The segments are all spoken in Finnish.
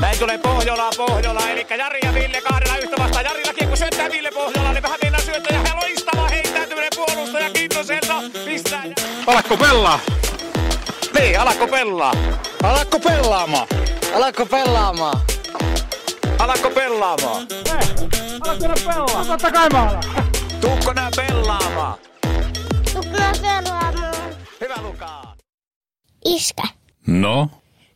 Näin tulee Pohjola, Pohjola, eli Jari ja Ville kahdella yhtä vastaan. Jarilla kiekko syöttää Ville Pohjola, niin vähän mennään syöttää ja loistava heittäytyminen puolustaja Kintoselta. Pistää ja... Alakko pelaa? Niin, alakko pelaa? Alakko pelaamaan? Alakko pelaamaan? Alakko pelaamaan? Totta kai mä alan. Tuukko nää pelaamaan? Tukkaa pelaamaan. Hyvä Lukaa. Iskä, No,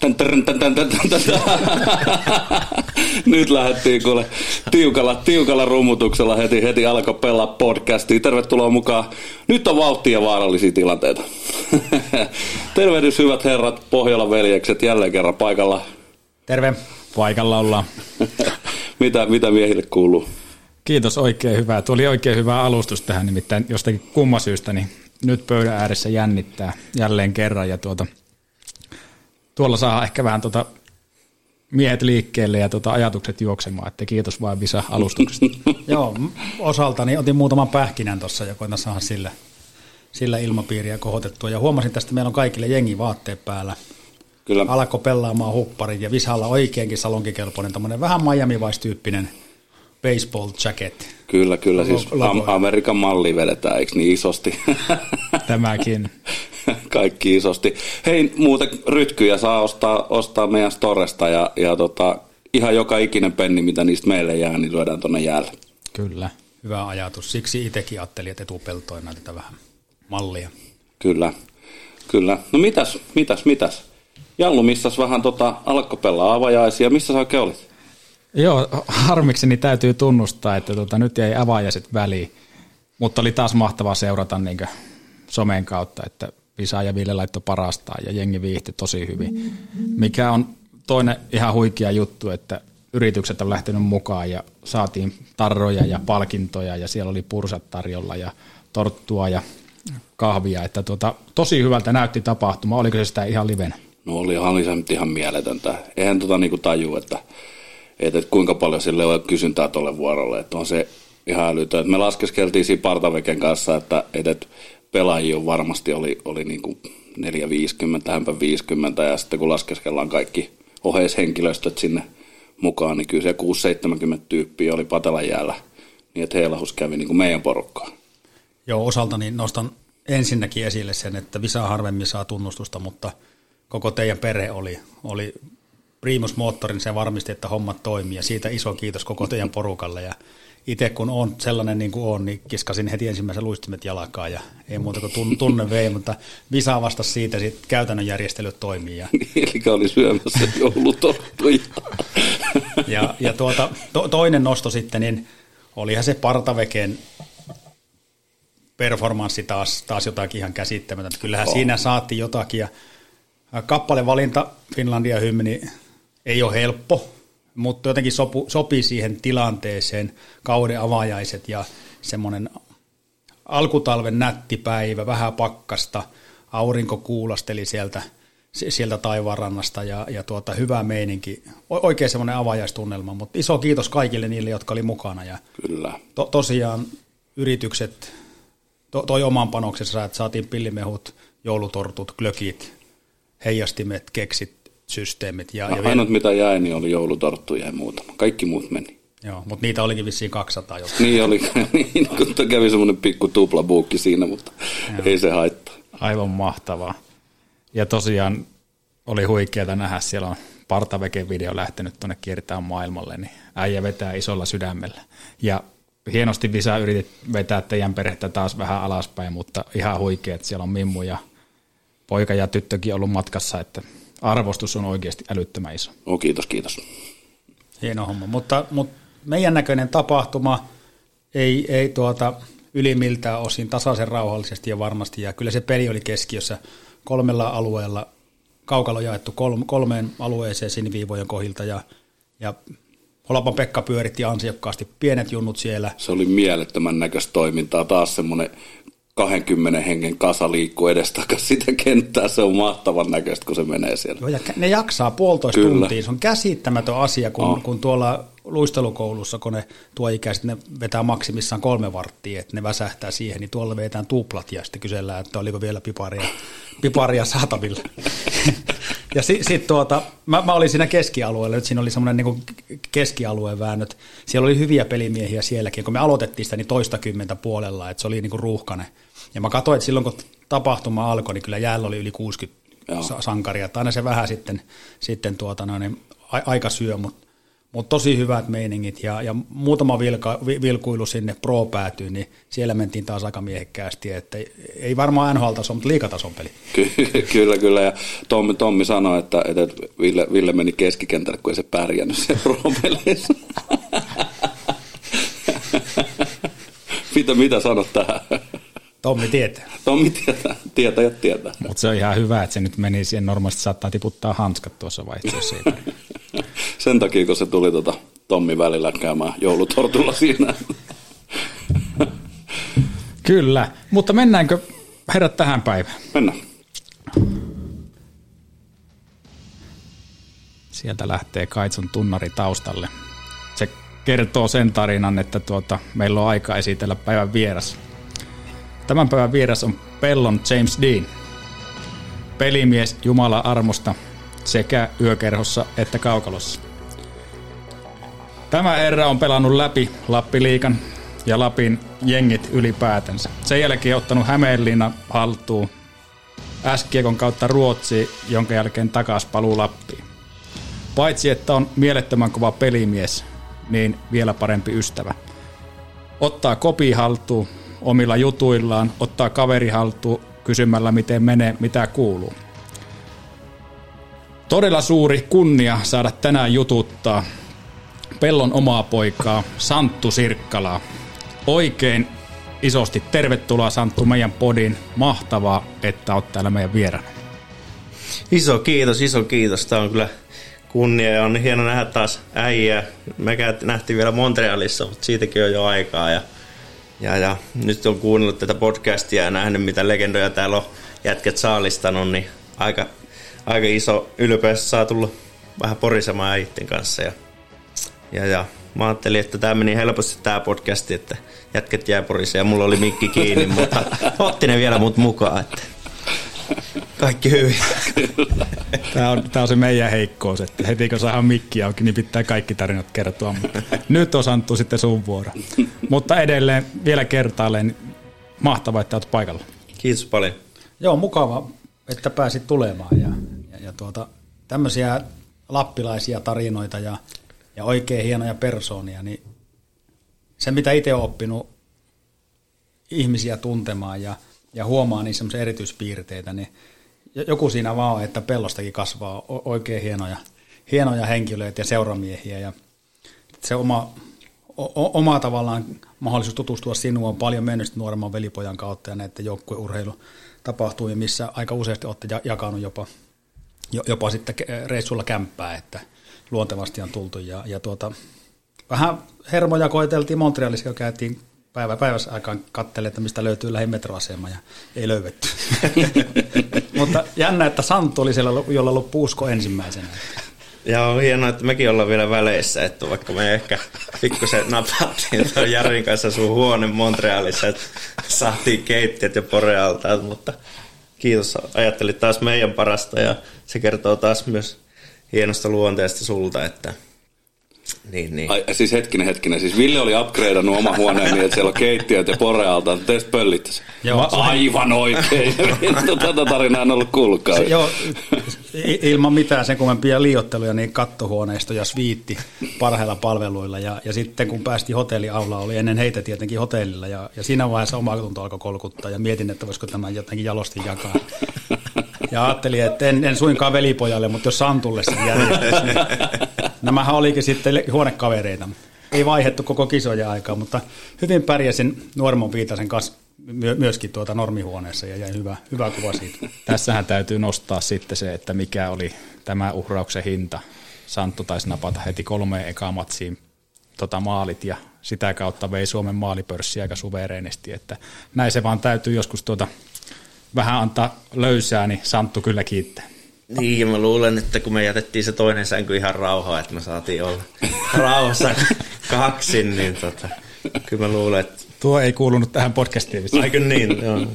Tän, tän, tän, tän, tän, tän, tän. Nyt lähdettiin kuule tiukalla, tiukalla rummutuksella heti, heti alkoi pelaa podcastia. Tervetuloa mukaan. Nyt on vauhtia ja vaarallisia tilanteita. Tervehdys hyvät herrat, Pohjolan veljekset jälleen kerran paikalla. Terve. Paikalla ollaan. mitä, mitä miehille kuuluu? Kiitos oikein hyvää. Tuo oli oikein hyvä alustus tähän, nimittäin jostakin kumma syystä, niin nyt pöydän ääressä jännittää jälleen kerran. Ja tuota, tuolla saa ehkä vähän tuota miehet liikkeelle ja tuota ajatukset juoksemaan, että kiitos vain Visa alustuksesta. Joo, osaltani otin muutaman pähkinän tuossa ja koitan saada sillä, sillä ilmapiiriä kohotettua. Ja huomasin tästä, että meillä on kaikille jengi vaatteet päällä. Kyllä, Alkoi pelaamaan hupparit ja Visalla oikeinkin salonkikelpoinen, tämmöinen vähän Miami Vice-tyyppinen baseball jacket. kyllä, kyllä. Siis Am- Amerikan malli vedetään, eikö niin isosti? Tämäkin. Kaikki isosti. Hei, muuten rytkyjä saa ostaa, ostaa meidän Storesta ja, ja tota, ihan joka ikinen penni, mitä niistä meille jää, niin lyödään tuonne jäälle. Kyllä. Hyvä ajatus. Siksi itsekin ajattelin, että etupeltoin näytetään vähän mallia. Kyllä, kyllä. No mitäs, mitäs, mitäs? Jallu, missäs vähän tota, alkoi pelaa avajaisia. Missä sä oikein olit? Joo, harmikseni täytyy tunnustaa, että tuota, nyt jäi avajaiset väliin, mutta oli taas mahtavaa seurata niin somen kautta, että Visa ja Ville laittoi parastaan ja jengi viihti tosi hyvin. Mikä on toinen ihan huikea juttu, että yritykset on lähtenyt mukaan ja saatiin tarroja ja palkintoja ja siellä oli pursat tarjolla ja torttua ja kahvia, että tuota, tosi hyvältä näytti tapahtuma. Oliko se sitä ihan livenä? No oli se nyt ihan mieletöntä. Eihän tota niinku taju, että, että, että kuinka paljon sille on kysyntää tuolle vuorolle. Että on se ihan älytön. Me laskeskeltiin siinä Partaveken kanssa, että, että pelaajia varmasti oli, oli niinku 450, hämpä 50 ja sitten kun laskeskellaan kaikki oheishenkilöstöt sinne mukaan, niin kyllä se 670 tyyppiä oli Patelan jäällä. Niin että heilahus kävi niinku meidän porukkaan. Joo, osaltani nostan ensinnäkin esille sen, että Visa harvemmin saa tunnustusta, mutta koko teidän perhe oli, oli primus moottorin, se varmisti, että hommat toimii ja siitä iso kiitos koko teidän porukalle ja itse kun on sellainen niin kuin on, niin kiskasin heti ensimmäisen luistimet jalkaan ja ei muuta kuin tun- tunne vei, mutta Visa vastasi siitä, sitten käytännön järjestelyt toimii ja Eli oli syömässä joulutorttuja. Ja, ja tuota, to, toinen nosto sitten, niin olihan se Partaveken performanssi taas, taas jotakin ihan käsittämätöntä. Kyllähän oh. siinä saatiin jotakin. Ja kappalevalinta Finlandia hymni ei ole helppo, mutta jotenkin sopu, sopii siihen tilanteeseen kauden avajaiset ja semmoinen alkutalven nätti päivä, vähän pakkasta, aurinko kuulasteli sieltä, sieltä taivaanrannasta ja, ja tuota, hyvä meininki. O- Oikein semmoinen avajaistunnelma, mutta iso kiitos kaikille niille, jotka oli mukana. Ja Kyllä. to, tosiaan yritykset to, toi oman panoksensa, että saatiin pillimehut, joulutortut, glökit, heijastimet, keksit, systeemit. Ja, ja vielä, Ainut mitä jäi, niin oli joulutorttuja ja muutama. Kaikki muut meni. joo, mutta niitä olikin vissiin 200 jotka. Niin oli, niin kun kävi semmoinen pikku tuplabuukki siinä, mutta ei se haittaa. Aivan mahtavaa. Ja tosiaan oli huikeaa nähdä, siellä on Partaveken video lähtenyt tuonne kiertämään maailmalle, niin äijä vetää isolla sydämellä. Ja hienosti Visa yritit vetää teidän perhettä taas vähän alaspäin, mutta ihan huikea, että siellä on Mimmu ja poika ja tyttökin ollut matkassa, että arvostus on oikeasti älyttömän iso. Oh, kiitos, kiitos. Hieno homma, mutta, mutta meidän näköinen tapahtuma ei, ei tuota ylimiltään osin tasaisen rauhallisesti ja varmasti, ja kyllä se peli oli keskiössä kolmella alueella kaukalo jaettu kolmeen alueeseen siniviivojen kohilta ja, ja Holapan Pekka pyöritti ansiokkaasti pienet junnut siellä. Se oli mielettömän näköistä toimintaa. Taas semmoinen 20 hengen kasa liikkuu edestakas sitä kenttää. Se on mahtavan näköistä, kun se menee siellä. Joo, ja ne jaksaa puolitoista Kyllä. tuntia. Se on käsittämätön asia, kun, oh. kun tuolla luistelukoulussa, kun ne tuo ikäiset, ne vetää maksimissaan kolme varttia, että ne väsähtää siihen, niin tuolla vetään tuplat ja sitten kysellään, että oliko vielä piparia, piparia saatavilla. ja sitten sit tuota, mä, mä, olin siinä keskialueella, nyt siinä oli semmoinen niin keskialueen väännöt. Siellä oli hyviä pelimiehiä sielläkin, kun me aloitettiin sitä niin toistakymmentä puolella, että se oli niin kuin ruuhkane. Ja mä katsoin, että silloin kun tapahtuma alkoi, niin kyllä jäällä oli yli 60 Joo. sankaria. Että aina se vähän sitten, sitten tuota, no, niin, aika syö, mutta mutta tosi hyvät meiningit ja, ja muutama vilka, vilkuilu sinne pro päätyy, niin siellä mentiin taas aika miehekkäästi, että ei varmaan NHL-taso, mutta liikatason peli. kyllä, kyllä, ja Tommi, Tommi sanoi, että, että Ville, Ville meni keskikentälle, kun ei se pärjännyt siellä pro-peleissä. mitä, mitä sanot tähän? Tommi tietää. Tommi tietää, tietää ja tietää. Mutta se on ihan hyvä, että se nyt meni siihen. Normaalisti saattaa tiputtaa hanskat tuossa vaiheessa siitä. Sen takia, kun se tuli tota Tommi välillä käymään joulutortulla siinä. Kyllä, mutta mennäänkö herrat tähän päivään? Mennään. Sieltä lähtee Kaitsun tunnari taustalle. Se kertoo sen tarinan, että tuota, meillä on aika esitellä päivän vieras. Tämän päivän vieras on Pellon James Dean. Pelimies Jumala armosta sekä yökerhossa että kaukalossa. Tämä erä on pelannut läpi Lappiliikan ja Lapin jengit ylipäätänsä. Sen jälkeen ottanut Hämeenlinna haltuun Äskiekon kautta Ruotsi, jonka jälkeen takas paluu Lappiin. Paitsi että on mielettömän kova pelimies, niin vielä parempi ystävä. Ottaa kopi haltuun omilla jutuillaan, ottaa kaveri haltuun kysymällä miten menee, mitä kuuluu. Todella suuri kunnia saada tänään jututtaa Pellon omaa poikaa Santtu Sirkkalaa. Oikein isosti tervetuloa Santtu meidän podin. Mahtavaa, että olet täällä meidän vieraana. Iso kiitos, iso kiitos. Tämä on kyllä kunnia ja on hieno nähdä taas äijää. Me nähtiin vielä Montrealissa, mutta siitäkin on jo aikaa. Ja, ja, ja nyt on kuunnellut tätä podcastia ja nähnyt, mitä legendoja täällä on jätket saalistanut, niin aika, aika iso ylpeys saa tulla vähän porisemaan äitten kanssa. Ja ja, ja mä ajattelin, että tämä meni helposti tämä podcasti, että jätket jää porissa ja mulla oli mikki kiinni, mutta otti ne vielä mut mukaan, että kaikki hyvin. Tämä on, tämä on se meidän heikkous, että heti kun saadaan mikki auki, niin pitää kaikki tarinat kertoa. Mutta nyt on Santtu sitten sun vuoro. Mutta edelleen vielä kertaalleen, mahtavaa, että olet paikalla. Kiitos paljon. Joo, mukava, että pääsit tulemaan. Ja, ja, ja tuota, tämmöisiä lappilaisia tarinoita ja ja oikein hienoja persoonia, niin se mitä itse olen oppinut ihmisiä tuntemaan ja, ja huomaa niin semmoisia erityispiirteitä, niin joku siinä vaan on, että pellostakin kasvaa oikein hienoja, hienoja henkilöitä ja seuramiehiä ja se oma, o, oma tavallaan mahdollisuus tutustua sinuun on paljon mennyt nuoremman velipojan kautta ja näiden joukkueurheilu tapahtuu, missä aika useasti olette jakanut jopa, jopa sitten reissulla kämppää, että – luontevasti on tultu. Ja, ja tuota, vähän hermoja koeteltiin Montrealissa, kun käytiin päivä, päivässä aikaan katselemaan, että mistä löytyy lähin metroasema ja ei löydetty. Mutta jännä, että Santtu oli siellä, jolla ollut puusko ensimmäisenä. Ja on hienoa, että mekin ollaan vielä väleissä, että vaikka me ehkä pikkusen napattiin tuon Jarin kanssa sun huone Montrealissa, että saatiin keittiöt ja porealta, mutta kiitos, ajattelit taas meidän parasta ja se kertoo taas myös hienosta luonteesta sulta, että niin, niin. Ai, siis hetkinen, hetkinen. Siis Ville oli upgradeannut oma huoneen niin, että siellä on keittiöt ja porealta. Teistä pöllittäisi. Joo. Aivan oikein. Tätä tarinaa en ollut kuullutkaan. Joo, ilman mitään sen kummempia liiotteluja, niin kattohuoneisto ja sviitti parhailla palveluilla. Ja, ja sitten kun päästi hotelliaula, oli ennen heitä tietenkin hotellilla. Ja, ja siinä vaiheessa oma tunto alkoi kolkuttaa ja mietin, että voisiko tämän jotenkin jalosti jakaa. Ja ajattelin, että en, en suinkaan velipojalle, mutta jos Santulle sen järjestäisi. Nämähän olikin sitten huonekavereita. Ei vaihettu koko kisoja aikaa, mutta hyvin pärjäsin Nuormon Viitasen kanssa my- myöskin tuota normihuoneessa ja jäi hyvä, hyvä kuva siitä. Tässähän täytyy nostaa sitten se, että mikä oli tämä uhrauksen hinta. Santtu taisi napata heti kolmeen ekamatsiin tota maalit ja sitä kautta vei Suomen maalipörssi aika suvereenisti, että näin se vaan täytyy joskus tuota vähän antaa löysää, niin Santtu kyllä kiittää. Niin, mä luulen, että kun me jätettiin se toinen sänky ihan rauhaa, että me saatiin olla rauhassa kaksin, niin tota, kyllä mä luulen, että... Tuo ei kuulunut tähän podcastiin. Aika niin, joo.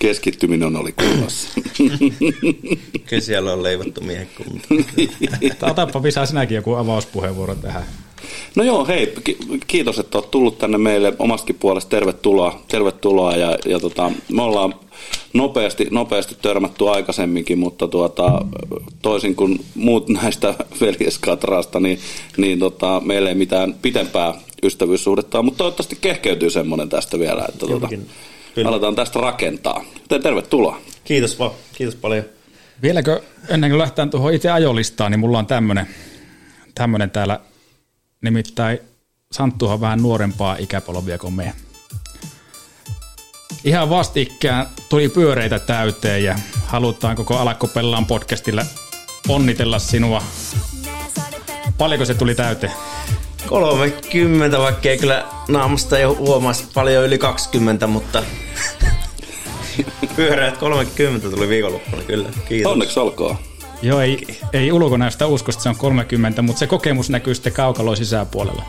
Keskittyminen oli kunnossa. Kyllä siellä on leivottu miehekkunta. Otapa Visa sinäkin joku avauspuheenvuoro tähän. No joo, hei, kiitos, että olet tullut tänne meille omastakin puolesta. Tervetuloa, tervetuloa ja, ja tota, me ollaan nopeasti, nopeasti törmätty aikaisemminkin, mutta tuota, toisin kuin muut näistä veljeskatrasta, niin, niin tota, meillä ei mitään pitempää ystävyyssuhdetta mutta toivottavasti kehkeytyy semmoinen tästä vielä, että tuota, aletaan tästä rakentaa. Joten tervetuloa. Kiitos vaan, kiitos paljon. Vieläkö ennen kuin lähtään tuohon itse ajolistaan, niin mulla on tämmöinen tämmönen täällä, nimittäin Santtuhan vähän nuorempaa ikäpolvia kuin me. Ihan vastikään tuli pyöreitä täyteen ja halutaan koko Alakkopellaan podcastilla onnitella sinua. Paljonko se tuli täyteen? 30, vaikka ei kyllä naamasta jo huomaisi paljon yli 20, mutta pyöreät 30 tuli viikonloppuna kyllä. Kiitos. Onneksi olkoon. Joo, ei, ei ulkonäöstä usko, että se on 30, mutta se kokemus näkyy sitten kaukaloin sisäpuolella.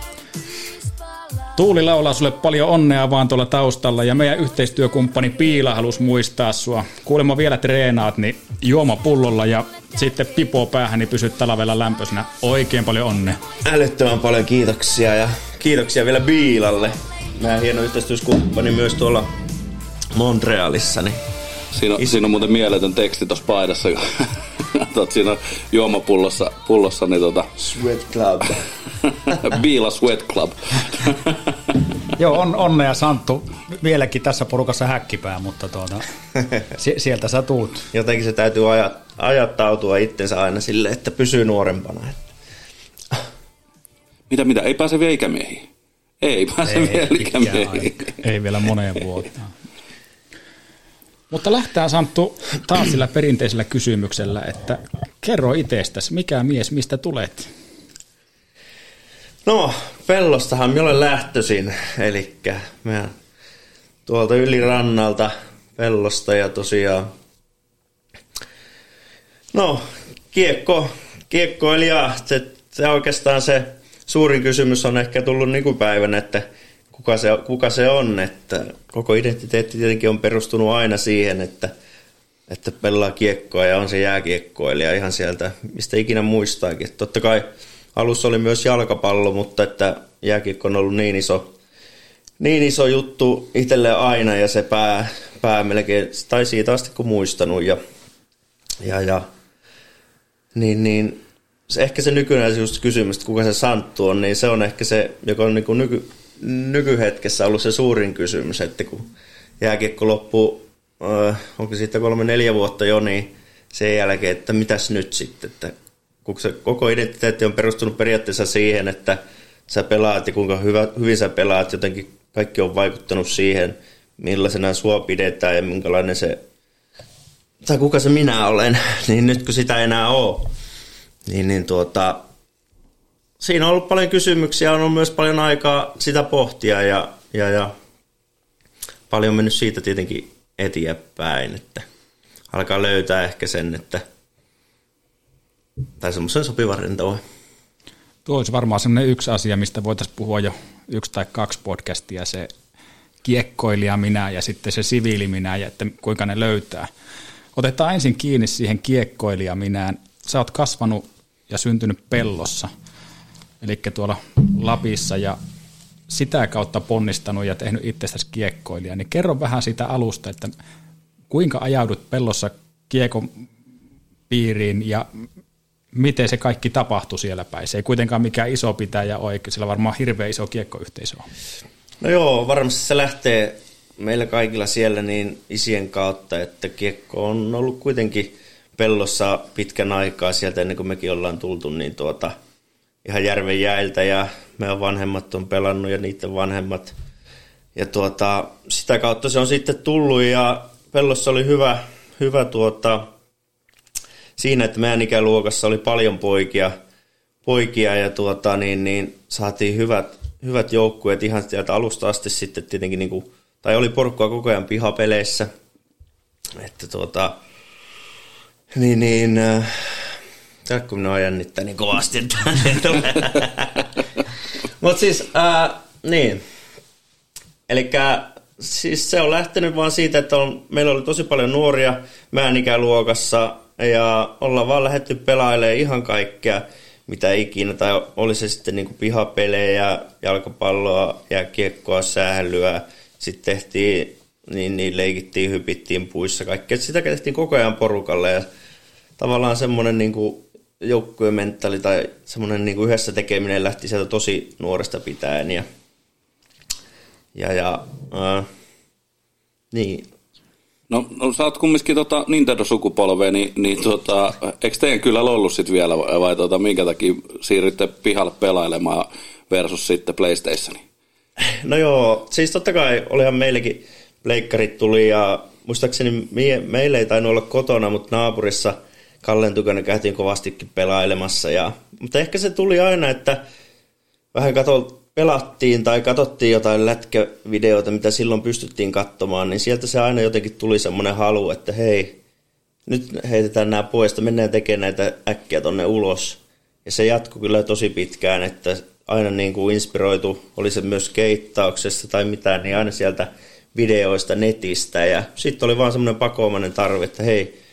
Tuuli laulaa sulle paljon onnea vaan tuolla taustalla ja meidän yhteistyökumppani Piila halusi muistaa sua. Kuulemma vielä treenaat, niin juoma pullolla ja sitten pipo päähän, niin pysyt talvella lämpöisenä. Oikein paljon onnea. Älyttömän paljon kiitoksia ja kiitoksia vielä Biilalle. Meidän hieno yhteistyökumppani myös tuolla Montrealissa. Niin Siinä on, siinä on muuten mieletön teksti tuossa paidassa, kun siinä on juomapullossa pullossa, niin tota... Sweat Club. Biila Sweat Club. Joo, on, onnea Santtu. Vieläkin tässä porukassa häkkipää, mutta tuota, sieltä sä tuut. Jotenkin se täytyy ajat, ajattautua itsensä aina sille, että pysyy nuorempana. Mitä, mitä? Ei pääse vielä ikämiehiin? Ei pääse ei, vielä ikämiehiin. Ei vielä moneen vuoteen. Mutta lähtää Santtu taas sillä perinteisellä kysymyksellä, että kerro itsestäsi, mikä mies, mistä tulet? No, pellostahan minä olen lähtöisin, eli mä tuolta ylirannalta pellosta ja tosiaan, no, kiekko, kiekkoilija, se, se oikeastaan se suurin kysymys on ehkä tullut nykypäivänä, että kuka se, kuka se on, että koko identiteetti tietenkin on perustunut aina siihen, että, että pelaa kiekkoa ja on se jääkiekkoilija ihan sieltä, mistä ikinä muistaakin. Totta kai alussa oli myös jalkapallo, mutta että jääkiekko on ollut niin iso, niin iso juttu itselle aina ja se pää, pää melkein, tai siitä asti kun muistanut ja, ja, ja niin, niin se, ehkä se nykyinen just kysymys, että kuka se Santtu on, niin se on ehkä se, joka on niin kuin nyky, nykyhetkessä ollut se suurin kysymys, että kun jääkiekko loppuu, äh, onko siitä kolme-neljä vuotta jo, niin sen jälkeen, että mitäs nyt sitten, että kun se koko identiteetti on perustunut periaatteessa siihen, että sä pelaat ja kuinka hyvä, hyvin sä pelaat, jotenkin kaikki on vaikuttanut siihen, millaisena sua pidetään ja minkälainen se, tai kuka se minä olen, niin nyt kun sitä enää ole, niin, niin tuota, siinä on ollut paljon kysymyksiä, on ollut myös paljon aikaa sitä pohtia ja, ja, ja paljon mennyt siitä tietenkin eteenpäin, että alkaa löytää ehkä sen, että tai semmoisen sopivan rintavan. Tuo olisi varmaan semmoinen yksi asia, mistä voitaisiin puhua jo yksi tai kaksi podcastia, se kiekkoilija minä ja sitten se siviili minä ja että kuinka ne löytää. Otetaan ensin kiinni siihen kiekkoilija minään. Sä oot kasvanut ja syntynyt pellossa, eli tuolla Lapissa ja sitä kautta ponnistanut ja tehnyt itsestäsi kiekkoilija. Niin kerro vähän siitä alusta, että kuinka ajaudut pellossa kiekon piiriin ja miten se kaikki tapahtui siellä päin. Se ei kuitenkaan mikään iso pitäjä ole, sillä varmaan hirveän iso kiekkoyhteisö on. No joo, varmasti se lähtee meillä kaikilla siellä niin isien kautta, että kiekko on ollut kuitenkin pellossa pitkän aikaa sieltä ennen kuin mekin ollaan tultu, niin tuota, ihan järven jäiltä ja meidän vanhemmat on pelannut ja niiden vanhemmat ja tuota, sitä kautta se on sitten tullut ja Pellossa oli hyvä, hyvä tuota, siinä, että meidän ikäluokassa oli paljon poikia, poikia ja tuota, niin, niin saatiin hyvät, hyvät joukkueet ihan sieltä alusta asti sitten tietenkin, niin kuin, tai oli porukkaa koko ajan pihapeleissä. Että tuota, niin, niin äh, kun minua jännittää niin kovasti, että Mutta siis, äh, niin. Eli siis se on lähtenyt vaan siitä, että on, meillä oli tosi paljon nuoria meidän ikäluokassa ja ollaan vaan lähdetty pelailemaan ihan kaikkea, mitä ikinä. Tai oli se sitten niin kuin pihapelejä, jalkapalloa, ja kiekkoa, sählyä. Sitten tehtiin, niin, niin leikittiin, hypittiin puissa, kaikkea. Sitä tehtiin koko ajan porukalle ja tavallaan semmoinen niin kuin joukkuementaali tai semmoinen niin kuin yhdessä tekeminen lähti sieltä tosi nuoresta pitäen. Ja, ja, ja äh, niin, No, no sä oot kumminkin tota Nintendo-sukupolvea, niin, niin tota, eikö teidän kyllä ollut sit vielä vai, vai tota, minkä takia siirrytte pihalle pelailemaan versus sitten PlayStationi? No joo, siis totta kai olihan meillekin pleikkarit tuli ja muistaakseni mie, meille ei tainnut olla kotona, mutta naapurissa Kallen tukana käytiin kovastikin pelailemassa. Ja, mutta ehkä se tuli aina, että vähän katsoi pelattiin tai katsottiin jotain lätkävideoita, mitä silloin pystyttiin katsomaan, niin sieltä se aina jotenkin tuli semmoinen halu, että hei, nyt heitetään nämä pois, että mennään tekemään näitä äkkiä tonne ulos. Ja se jatkui kyllä tosi pitkään, että aina niin kuin inspiroitu, oli se myös keittauksessa tai mitään, niin aina sieltä videoista netistä. Ja sitten oli vaan semmoinen pakomainen tarve, että hei,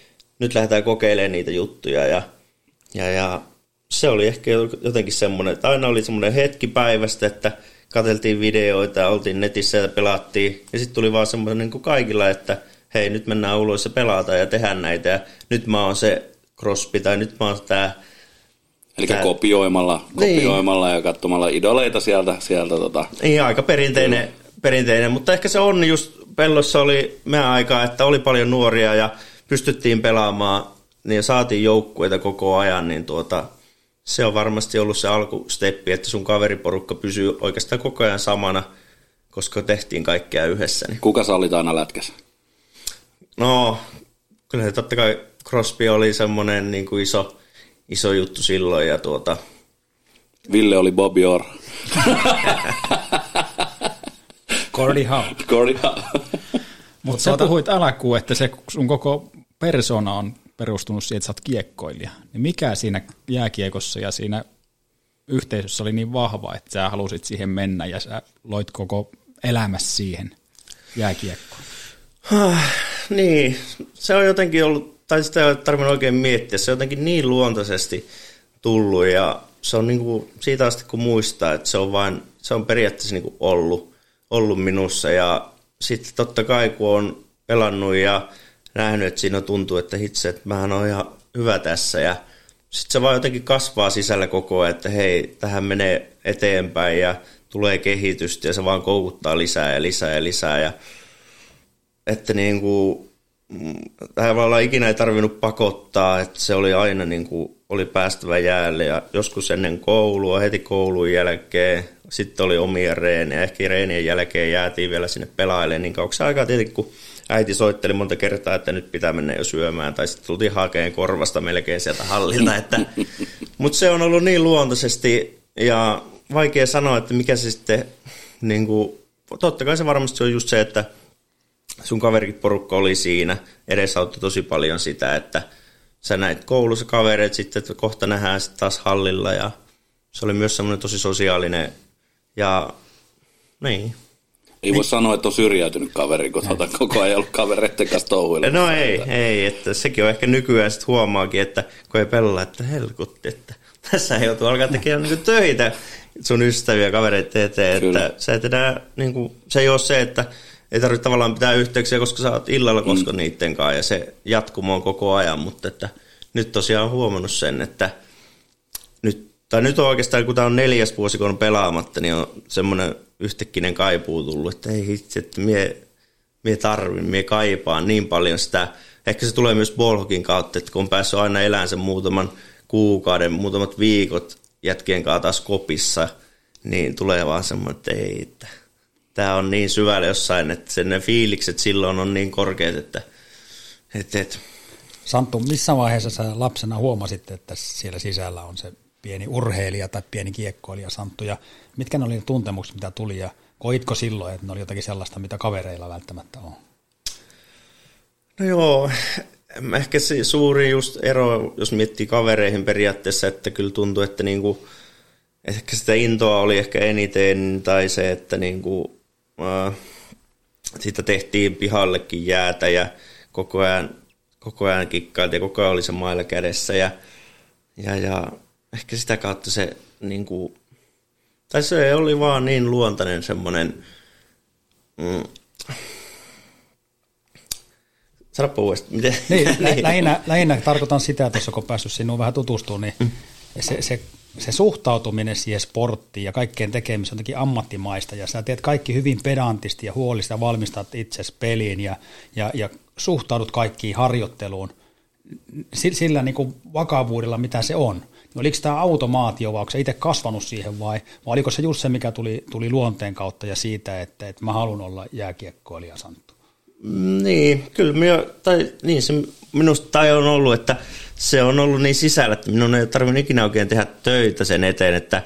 nyt lähdetään kokeilemaan niitä juttuja. Ja, ja, ja se oli ehkä jotenkin semmoinen, että aina oli semmoinen hetki päivästä, että katseltiin videoita oltiin netissä ja pelattiin. Ja sitten tuli vaan semmoinen niin kuin kaikilla, että hei nyt mennään ulos ja pelataan ja tehdään näitä. Ja nyt mä oon se Crosby tai nyt mä oon tää Eli tää... kopioimalla, niin. kopioimalla niin. ja katsomalla idoleita sieltä. sieltä tota. Niin, aika perinteinen, perinteinen, mutta ehkä se on just, Pellossa oli meidän aikaa, että oli paljon nuoria ja pystyttiin pelaamaan niin saatiin joukkueita koko ajan, niin tuota, se on varmasti ollut se alkusteppi, että sun kaveriporukka pysyy oikeastaan koko ajan samana, koska tehtiin kaikkea yhdessä. Niin. Kuka sä olit aina lätkässä? No, kyllä totta kai Crosby oli semmoinen niin kuin iso, iso juttu silloin. Ja tuota... Ville oli Bobby Orr. Cordy Howe. Cordy Howe. Mutta sä tuota... puhuit alkuun, että se sun koko persona on perustunut siihen, että sä oot kiekkoilija. Niin mikä siinä jääkiekossa ja siinä yhteisössä oli niin vahva, että sä halusit siihen mennä ja sä loit koko elämässä siihen jääkiekkoon? niin, se on jotenkin ollut, tai sitä ei ole tarvinnut oikein miettiä, se on jotenkin niin luontaisesti tullut ja se on niin kuin siitä asti kun muistaa, että se on vain, se on periaatteessa niin kuin ollut, ollut minussa ja sitten totta kai kun on pelannut ja nähnyt, että siinä tuntuu, että hitse, että mähän on ihan hyvä tässä. Ja sitten se vaan jotenkin kasvaa sisällä koko ajan, että hei, tähän menee eteenpäin ja tulee kehitystä ja se vaan koukuttaa lisää ja lisää ja lisää. Ja että niin kuin, mm, tavallaan ikinä ei tarvinnut pakottaa, että se oli aina niin kuin, oli päästävä jäälle. Ja joskus ennen koulua, heti koulun jälkeen, sitten oli omia reenejä, ehkä reenien jälkeen jäätiin vielä sinne pelailemaan niin kauan. Aikaa tietenkin, kun äiti soitteli monta kertaa, että nyt pitää mennä jo syömään, tai sitten tultiin hakeen korvasta melkein sieltä hallilta. Että, mutta se on ollut niin luontaisesti, ja vaikea sanoa, että mikä se sitten, niin kuin, totta kai se varmasti on just se, että sun kaverikin porukka oli siinä, edesauttoi tosi paljon sitä, että sä näit koulussa kavereet sitten, että kohta nähdään sitten taas hallilla, ja se oli myös semmoinen tosi sosiaalinen, ja niin, ei voi sanoa, että on syrjäytynyt kaveri, kun olet koko ajan ollut kavereiden kanssa touhuilla. No ei, ei, että sekin on ehkä nykyään sitten huomaakin, että kun ei pelaa, että helkutti, että tässä ei joutu alkaa tekemään niin töitä sun ystäviä kavereiden eteen, Kyllä. että sä et enää, niin kuin, se ei ole se, että ei tarvitse tavallaan pitää yhteyksiä, koska sä oot illalla koska mm. niiden kanssa ja se jatkumo on koko ajan, mutta että nyt tosiaan on huomannut sen, että nyt, tai nyt on oikeastaan, kun tämä on neljäs vuosi, kun on pelaamatta, niin on semmoinen yhtäkkinen kaipuu tullut, että ei hitsi, että mie, mie tarvin, mie kaipaan niin paljon sitä. Ehkä se tulee myös Bolhokin kautta, että kun on päässyt aina elämään sen muutaman kuukauden, muutamat viikot jätkien kanssa taas kopissa, niin tulee vaan semmoinen, että ei, että tämä on niin syvällä jossain, että sen ne fiilikset silloin on niin korkeat, että et, et. Santtu, missä vaiheessa sä lapsena huomasit, että siellä sisällä on se pieni urheilija tai pieni kiekkoilija Santtu, ja mitkä ne oli ne tuntemukset, mitä tuli, ja koitko silloin, että ne oli jotakin sellaista, mitä kavereilla välttämättä on? No joo, ehkä se suuri just ero, jos miettii kavereihin periaatteessa, että kyllä tuntuu, että niinku, ehkä sitä intoa oli ehkä eniten, tai se, että niinku, äh, siitä tehtiin pihallekin jäätä ja koko ajan, koko ajan kikkailtiin ja koko ajan oli se mailla kädessä ja, ja, ja ehkä sitä kautta se niinku, tai se oli vaan niin luontainen semmoinen, mm, Sanoppa uudestaan. Miten? Niin, niin. Lähinnä, lähinnä tarkoitan sitä, että jos on päässyt sinuun vähän tutustumaan, niin mm. se, se, se suhtautuminen siihen sporttiin ja kaikkeen tekemiseen on jotenkin ammattimaista ja sä teet kaikki hyvin pedantisti ja huolista valmistat itsesi peliin ja, ja, ja suhtaudut kaikkiin harjoitteluun sillä niin kuin vakavuudella, mitä se on. Niin oliko tämä automaatio vai onko itse kasvanut siihen vai, vai oliko se just se, mikä tuli, tuli luonteen kautta ja siitä, että, että mä haluan olla jääkiekkoilija Santtu? Niin, kyllä minä, tai niin se minusta tai on ollut, että se on ollut niin sisällä, että minun ei tarvinnut ikinä oikein tehdä töitä sen eteen, että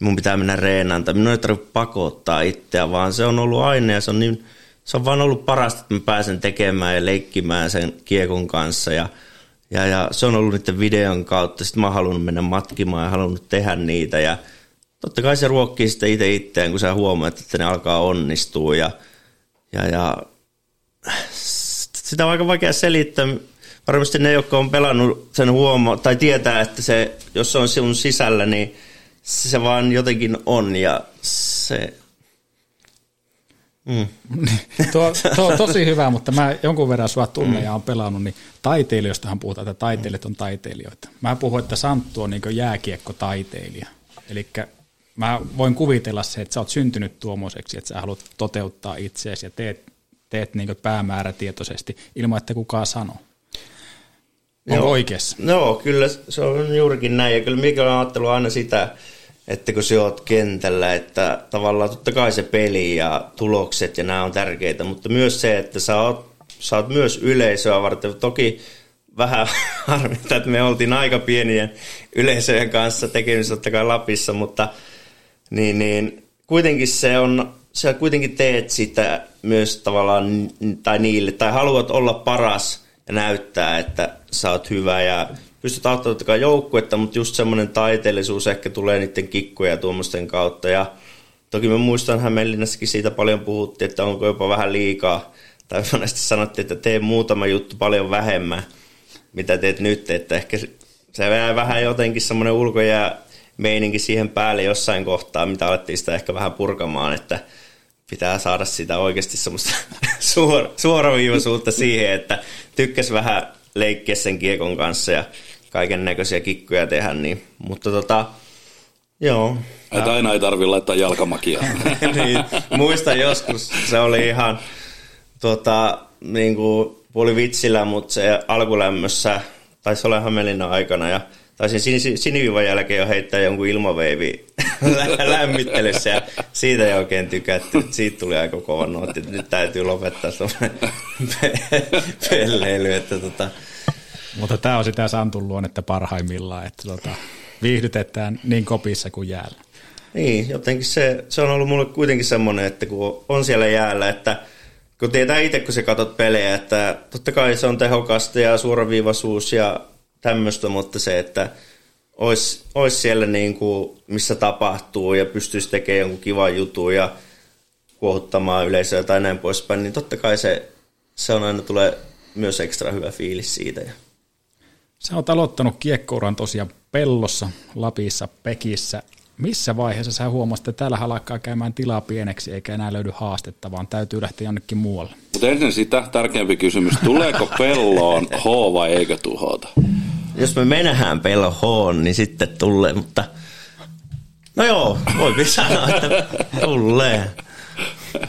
mun pitää mennä reenaan tai minun ei tarvitse pakottaa itseä, vaan se on ollut aina ja se on, niin, se on vaan ollut parasta, että mä pääsen tekemään ja leikkimään sen kiekon kanssa ja, ja, ja se on ollut niiden videon kautta. Sitten mä oon halunnut mennä matkimaan ja halunnut tehdä niitä ja totta kai se ruokkii sitten itse itseään, kun sä huomaat, että ne alkaa onnistua ja, ja, ja sitä on aika vaikea selittää. Varmasti ne, jotka on pelannut sen huomaa, tai tietää, että se, jos se on sinun sisällä, niin se vaan jotenkin on ja se... Mm. tuo, tuo, tosi hyvä, mutta mä jonkun verran sua tunne mm. ja on pelannut, niin taiteilijoistahan puhutaan, että taiteilijat on taiteilijoita. Mä puhun, että Santtu on niin jääkiekko-taiteilija. Eli mä voin kuvitella se, että sä oot syntynyt tuommoiseksi, että sä haluat toteuttaa itseäsi ja teet teet niin päämäärätietoisesti ilman, että kukaan sanoo. Onko Joo. oikeassa? No kyllä se on juurikin näin. Ja kyllä mikä on ajatellut aina sitä, että kun sä oot kentällä, että tavallaan totta kai se peli ja tulokset ja nämä on tärkeitä, mutta myös se, että sä oot, sä oot myös yleisöä varten. Toki vähän harmittaa, että me oltiin aika pienien yleisöjen kanssa tekemisissä totta kai Lapissa, mutta niin, niin, kuitenkin se on sä kuitenkin teet sitä myös tavallaan, tai niille, tai haluat olla paras ja näyttää, että sä oot hyvä ja pystyt auttamaan totta kai joukkuetta, mutta just semmoinen taiteellisuus ehkä tulee niiden kikkoja tuommoisten kautta. Ja toki mä muistan Hämeenlinnassakin siitä paljon puhuttiin, että onko jopa vähän liikaa, tai monesti sanottiin, että tee muutama juttu paljon vähemmän, mitä teet nyt, että ehkä se jää vähän jotenkin semmoinen ulkojää meininki siihen päälle jossain kohtaa, mitä alettiin sitä ehkä vähän purkamaan, että pitää saada sitä oikeasti semmoista suor, suoraviivaisuutta siihen, että tykkäs vähän leikkiä sen kiekon kanssa ja kaiken näköisiä kikkoja tehdä, niin, mutta tota, joo. Että aina ei tarvi laittaa jalkamakia. niin, muistan joskus, se oli ihan tota, niin kuin, puoli vitsillä, mutta se alkulämmössä, taisi olla Hämeenlinnan aikana ja taisin sin, siniviivan jälkeen jo heittää jonkun ilmaveivi lämmittelyssä ja siitä ei oikein tykätty. Siitä tuli aika kova nootti, että nyt täytyy lopettaa pelleily. Että tota. Mutta tämä on sitä Santun luonnetta parhaimmillaan, että tota, viihdytetään niin kopissa kuin jäällä. Niin, jotenkin se, se on ollut mulle kuitenkin semmoinen, että kun on siellä jäällä, että kun tietää itse, kun sä katsot pelejä, että totta kai se on tehokasta ja suoraviivaisuus ja tämmöistä, mutta se, että olisi, olisi siellä niin kuin, missä tapahtuu ja pystyisi tekemään jonkun kivan jutun ja kuohuttamaan yleisöä tai näin poispäin, niin totta kai se, se on aina tulee myös ekstra hyvä fiilis siitä. Sä oot aloittanut kiekkouran tosiaan Pellossa, Lapissa, Pekissä. Missä vaiheessa sä huomasit, että täällä alkaa käymään tilaa pieneksi eikä enää löydy haastetta, vaan täytyy lähteä jonnekin muualle? Mutta ennen sitä tärkeämpi kysymys, tuleeko pelloon H vai eikö tuhota? jos me mennään pelo H, niin sitten tulee, mutta no joo, voi sanoa, että tulee.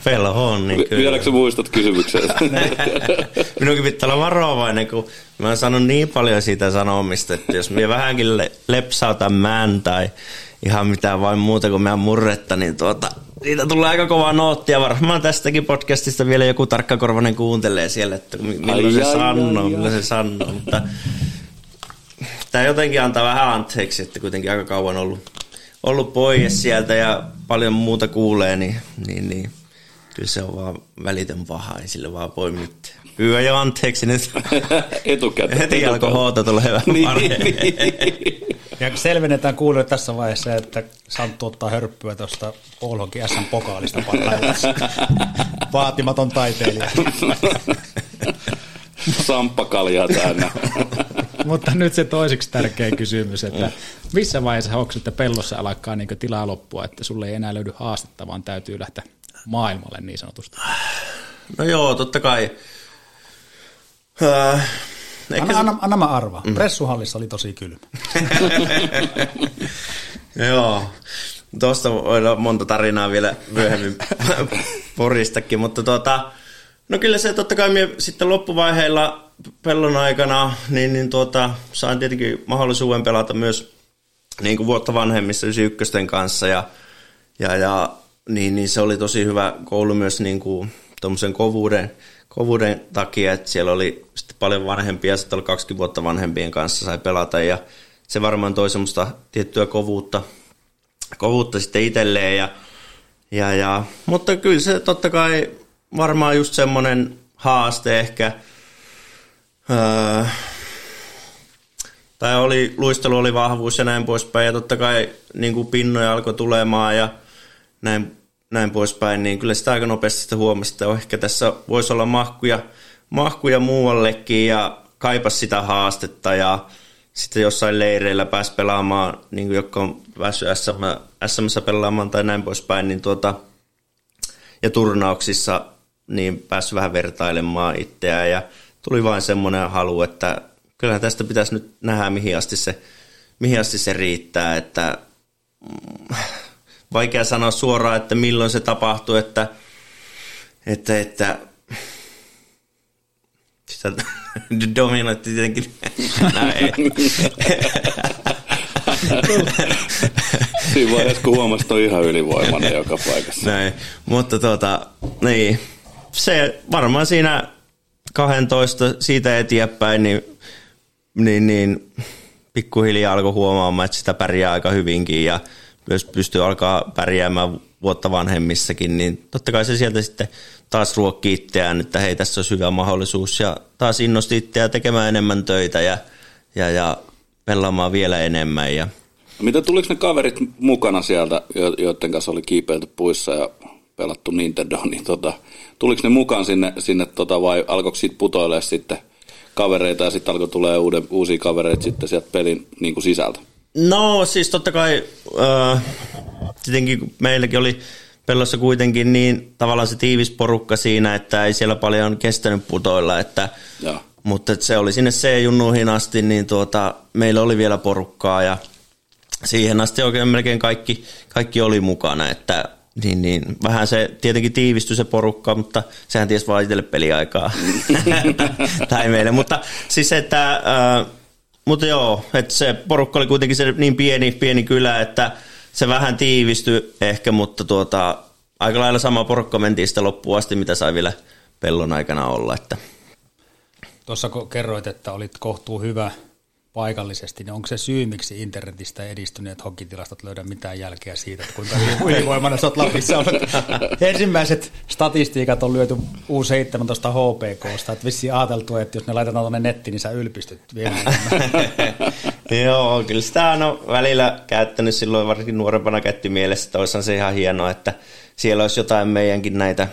Pelo H, niin kyllä. Vieläkö muistat kysymyksen? Minunkin pitää olla varovainen, kun mä oon sanonut niin paljon siitä sanomista, että jos minä vähänkin lepsautan mään tai ihan mitään vain muuta kuin meidän murretta, niin tuota, siitä tulee aika kova noottia. Varmaan tästäkin podcastista vielä joku tarkkakorvainen kuuntelee siellä, että milloin Ai, se ai, sanoo, ai, milloin ai. se sanoo. Mutta tämä jotenkin antaa vähän anteeksi, että kuitenkin aika kauan ollut, ollut pois sieltä ja paljon muuta kuulee, niin, niin, niin kyllä se on vaan välitön paha, ei sille vaan voi mitään. Pyydä jo anteeksi nyt. Etukäteen. Heti alkoi hoota tulla hyvä Niin, niin. Ja selvennetään kuulijoille tässä vaiheessa, että Santtu ottaa hörppyä tuosta Oulonkin SM Pokaalista parhaillaan. Vaatimaton taiteilija. Samppakaljaa täynnä. Mutta nyt se toiseksi tärkeä kysymys, että missä vaiheessa onko että pellossa alkaa niin tilaa loppua, että sulle ei enää löydy haastetta, vaan täytyy lähteä maailmalle niin sanotusti. No joo, totta kai. Äh, ehkä Anna, se- anna, anna mä arvaa. Mm. Pressuhallissa oli tosi kylmä. Joo, tuosta voidaan monta tarinaa vielä myöhemmin poristakin, mutta tuota, no kyllä se totta kai minä sitten loppuvaiheilla pellon aikana, niin, niin tuota, sain tietenkin mahdollisuuden pelata myös niin kuin vuotta vanhemmissa 91 kanssa ja, ja, ja niin, niin, se oli tosi hyvä koulu myös niin kuin tuommoisen kovuuden, kovuuden takia, että siellä oli sitten paljon vanhempia, sitten oli 20 vuotta vanhempien kanssa sai pelata ja se varmaan toi semmoista tiettyä kovuutta, kovuutta sitten itselleen ja, ja, ja, mutta kyllä se totta kai varmaan just semmoinen haaste ehkä, öö, tai oli, luistelu oli vahvuus ja näin poispäin, ja totta kai niin kuin pinnoja alkoi tulemaan ja näin, näin poispäin, niin kyllä sitä aika nopeasti sitä huomasi, että ehkä tässä voisi olla mahkuja, mahkuja muuallekin ja kaipas sitä haastetta ja sitten jossain leireillä pääsi pelaamaan, niin kuin jotka on päässyt SM, SMssä pelaamaan tai näin poispäin, niin tuota, ja turnauksissa niin päässyt vähän vertailemaan itseään ja tuli vain semmoinen halu, että kyllähän tästä pitäisi nyt nähdä, mihin asti se, mihin asti se riittää, että mm, vaikea sanoa suoraan, että milloin se tapahtuu, että, että, että sitä dominoitti tietenkin näin. Siinä vaiheessa, kun huomasi, että on ihan ylivoimainen joka paikassa. Näin, mutta tuota, niin, se varmaan siinä 12 siitä eteenpäin, niin, niin, niin pikkuhiljaa alkoi huomaamaan, että sitä pärjää aika hyvinkin ja myös pystyy alkaa pärjäämään vuotta vanhemmissakin, niin totta kai se sieltä sitten taas ruokki itseään, että hei tässä olisi hyvä mahdollisuus ja taas innosti itseään tekemään enemmän töitä ja, ja, ja pelaamaan vielä enemmän ja Mitä tuliko ne kaverit mukana sieltä, jo- joiden kanssa oli kiipeilty puissa ja pelattu Nintendo, niin tota, tuliko ne mukaan sinne, sinne tota, vai alkoiko siitä putoilemaan sitten kavereita ja sitten alkoi tulee uusia kavereita sitten sieltä pelin niin kuin sisältä? No siis totta kai, äh, tietenkin meilläkin oli pellossa kuitenkin niin tavallaan se tiivis porukka siinä, että ei siellä paljon kestänyt putoilla, että, Joo. mutta että se oli sinne C-junnuihin asti, niin tuota, meillä oli vielä porukkaa ja siihen asti oikein melkein kaikki, kaikki oli mukana, että niin, niin, vähän se tietenkin tiivistyi se porukka, mutta sehän ties vaan itselle peliaikaa. tai meille, mutta siis että, äh, mutta joo, että se porukka oli kuitenkin se niin pieni, pieni kylä, että se vähän tiivistyi ehkä, mutta tuota, aika lailla sama porukka mentiin sitten loppuun asti, mitä sai vielä pellon aikana olla, että Tuossa kun kerroit, että olit kohtuu hyvä paikallisesti, niin onko se syy, miksi internetistä edistyneet hokkitilastot löydä mitään jälkeä siitä, että kuinka yli- ylivoimainen sä oot Lapissa ollut? Ensimmäiset statistiikat on lyöty U17 HPKsta, että vissiin ajateltu, että jos ne laitetaan tuonne nettiin, niin sä ylpistyt vielä. Joo, kyllä sitä on välillä käyttänyt silloin varsinkin nuorempana käytti mielessä, että se ihan hienoa, että siellä olisi jotain meidänkin näitä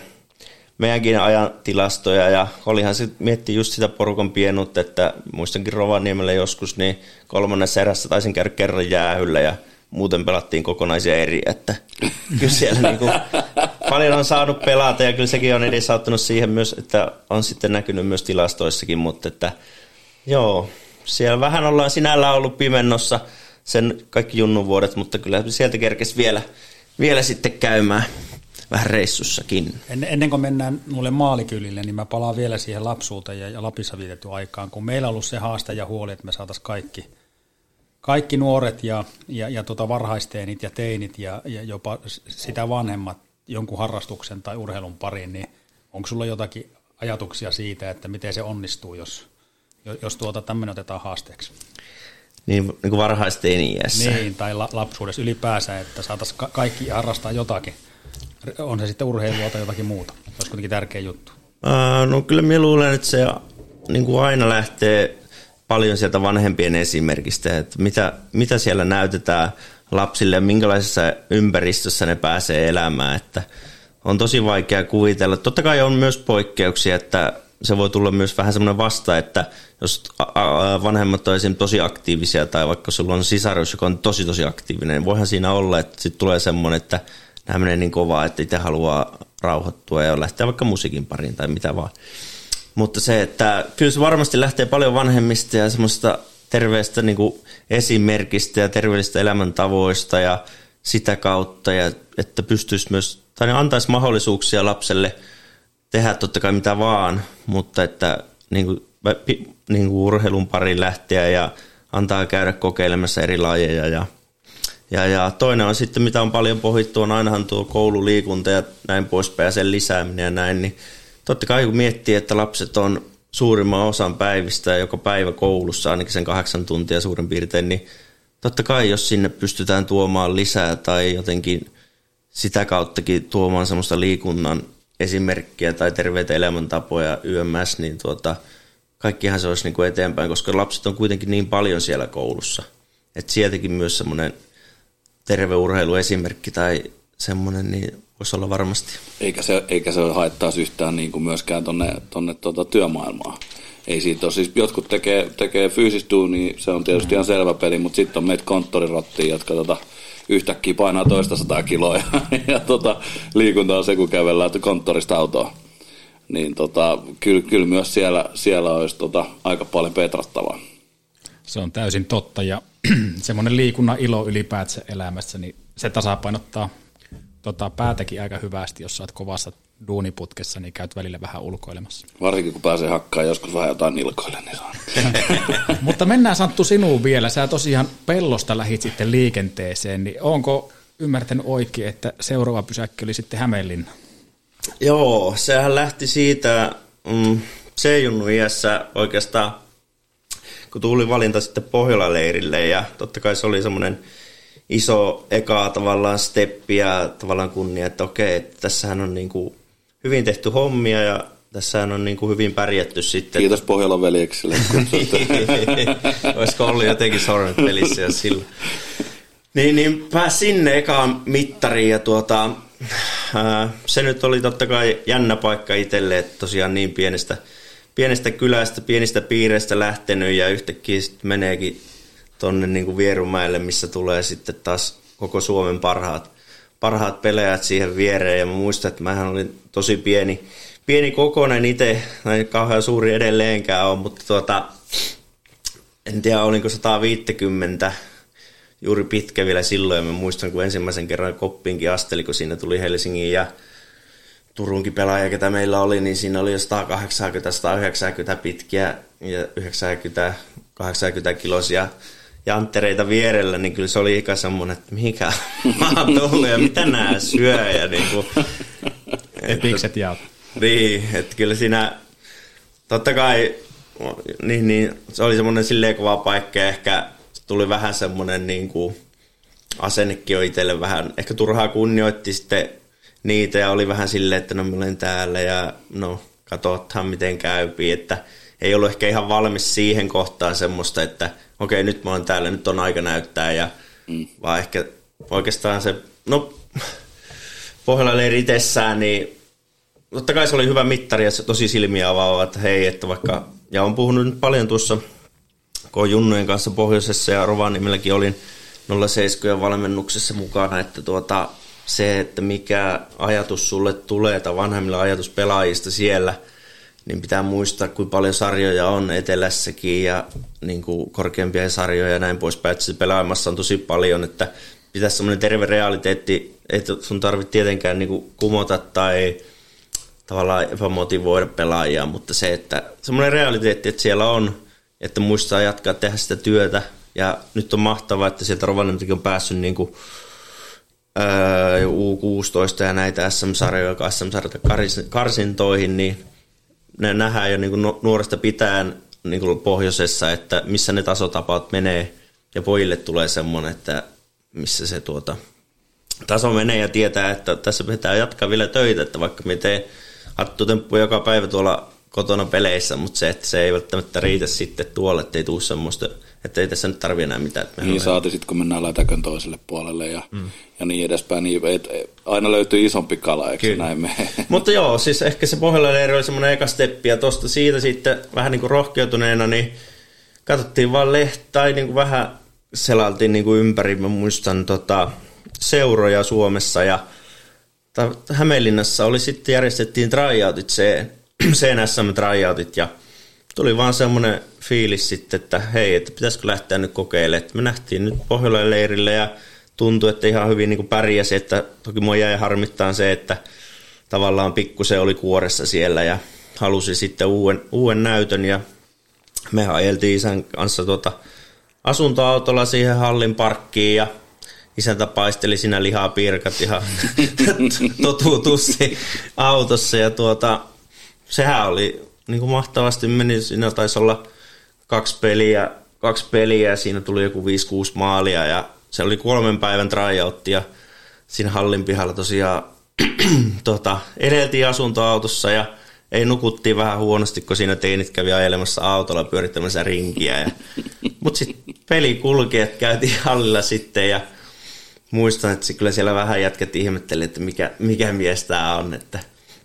meidänkin ajan tilastoja ja olihan se mietti just sitä porukan pienuutta, että muistankin Rovaniemellä joskus, niin kolmannessa erässä taisin käydä kerran jäähyllä ja muuten pelattiin kokonaisia eri, että kyllä siellä niinku paljon on saanut pelata ja kyllä sekin on edesauttanut siihen myös, että on sitten näkynyt myös tilastoissakin, mutta että joo, siellä vähän ollaan sinällään ollut pimennossa sen kaikki junnuvuodet, mutta kyllä sieltä kerkesi vielä, vielä sitten käymään vähän reissussakin. En, ennen kuin mennään mulle maalikylille, niin mä palaan vielä siihen lapsuuteen ja, ja Lapissa vietetty aikaan, kun meillä on ollut se haaste ja huoli, että me saataisiin kaikki, kaikki nuoret ja, ja, ja tota varhaisteenit ja teinit ja, ja jopa sitä vanhemmat jonkun harrastuksen tai urheilun pariin, niin onko sulla jotakin ajatuksia siitä, että miten se onnistuu, jos, jos tuota tämmöinen otetaan haasteeksi? Niin, niin kuin varhaisteini-iässä. Niin, tai la, lapsuudessa ylipäänsä, että saataisiin ka- kaikki harrastaa jotakin. On se sitten urheilua tai jotakin muuta. Se olisi kuitenkin tärkeä juttu. Uh, no kyllä minä luulen, että se niin kuin aina lähtee paljon sieltä vanhempien esimerkistä, että mitä, mitä siellä näytetään lapsille ja minkälaisessa ympäristössä ne pääsee elämään, että on tosi vaikea kuvitella. Totta kai on myös poikkeuksia, että se voi tulla myös vähän semmoinen vasta, että jos vanhemmat on esimerkiksi tosi aktiivisia tai vaikka sulla on sisarus, joka on tosi tosi aktiivinen, niin voihan siinä olla, että sitten tulee semmoinen, että nämä menee niin kovaa, että itse haluaa rauhoittua ja lähteä vaikka musiikin pariin tai mitä vaan. Mutta se, että kyllä se varmasti lähtee paljon vanhemmista ja semmoista terveestä niin kuin esimerkistä ja terveellisistä elämäntavoista ja sitä kautta, ja että pystyisi myös, tai antaisi mahdollisuuksia lapselle tehdä totta kai mitä vaan, mutta että niin kuin, niin kuin urheilun pariin lähteä ja antaa käydä kokeilemassa eri lajeja ja ja, ja toinen on sitten, mitä on paljon pohittu, on ainahan tuo koululiikunta ja näin poispäin ja sen lisääminen ja näin, niin totta kai kun miettii, että lapset on suurimman osan päivistä joka päivä koulussa, ainakin sen kahdeksan tuntia suurin piirtein, niin totta kai jos sinne pystytään tuomaan lisää tai jotenkin sitä kauttakin tuomaan semmoista liikunnan esimerkkiä tai terveitä elämäntapoja YMS, niin tuota, kaikkihan se olisi niin kuin eteenpäin, koska lapset on kuitenkin niin paljon siellä koulussa. Että sieltäkin myös semmoinen terve urheiluesimerkki tai semmoinen, niin voisi olla varmasti. Eikä se, eikä se haittaisi yhtään niin kuin myöskään tuonne tonne tuota työmaailmaan. Ei siitä ole, siis jotkut tekee, tekee fyysistä duunia, se on tietysti ihan selvä peli, mutta sitten on meitä konttorirottia, jotka tota, yhtäkkiä painaa toista sataa kiloa ja, ja tota, liikunta on se, kun kävellään konttorista autoa. Niin tota, kyllä, kyllä myös siellä, siellä olisi tota, aika paljon petrattavaa. Se on täysin totta ja semmoinen liikunnan ilo ylipäätään elämässä, niin se tasapainottaa tota, päätäkin aika hyvästi, jos olet kovassa duuniputkessa, niin käyt välillä vähän ulkoilemassa. Varsinkin kun pääsee hakkaan joskus vähän jotain nilkoille, niin saa. Mutta mennään Santtu sinuun vielä. Sä tosiaan pellosta lähit sitten liikenteeseen, niin onko ymmärtänyt oikein, että seuraava pysäkki oli sitten Hämeenlinna? Joo, sehän lähti siitä mm, C-junnu iässä oikeastaan, kun tuli valinta sitten Pohjola-leirille ja totta kai se oli semmoinen – iso eka tavallaan steppi ja tavallaan kunnia, että okei, että tässähän on niin kuin hyvin tehty hommia ja tässähän on niin kuin hyvin pärjätty sitten. Kiitos Pohjolan veljeksille. Olisiko ollut jotenkin sormet pelissä ja sillä. Niin, niin pääs sinne ekaan mittariin ja tuota, ää, se nyt oli totta kai jännä paikka itselle, että tosiaan niin pienestä, pienestä kylästä, pienistä piireistä lähtenyt ja yhtäkkiä sitten meneekin tonne niin kuin Vierumäelle, missä tulee sitten taas koko Suomen parhaat, parhaat peleät siihen viereen. Ja mä muistan, että mähän olin tosi pieni, pieni kokoinen itse, näin kauhean suuri edelleenkään on, mutta tuota, en tiedä olinko 150 juuri pitkä vielä silloin. Ja mä muistan, kun ensimmäisen kerran koppiinkin asteli, kun siinä tuli Helsingin ja Turunkin pelaaja, ketä meillä oli, niin siinä oli jo 180-190 pitkiä ja 90-80 kilosia janttereita vierellä, niin kyllä se oli ikä semmoinen, että mikä mä oon tullut ja mitä nää syö. Ja niin kuin, Epikset ja Niin, että kyllä siinä totta kai niin, niin, se oli semmoinen silleen kova paikka ehkä tuli vähän semmoinen niin kuin, asennekin jo itselle vähän, ehkä turhaa kunnioitti sitten niitä ja oli vähän silleen, että no mä olen täällä ja no katsotaan miten käypi, että ei ollut ehkä ihan valmis siihen kohtaan semmoista, että okei, nyt mä oon täällä, nyt on aika näyttää, ja mm. vaan ehkä oikeastaan se, no Pohjola-leiri itsessään, niin totta kai se oli hyvä mittari ja se tosi silmiä avaava, että hei, että vaikka, ja on puhunut nyt paljon tuossa, kun Junnujen kanssa pohjoisessa ja Rovaniemelläkin olin 07 valmennuksessa mukana, että tuota, se, että mikä ajatus sulle tulee tai vanhemmilla ajatus pelaajista siellä – niin pitää muistaa, kuinka paljon sarjoja on etelässäkin ja niin kuin korkeampia sarjoja ja näin poispäin. Että pelaamassa on tosi paljon, että pitäisi semmoinen terve realiteetti, että sun tarvitse tietenkään niin kuin kumota tai tavallaan epämotivoida pelaajia, mutta se, että semmoinen realiteetti, että siellä on, että muistaa jatkaa tehdä sitä työtä ja nyt on mahtavaa, että sieltä Rovaniemeltäkin on päässyt niin kuin, U16 ja näitä SM-sarjoja, SM-sarjoja karsintoihin, niin ne nähdään jo niin kuin nuoresta pitäen niin kuin pohjoisessa, että missä ne tasotapaut menee, ja pojille tulee semmoinen, että missä se tuota, taso menee ja tietää, että tässä pitää jatkaa vielä töitä, että vaikka me tee hattutemppu joka päivä tuolla kotona peleissä, mutta se, että se ei välttämättä riitä sitten tuolle, ettei tule semmoista, että ei tässä nyt tarvitse enää mitään. Että niin saati sitten, kun mennään lätäkön toiselle puolelle ja, mm. ja niin edespäin, niin et, aina löytyy isompi kala, eikö Kyllä. näin mene? Mutta joo, siis ehkä se Pohjola-leiri oli semmoinen eka steppi, ja tuosta siitä sitten vähän niin kuin rohkeutuneena, niin katsottiin vaan lehtä, tai niin kuin vähän selaltiin niin kuin ympäri, mä muistan tota, seuroja Suomessa, ja Hämeenlinnassa oli sitten järjestettiin tryoutit, CNSM tryoutit, ja tuli vaan semmoinen fiilis sitten, että hei, että pitäisikö lähteä nyt kokeilemaan. Että me nähtiin nyt Pohjolan leirille ja tuntui, että ihan hyvin niin pärjäsi, että toki mua jäi harmittaan se, että tavallaan pikkusen oli kuoressa siellä ja halusi sitten uuden, uuden näytön ja me ajeltiin isän kanssa tuota asuntoautolla siihen hallin parkkiin ja isäntä paisteli siinä lihapiirkat ihan totuutusti autossa ja tuota, sehän oli niin kuin mahtavasti meni, siinä taisi olla kaksi peliä, kaksi peliä ja siinä tuli joku 5-6 maalia ja se oli kolmen päivän tryoutti ja siinä hallin pihalla tosiaan tota, edeltiin asuntoautossa ja ei nukuttiin vähän huonosti, kun siinä teinit kävi ajelemassa autolla pyörittämässä rinkiä. Mutta sitten peli kulki, että käytiin hallilla sitten ja muistan, että kyllä siellä vähän jätkät ihmetteli, että mikä, mikä mies tämä on. Että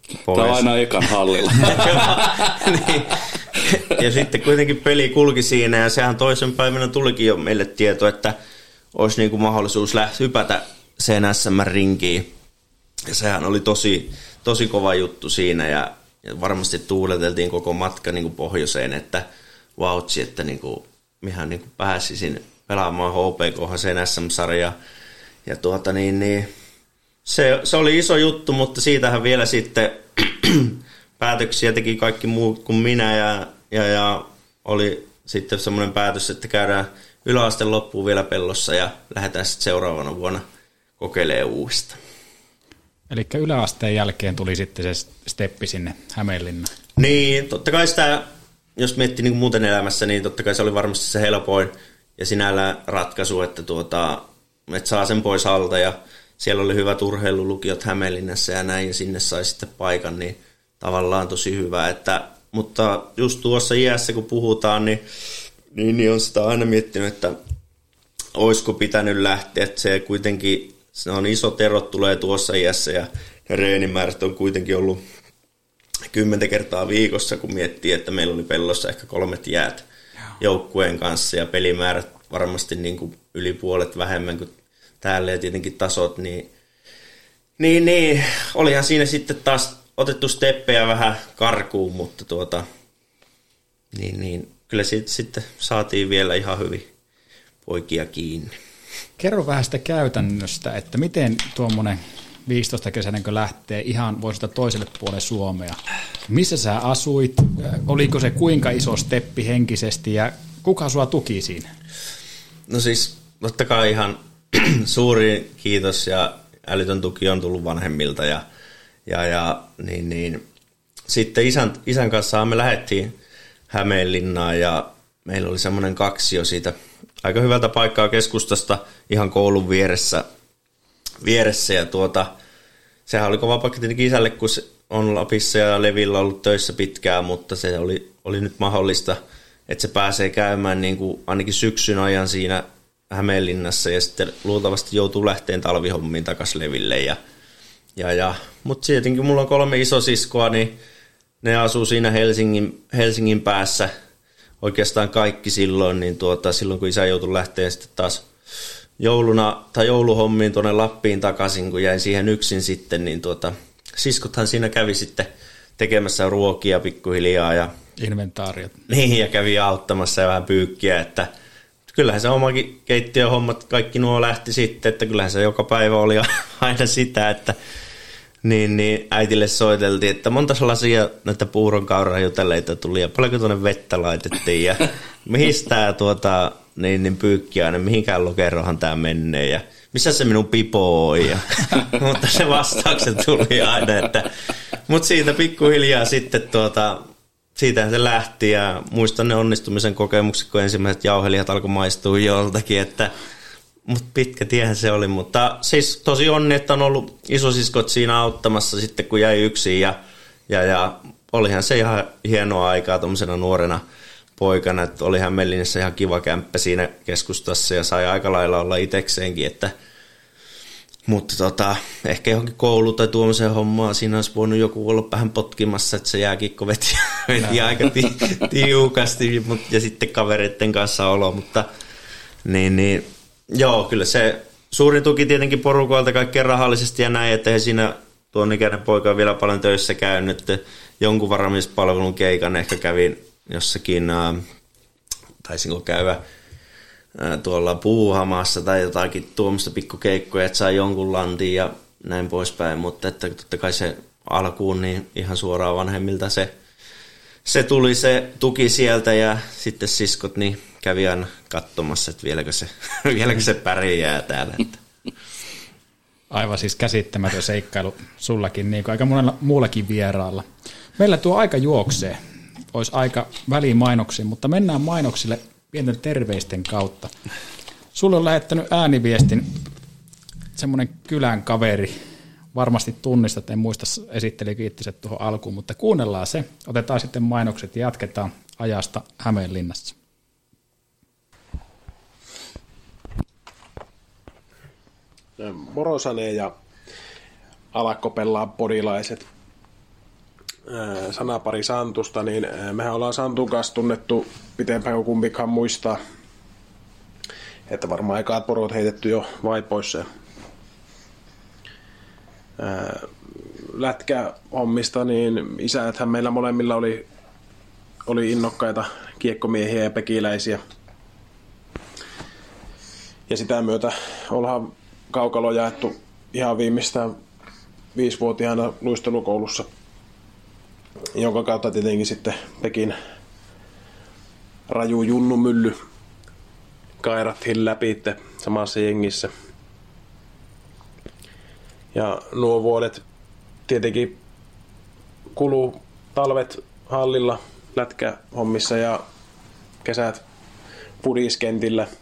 Tämä on aina ekan hallilla. niin. Ja sitten kuitenkin peli kulki siinä ja sehän toisen päivänä tulikin jo meille tieto, että olisi niin kuin mahdollisuus lähteä hypätä sen SM-rinkiin. Ja sehän oli tosi, tosi kova juttu siinä ja, ja varmasti tuuleteltiin koko matka niin kuin pohjoiseen, että vautsi, että niin kuin, mihän niin kuin pääsisin pelaamaan HPK sen SM-sarja. Ja tuota niin, niin se, se oli iso juttu, mutta siitähän vielä sitten päätöksiä teki kaikki muut kuin minä ja, ja, ja oli sitten semmoinen päätös, että käydään yläasteen loppuun vielä pellossa ja lähdetään sitten seuraavana vuonna kokeilemaan uudestaan. Eli yläasteen jälkeen tuli sitten se steppi sinne Hämeenlinnaan. Niin, totta kai sitä, jos miettii niin muuten elämässä, niin totta kai se oli varmasti se helpoin ja sinällään ratkaisu, että, tuota, että saa sen pois alta ja siellä oli hyvät urheilulukiot Hämeenlinnassa ja näin, ja sinne sai sitten paikan, niin tavallaan tosi hyvä. Että, mutta just tuossa iässä, kun puhutaan, niin, niin, niin on sitä aina miettinyt, että olisiko pitänyt lähteä, että se kuitenkin, se on iso erot tulee tuossa iässä, ja ne reenimäärät on kuitenkin ollut kymmentä kertaa viikossa, kun miettii, että meillä oli pellossa ehkä kolmet jäät joukkueen kanssa, ja pelimäärät varmasti niin kuin yli puolet vähemmän kuin täällä ja tietenkin tasot, niin, niin, niin olihan siinä sitten taas otettu steppejä vähän karkuun, mutta tuota, niin, niin, kyllä siitä sitten saatiin vielä ihan hyvin poikia kiinni. Kerro vähän sitä käytännöstä, että miten tuommoinen 15 kesäinen lähtee ihan voisi toiselle puolelle Suomea. Missä sä asuit? Oliko se kuinka iso steppi henkisesti ja kuka sua tuki siinä? No siis totta kai ihan suuri kiitos ja älytön tuki on tullut vanhemmilta ja, ja, ja niin, niin. sitten isän, isän kanssa me lähdettiin Hämeenlinnaan ja meillä oli semmoinen kaksio siitä aika hyvältä paikkaa keskustasta ihan koulun vieressä, vieressä ja tuota, sehän oli kova paikka tietenkin isälle, kun se on Lapissa ja Levillä ollut töissä pitkään, mutta se oli, oli nyt mahdollista, että se pääsee käymään niin kuin ainakin syksyn ajan siinä Hämeenlinnassa ja sitten luultavasti joutuu lähteen talvihommiin takaisin Leville. Ja, ja, ja. Mutta tietenkin mulla on kolme isosiskoa, niin ne asuu siinä Helsingin, Helsingin päässä oikeastaan kaikki silloin, niin tuota, silloin kun isä joutui lähteen sitten taas jouluna tai jouluhommiin tuonne Lappiin takaisin, kun jäin siihen yksin sitten, niin tuota, siskothan siinä kävi sitten tekemässä ruokia pikkuhiljaa ja inventaariot. Niin, ja kävi auttamassa ja vähän pyykkiä, että – kyllähän se omakin keittiöhommat, kaikki nuo lähti sitten, että kyllähän se joka päivä oli aina sitä, että niin, niin äitille soiteltiin, että monta sellaisia näitä puuron juteleita tuli ja paljonko tuonne vettä laitettiin ja mihin tämä tuota, niin, niin pyykkiäinen, mihinkään lokerohan tämä menee ja missä se minun pipo on. Ja, mutta se vastaukset tuli aina, että, mutta siitä pikkuhiljaa sitten tuota, siitähän se lähti ja muistan ne onnistumisen kokemukset, kun ensimmäiset jauhelijat alkoi maistua joltakin, että mutta pitkä tiehän se oli, mutta siis tosi onni, että on ollut isosiskot siinä auttamassa sitten, kun jäi yksin ja, ja, ja olihan se ihan hienoa aikaa tuommoisena nuorena poikana, että olihan Mellinessä ihan kiva kämppä siinä keskustassa ja sai aika lailla olla itekseenkin, että mutta tota, ehkä johonkin koulu tai tuommoiseen hommaan siinä olisi voinut joku olla vähän potkimassa, että se jääkikko veti, veti aika ti, tiukasti mut, ja sitten kavereiden kanssa olo, mutta niin, niin, joo, kyllä se suurin tuki tietenkin porukoilta kaikkeen rahallisesti ja näin, että he siinä tuon ikäinen poika on vielä paljon töissä käynyt, jonkun varamispalvelun keikan ehkä kävin jossakin, äh, taisinko käydä tuolla puuhamassa tai jotakin tuommoista pikkukeikkoja, että saa jonkun lantin ja näin poispäin, mutta että totta kai se alkuun niin ihan suoraan vanhemmilta se, se tuli se tuki sieltä ja sitten siskot niin kävi aina katsomassa, että vieläkö se, vieläkö se pärjää täällä. Että. Aivan siis käsittämätön seikkailu sullakin, niin kuin aika monella muullakin vieraalla. Meillä tuo aika juoksee. Olisi aika väliin mainoksiin, mutta mennään mainoksille pienten terveisten kautta. Sulle on lähettänyt ääniviestin semmoinen kylän kaveri. Varmasti tunnistat, en muista esitteli kiittiset tuohon alkuun, mutta kuunnellaan se. Otetaan sitten mainokset ja jatketaan ajasta Hämeenlinnassa. Morosanen ja Alakkopellaan podilaiset sanapari Santusta, niin mehän ollaan Santun kanssa tunnettu pitempään kuin kumpikaan muistaa. Että varmaan ekaat porot heitetty jo vaipoissa. Lätkä hommista, niin isäthän meillä molemmilla oli, oli innokkaita kiekkomiehiä ja pekiläisiä. Ja sitä myötä ollaan kaukalo jaettu ihan viimeistään viisivuotiaana luistelukoulussa, jonka kautta tietenkin sitten Pekin raju junnumylly kairattiin läpi samassa jengissä. Ja nuo vuodet tietenkin kuluu talvet hallilla lätkähommissa ja kesät pudiskentillä –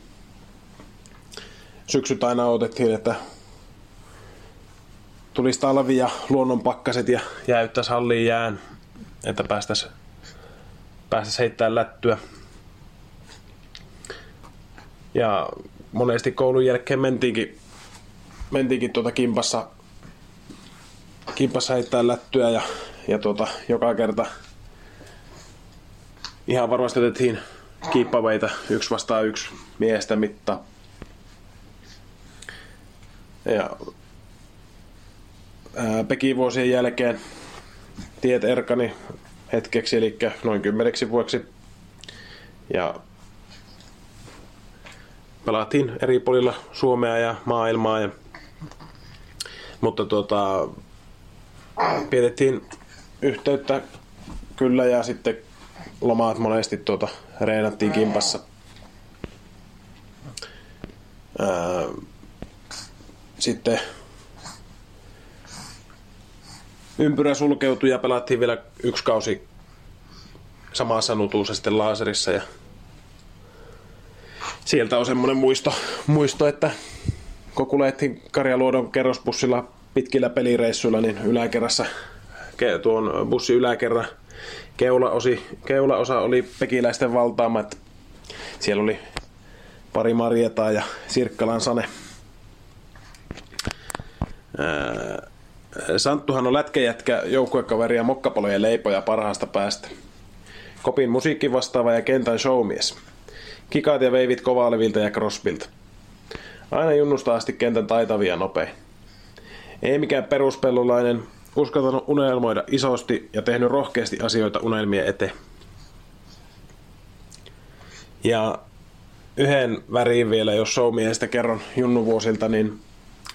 syksyt aina otettiin, että tulisi talvi ja luonnonpakkaset ja jäyttäisi halliin jään, että päästäisiin päästäisi heittämään lättyä. Ja monesti koulun jälkeen mentiinkin, mentiinkin tuota kimpassa, kimpassa heittää lättyä ja, ja tuota, joka kerta ihan varmasti otettiin kiippaveita yksi vastaan yksi miestä mittaa. Ja Pekin vuosien jälkeen tiet erkani hetkeksi, eli noin kymmeneksi vuoksi. Ja pelattiin eri puolilla Suomea ja maailmaa. Ja, mutta tuota, pidettiin yhteyttä kyllä ja sitten lomaat monesti tuota, reenattiin kimpassa. Ää, sitten ympyrä sulkeutui ja pelattiin vielä yksi kausi samassa nutuussa sitten laaserissa ja sieltä on semmoinen muisto, muisto että kun kuljettiin Karjaluodon kerrosbussilla pitkillä pelireissuilla, niin yläkerrassa tuon bussin yläkerran keulaosi, keulaosa oli pekiläisten valtaama, että siellä oli pari Marjetaa ja Sirkkalan Sane Santtuhan on lätkäjätkä, joukkuekaveri ja mokkapalojen leipoja parhaasta päästä. Kopin musiikki vastaava ja kentän showmies. Kikaat ja veivit kovaalevilta ja crossbilta. Aina junnusta asti kentän taitavia nopein. Ei mikään peruspellulainen, uskaltanut unelmoida isosti ja tehnyt rohkeasti asioita unelmien eteen. Ja yhden väriin vielä, jos showmiestä kerron junnuvuosilta, niin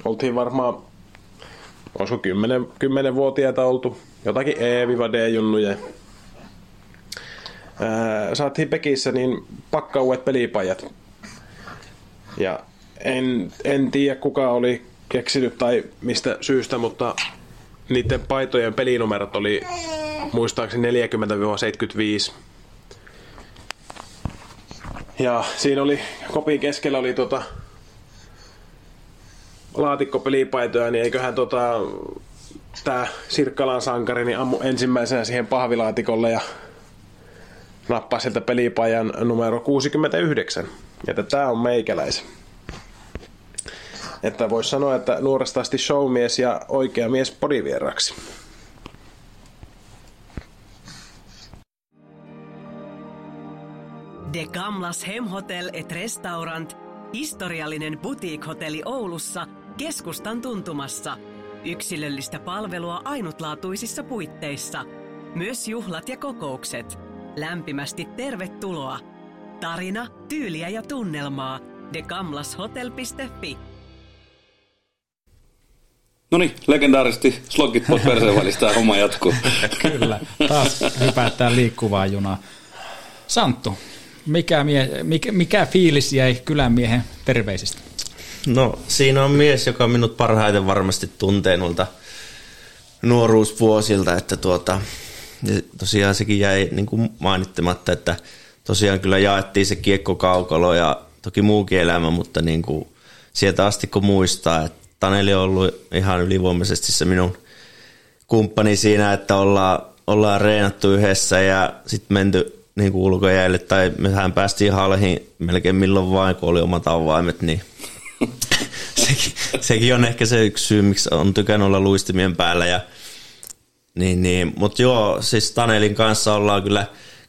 oltiin varmaan olisiko 10, 10-vuotiaita oltu, jotakin E-D-junnuja. saatiin Pekissä niin pakkauet pelipajat. Ja en, en tiedä kuka oli keksinyt tai mistä syystä, mutta niiden paitojen pelinumerot oli muistaakseni 40-75. Ja siinä oli, kopin keskellä oli tota, laatikko pelipaitoja, niin eiköhän tota, tää Sirkkalan sankari niin ammu ensimmäisenä siihen pahvilaatikolle ja nappaa sieltä pelipajan numero 69. Ja tää on meikäläisen. Että voisi sanoa, että nuoresta asti showmies ja oikea mies podivieraksi. De Gamlas Hemhotel et Restaurant, historiallinen boutique-hotelli Oulussa, keskustan tuntumassa. Yksilöllistä palvelua ainutlaatuisissa puitteissa. Myös juhlat ja kokoukset. Lämpimästi tervetuloa. Tarina, tyyliä ja tunnelmaa. degamlashotel.fi No niin, legendaarisesti slogit pois perseen välistä homma jatkuu. Kyllä, taas hypätään liikkuvaa junaa. Santtu, mikä, mie, mikä, mikä fiilis jäi kylänmiehen terveisistä? No siinä on mies, joka minut parhaiten varmasti tuntee noilta nuoruusvuosilta, että tuota, tosiaan sekin jäi niin kuin mainittamatta, että tosiaan kyllä jaettiin se kiekko kaukalo ja toki muukin elämä, mutta niin kuin sieltä asti kun muistaa, että Taneli on ollut ihan ylivoimaisesti se minun kumppani siinä, että ollaan, ollaan reenattu yhdessä ja sitten menty niin kuin ulkojäille, tai mehän päästiin halhiin melkein milloin vain, kun oli omat avaimet, niin sekin, sekin, on ehkä se yksi syy, miksi on tykännyt olla luistimien päällä. Ja, niin, niin. Mutta joo, siis Tanelin kanssa ollaan kyllä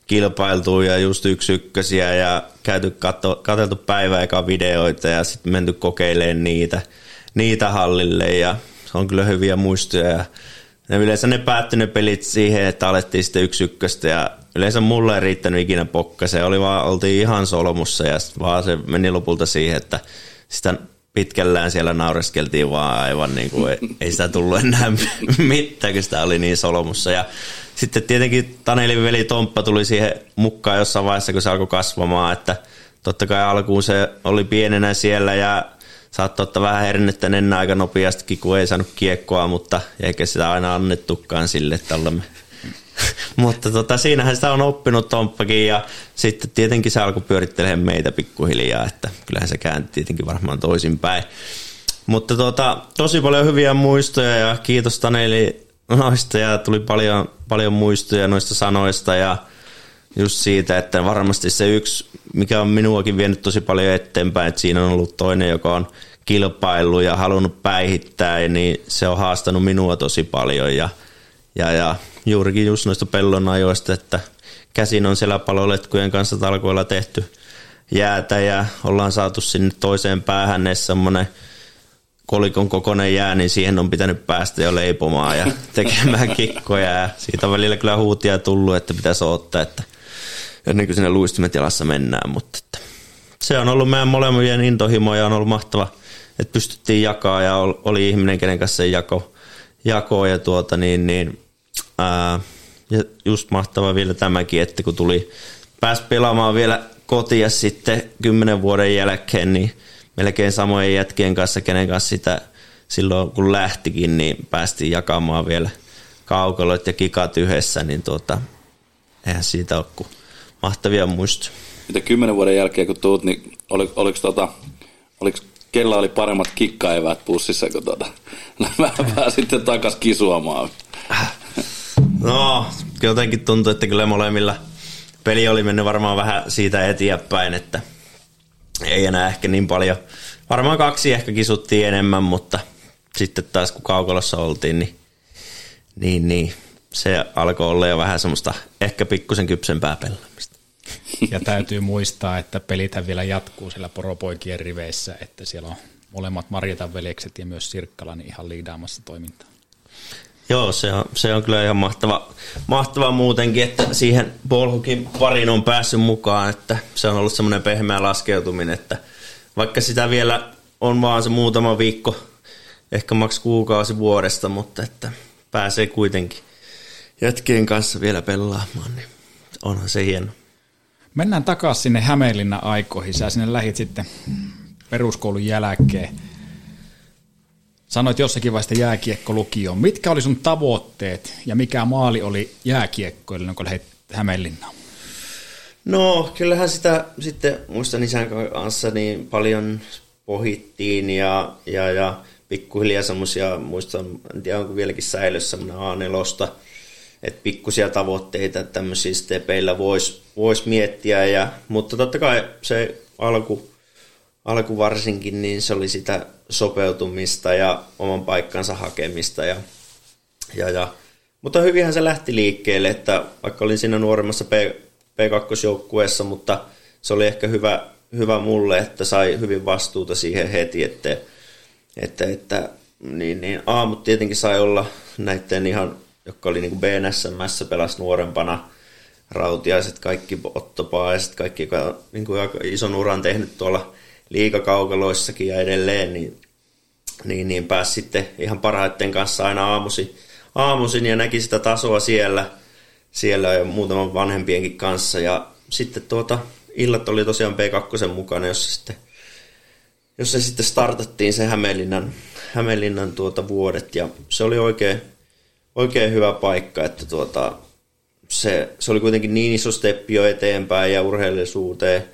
kilpailtu ja just yksi ykkösiä ja käyty katso, katseltu päivä eka videoita ja sitten menty kokeilemaan niitä, niitä hallille ja se on kyllä hyviä muistoja ja ne yleensä ne päättyi ne pelit siihen, että alettiin sitten yksi ykköstä ja yleensä mulle ei riittänyt ikinä pokka. Se oli vaan, oltiin ihan solmussa ja vaan se meni lopulta siihen, että sitä pitkällään siellä naureskeltiin vaan aivan niin kuin ei, sitä tullut enää mitään, kun sitä oli niin solmussa. Ja sitten tietenkin Tanelin veli Tomppa tuli siihen mukaan jossain vaiheessa, kun se alkoi kasvamaan, että totta kai alkuun se oli pienenä siellä ja saattoi ottaa vähän hernettä ennen aika nopeastikin, kun ei saanut kiekkoa, mutta eikä sitä aina annettukaan sille, että olemme mutta tota, siinähän sitä on oppinut Tomppakin ja sitten tietenkin se alkoi pyörittelemään meitä pikkuhiljaa, että kyllähän se käänti tietenkin varmaan toisinpäin. Mutta tota, tosi paljon hyviä muistoja ja kiitos Taneli noista ja tuli paljon, paljon muistoja noista sanoista ja just siitä, että varmasti se yksi, mikä on minuakin vienyt tosi paljon eteenpäin, että siinä on ollut toinen, joka on kilpailu ja halunnut päihittää, niin se on haastanut minua tosi paljon ja, ja, ja juurikin just noista pellon ajoista, että käsin on siellä paloletkujen kanssa talkoilla tehty jäätä ja ollaan saatu sinne toiseen päähän ne semmoinen kolikon kokoinen jää, niin siihen on pitänyt päästä jo leipomaan ja tekemään kikkoja. Ja siitä on välillä kyllä huutia tullut, että pitäisi ottaa, että ennen kuin sinne luistimet jalassa mennään, mutta että se on ollut meidän molemmien intohimo ja on ollut mahtava, että pystyttiin jakaa ja oli ihminen, kenen kanssa se jako, jako ja tuota niin, niin Ää, ja just mahtava vielä tämäkin, että kun tuli, pääsi pelaamaan vielä kotia sitten kymmenen vuoden jälkeen, niin melkein samojen jätkien kanssa, kenen kanssa sitä silloin kun lähtikin, niin päästiin jakamaan vielä kaukalot ja kikat yhdessä, niin tuota, eihän siitä ole kuin mahtavia muistoja. Mitä kymmenen vuoden jälkeen kun tuut, niin oli, oliko, tota, oliko kella oli paremmat kikkaeväät pussissa, kun tuota, pääsitte takas kisuamaan? No, jotenkin tuntuu, että kyllä molemmilla peli oli mennyt varmaan vähän siitä eteenpäin, että ei enää ehkä niin paljon. Varmaan kaksi ehkä kisuttiin enemmän, mutta sitten taas kun kaukolossa oltiin, niin, niin, niin se alkoi olla jo vähän semmoista ehkä pikkusen kypsempää pelaamista. Ja täytyy muistaa, että pelithän vielä jatkuu siellä poropoikien riveissä, että siellä on molemmat Marjatan veljekset ja myös Sirkkala niin ihan liidaamassa toimintaa. Joo, se on, se on kyllä ihan mahtava, mahtava muutenkin, että siihen Bolhukin parin on päässyt mukaan, että se on ollut semmoinen pehmeä laskeutuminen, että vaikka sitä vielä on vaan se muutama viikko, ehkä maks kuukausi vuodesta, mutta että pääsee kuitenkin jätkien kanssa vielä pelaamaan, niin onhan se hieno. Mennään takaisin sinne Hämeenlinnan aikoihin. Sä sinne lähit sitten peruskoulun jälkeen. Sanoit jossakin vaiheessa jääkiekko lukioon. Mitkä oli sun tavoitteet ja mikä maali oli jääkiekkoille, kun lähdit Hämeenlinnaan? No, kyllähän sitä sitten muistan isän kanssa niin paljon pohittiin ja, ja, ja pikkuhiljaa semmoisia, muistan, en tiedä onko vieläkin säilössä semmoinen A4, että pikkusia tavoitteita tämmöisiä stepeillä voisi vois miettiä, ja, mutta totta kai se alku, alku varsinkin, niin se oli sitä sopeutumista ja oman paikkansa hakemista. Ja, ja, ja, mutta hyvinhän se lähti liikkeelle, että vaikka olin siinä nuoremmassa P, P2-joukkueessa, mutta se oli ehkä hyvä, hyvä mulle, että sai hyvin vastuuta siihen heti, että, että, että niin, niin aamut tietenkin sai olla näiden ihan, jotka oli niin kuin BNSMssä pelas nuorempana, rautiaiset, kaikki ottopaiset, kaikki, joka niin kuin ison uran tehnyt tuolla liikakaukaloissakin ja edelleen, niin, niin, niin pääsi sitten ihan parhaiten kanssa aina aamusi, aamuisin ja näki sitä tasoa siellä, siellä ja muutaman vanhempienkin kanssa. Ja sitten tuota, illat oli tosiaan P2 mukana, jossa sitten, jossa sitten startattiin se Hämeenlinnan, Hämeenlinnan tuota vuodet ja se oli oikein, oikein hyvä paikka, että tuota, se, se oli kuitenkin niin iso steppi jo eteenpäin ja urheilullisuuteen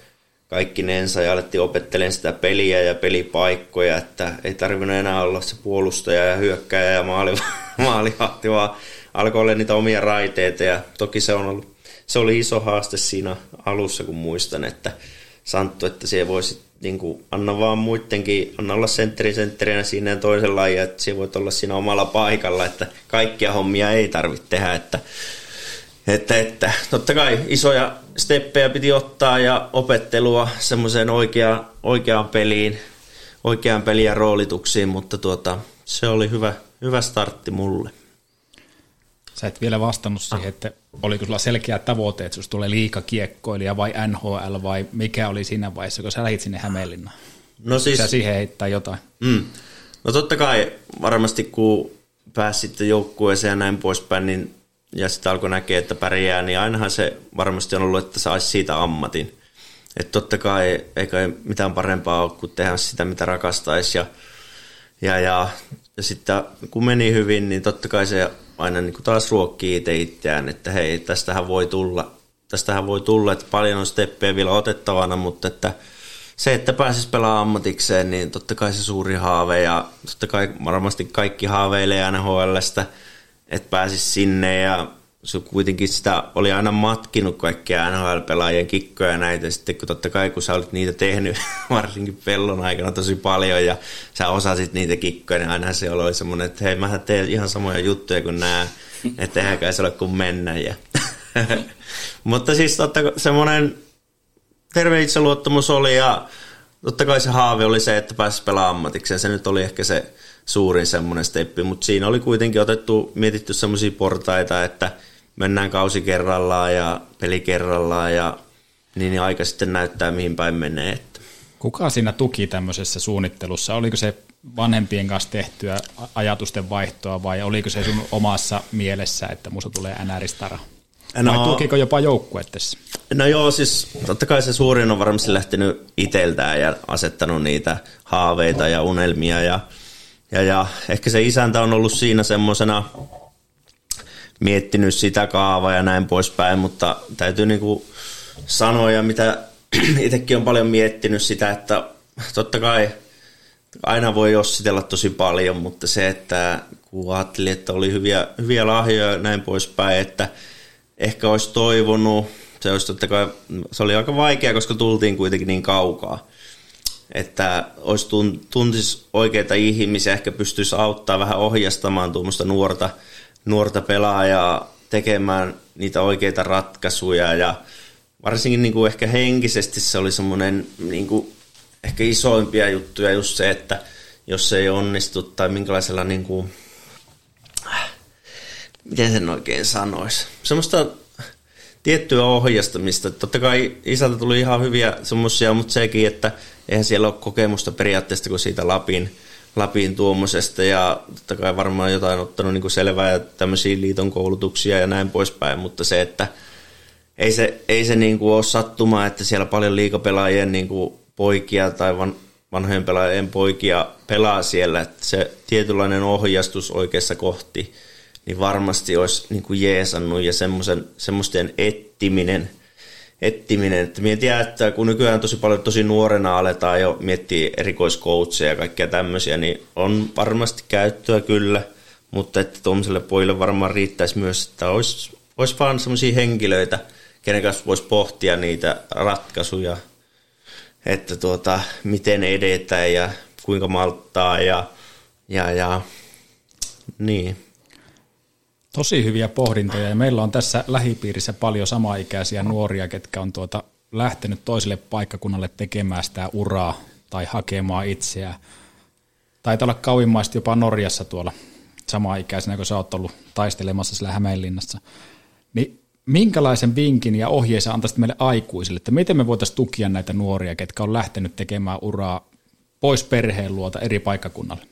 kaikkinensa ja alettiin opettelemaan sitä peliä ja pelipaikkoja, että ei tarvinnut enää olla se puolustaja ja hyökkäjä ja maali, maalivahti, vaan alkoi olla niitä omia raiteita. Ja toki se, on ollut, se oli iso haaste siinä alussa, kun muistan, että Santtu, että se voisi niin kuin, anna vaan muidenkin, anna olla sentteri sentterinä siinä ja toisella ja että se voit olla siinä omalla paikalla, että kaikkia hommia ei tarvitse tehdä, että että, että totta kai isoja steppejä piti ottaa ja opettelua semmoiseen oikeaan, oikeaan peliin, oikeaan peliin ja roolituksiin, mutta tuota, se oli hyvä, hyvä startti mulle. Sä et vielä vastannut siihen, että oliko sulla selkeä tavoite, että susta tulee liikakiekkoilija vai NHL vai mikä oli siinä vaiheessa, kun sä lähit sinne Hämeenlinnaan? No siis... Sä siihen heittää jotain. Mm. No totta kai varmasti kun pääsit joukkueeseen ja näin poispäin, niin ja sitten alkoi näkeä, että pärjää, niin ainahan se varmasti on ollut, että saisi siitä ammatin. Että totta kai eikä mitään parempaa ole kuin tehdä sitä, mitä rakastaisi. Ja, ja, ja, ja sitten kun meni hyvin, niin totta kai se aina niin kuin taas ruokkii itse itseään, että hei, tästähän voi tulla, tästähän voi tulla, että paljon on steppejä vielä otettavana, mutta että se, että pääsisi pelaamaan ammatikseen, niin totta kai se suuri haave ja totta kai varmasti kaikki haaveilee NHLstä – että pääsisi sinne ja se kuitenkin sitä oli aina matkinut kaikkia NHL-pelaajien kikkoja ja näitä. Sitten kun totta kai kun sä olit niitä tehnyt varsinkin pellon aikana tosi paljon ja sä osasit niitä kikkoja, niin aina se oli semmoinen, että hei mähän teen ihan samoja juttuja kuin nämä, että eihän kai se ole kuin mennä. Ja Mutta siis totta semmoinen terve itseluottamus oli ja totta kai se haave oli se, että pääsisi pelaamaan ammatikseen. Se nyt oli ehkä se suurin semmoinen steppi, mutta siinä oli kuitenkin otettu, mietitty semmoisia portaita, että mennään kausi kerrallaan ja peli kerrallaan ja niin, niin aika sitten näyttää mihin päin menee. Kuka siinä tuki tämmöisessä suunnittelussa? Oliko se vanhempien kanssa tehtyä ajatusten vaihtoa vai oliko se sun omassa mielessä, että musta tulee NR-stara? No, vai tukiko jopa joukkuettessa? No joo, siis totta kai se suurin on varmasti lähtenyt iteltään ja asettanut niitä haaveita ja unelmia ja ja, ja ehkä se isäntä on ollut siinä semmoisena miettinyt sitä kaavaa ja näin poispäin, mutta täytyy niinku sanoa, ja mitä itsekin on paljon miettinyt sitä, että totta kai aina voi jossitella tosi paljon, mutta se, että kun ajattelin, että oli hyviä, hyviä lahjoja ja näin poispäin, että ehkä olisi toivonut, se, olisi totta kai, se oli aika vaikea, koska tultiin kuitenkin niin kaukaa että olisi tuntis oikeita ihmisiä, ehkä pystyisi auttaa vähän ohjastamaan tuommoista nuorta, nuorta pelaajaa tekemään niitä oikeita ratkaisuja ja varsinkin niin kuin ehkä henkisesti se oli semmoinen niin kuin ehkä isoimpia juttuja just se, että jos se ei onnistu tai minkälaisella niin kuin, miten sen oikein sanoisi, semmoista tiettyä ohjastamista. Totta kai isältä tuli ihan hyviä semmoisia, mutta sekin, että eihän siellä ole kokemusta periaatteesta kuin siitä Lapin, Lapin tuommoisesta. Ja totta kai varmaan jotain ottanut niin kuin selvää ja tämmöisiä liiton koulutuksia ja näin poispäin, mutta se, että ei se, ei se niin kuin ole sattumaa, että siellä paljon liikapelaajien niin kuin poikia tai van, vanhojen pelaajien poikia pelaa siellä, että se tietynlainen ohjastus oikeassa kohti, niin varmasti olisi niin kuin jeesannut ja semmoisen, semmoisten ettiminen, ettiminen, että mietin, että kun nykyään tosi paljon tosi nuorena aletaan jo miettiä erikoiskoutseja ja kaikkea tämmöisiä, niin on varmasti käyttöä kyllä, mutta että tuollaiselle pojille varmaan riittäisi myös, että olisi, olisi vaan semmoisia henkilöitä, kenen kanssa voisi pohtia niitä ratkaisuja, että tuota, miten edetään ja kuinka malttaa ja, ja, ja niin. Tosi hyviä pohdintoja ja meillä on tässä lähipiirissä paljon samaikäisiä nuoria, ketkä on tuota lähtenyt toiselle paikkakunnalle tekemään sitä uraa tai hakemaan itseään. Taitaa olla kauimmaisesti jopa Norjassa tuolla samaikäisenä, kun sä oot ollut taistelemassa sillä Hämeenlinnassa. Niin minkälaisen vinkin ja ohjeisen antaisit meille aikuisille, että miten me voitaisiin tukia näitä nuoria, ketkä on lähtenyt tekemään uraa pois perheen luota eri paikkakunnalle?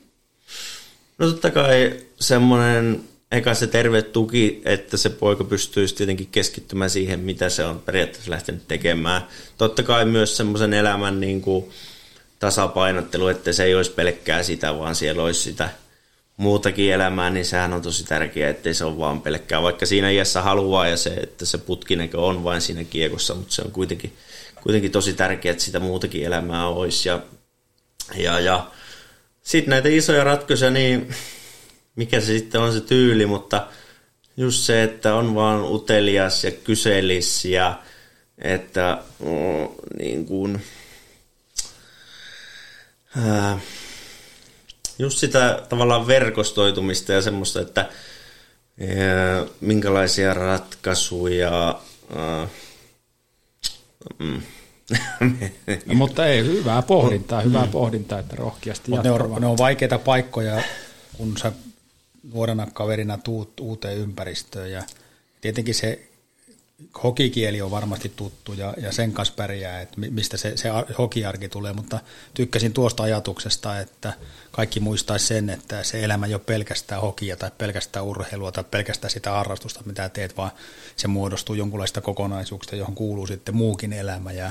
No totta kai semmoinen, eka se terve tuki, että se poika pystyisi tietenkin keskittymään siihen, mitä se on periaatteessa lähtenyt tekemään. Totta kai myös semmoisen elämän niin kuin tasapainottelu, että se ei olisi pelkkää sitä, vaan siellä olisi sitä – muutakin elämää, niin sehän on tosi tärkeää, ettei se ole vaan pelkkää, vaikka siinä iässä haluaa ja se, että se putkinäkö on vain siinä kiekossa, mutta se on kuitenkin, kuitenkin tosi tärkeää, että sitä muutakin elämää olisi. Ja, ja, ja sitten näitä isoja ratkaisuja, niin mikä se sitten on se tyyli, mutta just se, että on vaan utelias ja kyselis ja että mm, niin kuin, ää, just sitä tavallaan verkostoitumista ja semmoista, että ja, minkälaisia ratkaisuja... Äh, mm. no, mutta ei, hyvää pohdintaa, hyvää mm. pohdintaa, että rohkeasti Mutta ne on, ne on vaikeita paikkoja, kun sä nuorena kaverina tuut uuteen ympäristöön. Ja tietenkin se hokikieli on varmasti tuttu ja, ja sen kanssa pärjää, että mistä se, se hokiarki tulee, mutta tykkäsin tuosta ajatuksesta, että kaikki muistaisi sen, että se elämä ei ole pelkästään hokia tai pelkästään urheilua tai pelkästään sitä harrastusta, mitä teet, vaan se muodostuu jonkunlaista kokonaisuuksista, johon kuuluu sitten muukin elämä. Ja,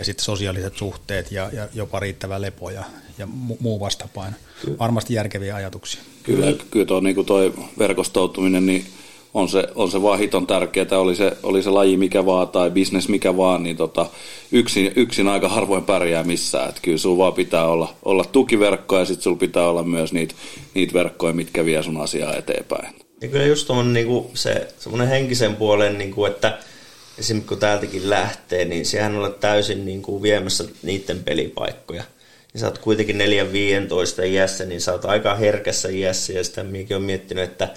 ja sitten sosiaaliset suhteet ja, ja jopa riittävä lepo ja, ja muu vastapaino. Varmasti järkeviä ajatuksia. Kyllä, kyllä tuo niin toi verkostoutuminen, niin on se, on se vaan hiton tärkeää, oli se, oli se laji mikä vaan tai bisnes mikä vaan, niin tota, yksin, yksin aika harvoin pärjää missään. Et kyllä sulla vaan pitää olla, olla tukiverkkoja ja sitten sulla pitää olla myös niitä niit verkkoja, mitkä vie sun asiaa eteenpäin. Ja kyllä just tuommoinen niinku se semmoinen henkisen puolen, niinku, että esimerkiksi kun täältäkin lähtee, niin sehän on täysin niinku viemässä niiden pelipaikkoja. Ja sä oot kuitenkin 4-15 iässä, niin sä oot aika herkässä iässä ja sitä minäkin on miettinyt, että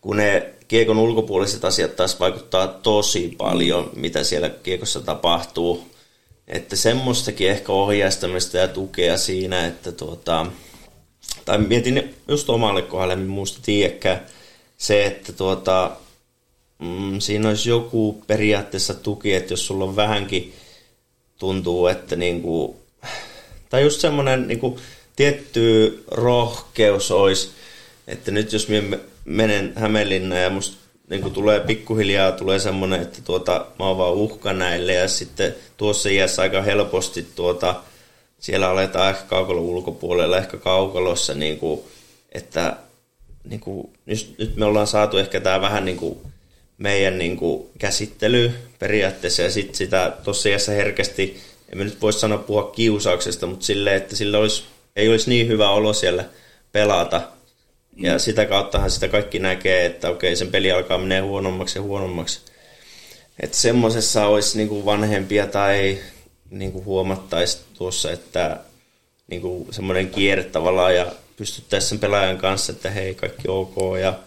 kun ne kiekon ulkopuoliset asiat taas vaikuttaa tosi paljon, mitä siellä kiekossa tapahtuu. Että semmoistakin ehkä ohjaistamista ja tukea siinä, että tuota, tai mietin just omalle kohdalle, en muusta tiedäkään, se, että tuota, mm, siinä olisi joku periaatteessa tuki, että jos sulla on vähänkin tuntuu, että niinku, tai just semmoinen niinku, tietty rohkeus olisi, että nyt jos me menen Hämeenlinnaan ja musta niin tulee pikkuhiljaa tulee semmoinen, että tuota, mä oon vaan uhka näille ja sitten tuossa iässä aika helposti tuota, siellä aletaan ehkä kaukalon ulkopuolella, ehkä kaukalossa, niin kuin, että niin kuin, nyt, me ollaan saatu ehkä tämä vähän niin kuin meidän niin kuin käsittely periaatteessa ja sitten sitä iässä herkästi, en nyt voi sanoa puhua kiusauksesta, mutta silleen, että sillä olisi, ei olisi niin hyvä olo siellä pelata, ja sitä kauttahan sitä kaikki näkee, että okei, sen peli alkaa menee huonommaksi ja huonommaksi. Että semmoisessa olisi niinku vanhempia tai niinku huomattaisi tuossa, että niinku semmoinen kierre tavallaan ja pystyttäisiin sen pelaajan kanssa, että hei, kaikki ok. Ja...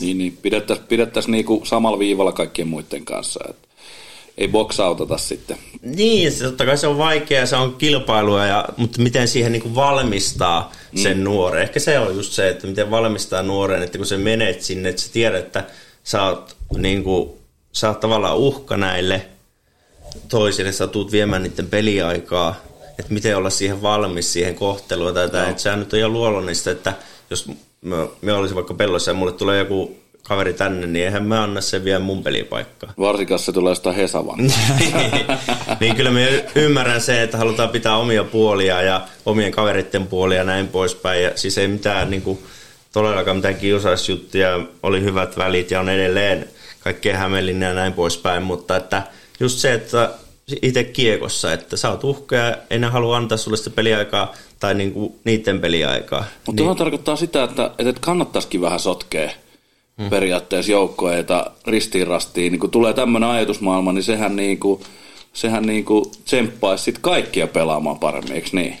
Niin, niin pidettäisiin pidettäisi niinku samalla viivalla kaikkien muiden kanssa. Että ei boksautata sitten. Niin, se, totta kai se on vaikeaa, se on kilpailua, ja, mutta miten siihen niin kuin valmistaa sen mm. nuoren. Ehkä se on just se, että miten valmistaa nuoren, että kun se menet sinne, että sä tiedät, että sä oot, niin kuin, sä oot tavallaan uhka näille toisille, sä tuut viemään niiden peliaikaa, että miten olla siihen valmis, siihen kohteluun tai no. että sehän nyt on ihan luonnollista, että jos me, me olisi vaikka pellossa ja mulle tulee joku kaveri tänne, niin eihän mä anna sen vielä mun pelipaikkaa. Varsinkaan se tulee jostain Hesavan. niin kyllä mä ymmärrän se, että halutaan pitää omia puolia ja omien kaveritten puolia ja näin poispäin. Ja siis ei mitään niin kuin, todellakaan mitään kiusaisjuttuja, oli hyvät välit ja on edelleen kaikkea Hämeenlinna ja näin poispäin, mutta että just se, että itse kiekossa, että sä oot uhka ja enää halua antaa sulle sitä peliaikaa tai niinku niiden peliaikaa. Mutta niin. tarkoittaa sitä, että, että kannattaisikin vähän sotkea hmm. periaatteessa joukkoeita ristiin rastiin. Niin kun tulee tämmöinen ajatusmaailma, niin sehän, niin kuin, sehän niin kuin tsemppaisi sit kaikkia pelaamaan paremmin, eikö niin?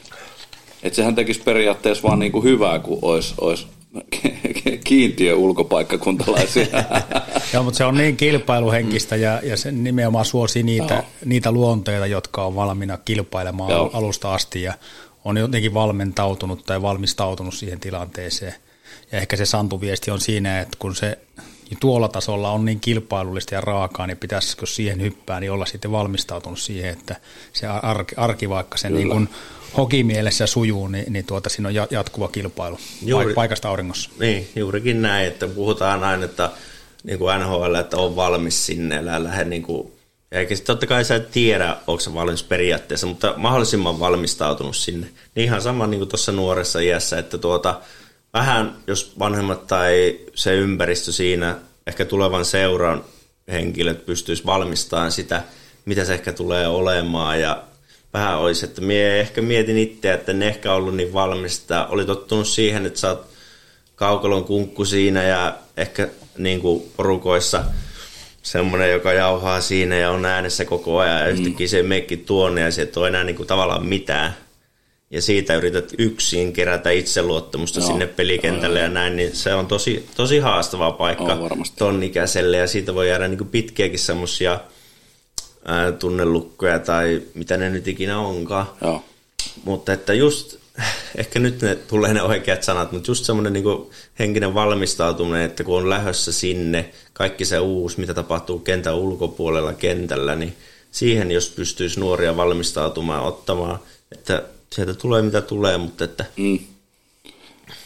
Että sehän tekisi periaatteessa vaan niin kuin hyvää, kun olisi, olisi kiintiö ulkopaikkakuntalaisia. Joo, mutta se on niin kilpailuhenkistä ja, ja se nimenomaan suosii niitä, niitä luonteita, jotka on valmiina kilpailemaan Joo. alusta asti ja on jotenkin valmentautunut tai valmistautunut siihen tilanteeseen. Ja ehkä se Santu-viesti on siinä, että kun se tuolla tasolla on niin kilpailullista ja raakaa, niin pitäisikö siihen hyppää, niin olla sitten valmistautunut siihen, että se arki, arki vaikka sen niin kuin hokimielessä sujuu, niin, niin tuota, siinä on jatkuva kilpailu Juuri, paikasta auringossa. Niin, juurikin näin, että puhutaan aina, että niin kuin NHL, että on valmis sinne, älä lähde niin kuin, eikä sitten totta kai sä et tiedä, onko se valmis periaatteessa, mutta mahdollisimman valmistautunut sinne. Niin ihan sama niin kuin tuossa nuoressa iässä, että tuota, vähän jos vanhemmat tai se ympäristö siinä, ehkä tulevan seuran henkilöt pystyisi valmistamaan sitä, mitä se ehkä tulee olemaan ja vähän olisi, että mie ehkä mietin itse, että ne ehkä ollut niin valmista. Oli tottunut siihen, että sä oot kaukalon kunkku siinä ja ehkä niin kuin porukoissa semmoinen, joka jauhaa siinä ja on äänessä koko ajan ja mm. yhtäkkiä se meikki tuonne ja se et ole enää niin kuin tavallaan mitään. Ja siitä yrität yksin kerätä itseluottamusta sinne pelikentälle ja näin, niin se on tosi, tosi haastava paikka ton ikäiselle ja siitä voi jäädä niin kuin pitkiäkin semmoisia – tunnelukkoja tai mitä ne nyt ikinä onkaan. Joo. Mutta että just, ehkä nyt ne tulee ne oikeat sanat, mutta just semmoinen niin henkinen valmistautuminen, että kun on lähössä sinne, kaikki se uusi, mitä tapahtuu kentän ulkopuolella kentällä, niin siihen jos pystyisi nuoria valmistautumaan, ottamaan, että sieltä tulee mitä tulee, mutta että... Mm.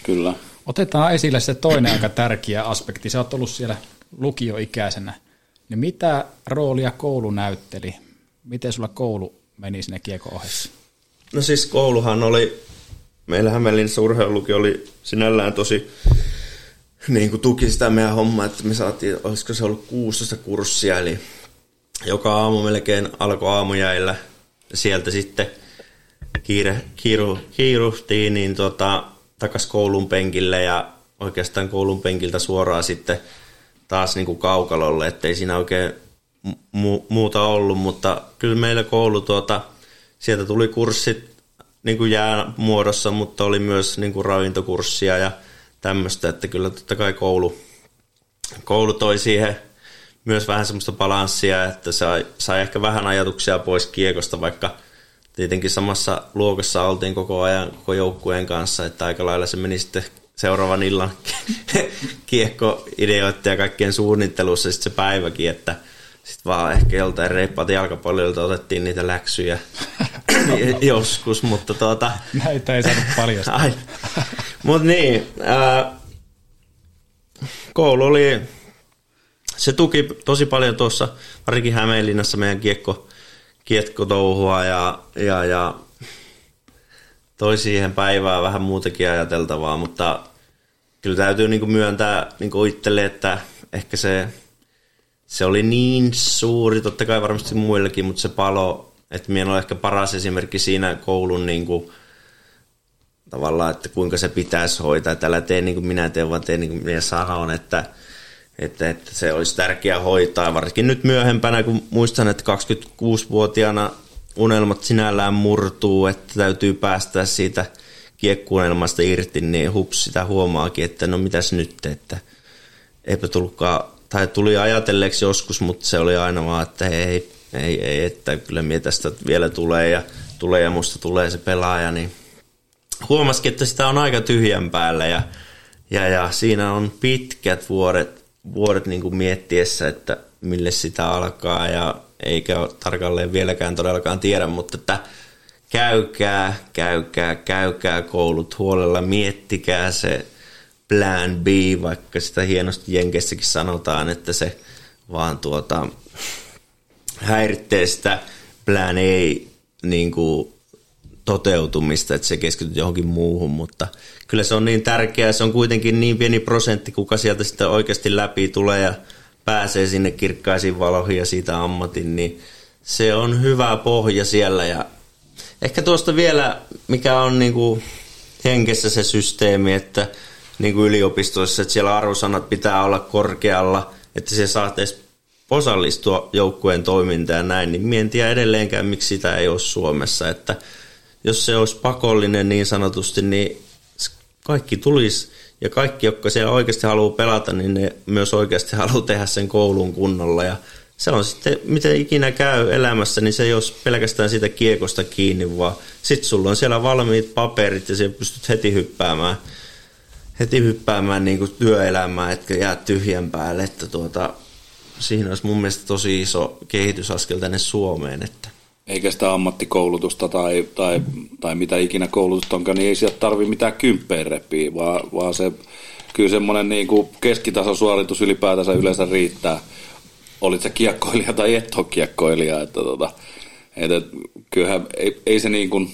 Kyllä. Otetaan esille se toinen aika tärkeä aspekti. Sä oot ollut siellä lukioikäisenä – niin mitä roolia koulu näytteli? Miten sulla koulu meni sinne kiekko ohessa? No siis kouluhan oli, meillä Hämeenlinnassa urheiluluki oli sinällään tosi niin kuin tuki sitä meidän hommaa, että me saatiin, olisiko se ollut 16 kurssia, eli joka aamu melkein alkoi aamujäillä. Sieltä sitten kiire, kiiru, kiiruhtiin niin tota, takas koulun penkille ja oikeastaan koulun penkiltä suoraan sitten – taas niin kuin kaukalolle, ettei siinä oikein mu- muuta ollut, mutta kyllä meillä koulu tuota, sieltä tuli kurssit niin kuin jäämuodossa, mutta oli myös niin kuin ravintokurssia ja tämmöistä, että kyllä totta kai koulu, koulu toi siihen myös vähän semmoista balanssia, että sai, sai ehkä vähän ajatuksia pois kiekosta, vaikka tietenkin samassa luokassa oltiin koko ajan koko joukkueen kanssa, että aika lailla se meni sitten seuraavan illan kiekkoideoiden ja kaikkien suunnittelussa sitten se päiväkin, että sitten vaan ehkä joltain reippaat jalkapallilta otettiin niitä läksyjä joskus, mutta tuota... Näitä ei saanut paljastaa. mutta niin, ää, koulu oli, se tuki tosi paljon tuossa, varsinkin Hämeenlinnassa meidän kiekko, kiekkotouhua ja, ja, ja toi siihen päivään vähän muutakin ajateltavaa, mutta kyllä täytyy niin myöntää niin itselle, että ehkä se, se oli niin suuri, totta kai varmasti muillekin, mutta se palo, että minä olen ehkä paras esimerkki siinä koulun niin kuin, tavallaan, että kuinka se pitäisi hoitaa, että älä tee niin kuin minä teen, vaan tee niin kuin minä sanon, että, että, että se olisi tärkeää hoitaa, varsinkin nyt myöhempänä, kun muistan, että 26-vuotiaana unelmat sinällään murtuu, että täytyy päästä siitä kiekkuunelmasta irti, niin hups sitä huomaakin, että no mitäs nyt, että eipä tullutkaan, tai tuli ajatelleeksi joskus, mutta se oli aina vaan, että ei, ei, ei että kyllä minä tästä vielä tulee ja tulee ja musta tulee se pelaaja, niin huomasikin, että sitä on aika tyhjän päällä ja, ja, ja siinä on pitkät vuodet, vuodet niin kuin miettiessä, että mille sitä alkaa ja eikä tarkalleen vieläkään todellakaan tiedä, mutta että käykää, käykää, käykää koulut huolella, miettikää se plan B, vaikka sitä hienosti Jenkessäkin sanotaan, että se vaan tuota, häiritsee sitä plan A niin kuin, toteutumista, että se keskityt johonkin muuhun, mutta kyllä se on niin tärkeää, se on kuitenkin niin pieni prosentti, kuka sieltä sitten oikeasti läpi tulee ja pääsee sinne kirkkaisiin valoihin ja siitä ammatin, niin se on hyvä pohja siellä. Ja ehkä tuosta vielä, mikä on niin kuin henkessä se systeemi, että niin kuin yliopistoissa, että siellä arvosanat pitää olla korkealla, että se saa edes osallistua joukkueen toimintaan ja näin, niin en tiedä edelleenkään, miksi sitä ei ole Suomessa, että jos se olisi pakollinen niin sanotusti, niin kaikki tulisi ja kaikki, jotka siellä oikeasti haluaa pelata, niin ne myös oikeasti haluaa tehdä sen koulun kunnolla ja se on sitten, miten ikinä käy elämässä, niin se ei ole pelkästään siitä kiekosta kiinni, vaan sitten sulla on siellä valmiit paperit ja siellä pystyt heti hyppäämään, heti hyppäämään niin kuin työelämään, etkä jää tyhjän päälle, että tuota, siinä olisi mun mielestä tosi iso kehitysaskel tänne Suomeen, että eikä sitä ammattikoulutusta tai, tai, tai mitä ikinä koulutusta onkaan, niin ei sieltä tarvi mitään kymppeen repiä, vaan, vaan se kyllä semmoinen niin kuin keskitasosuoritus ylipäätänsä yleensä riittää. Olit se kiekkoilija tai et ole kiekkoilija, että tota, että kyllähän ei, ei, se niin kuin,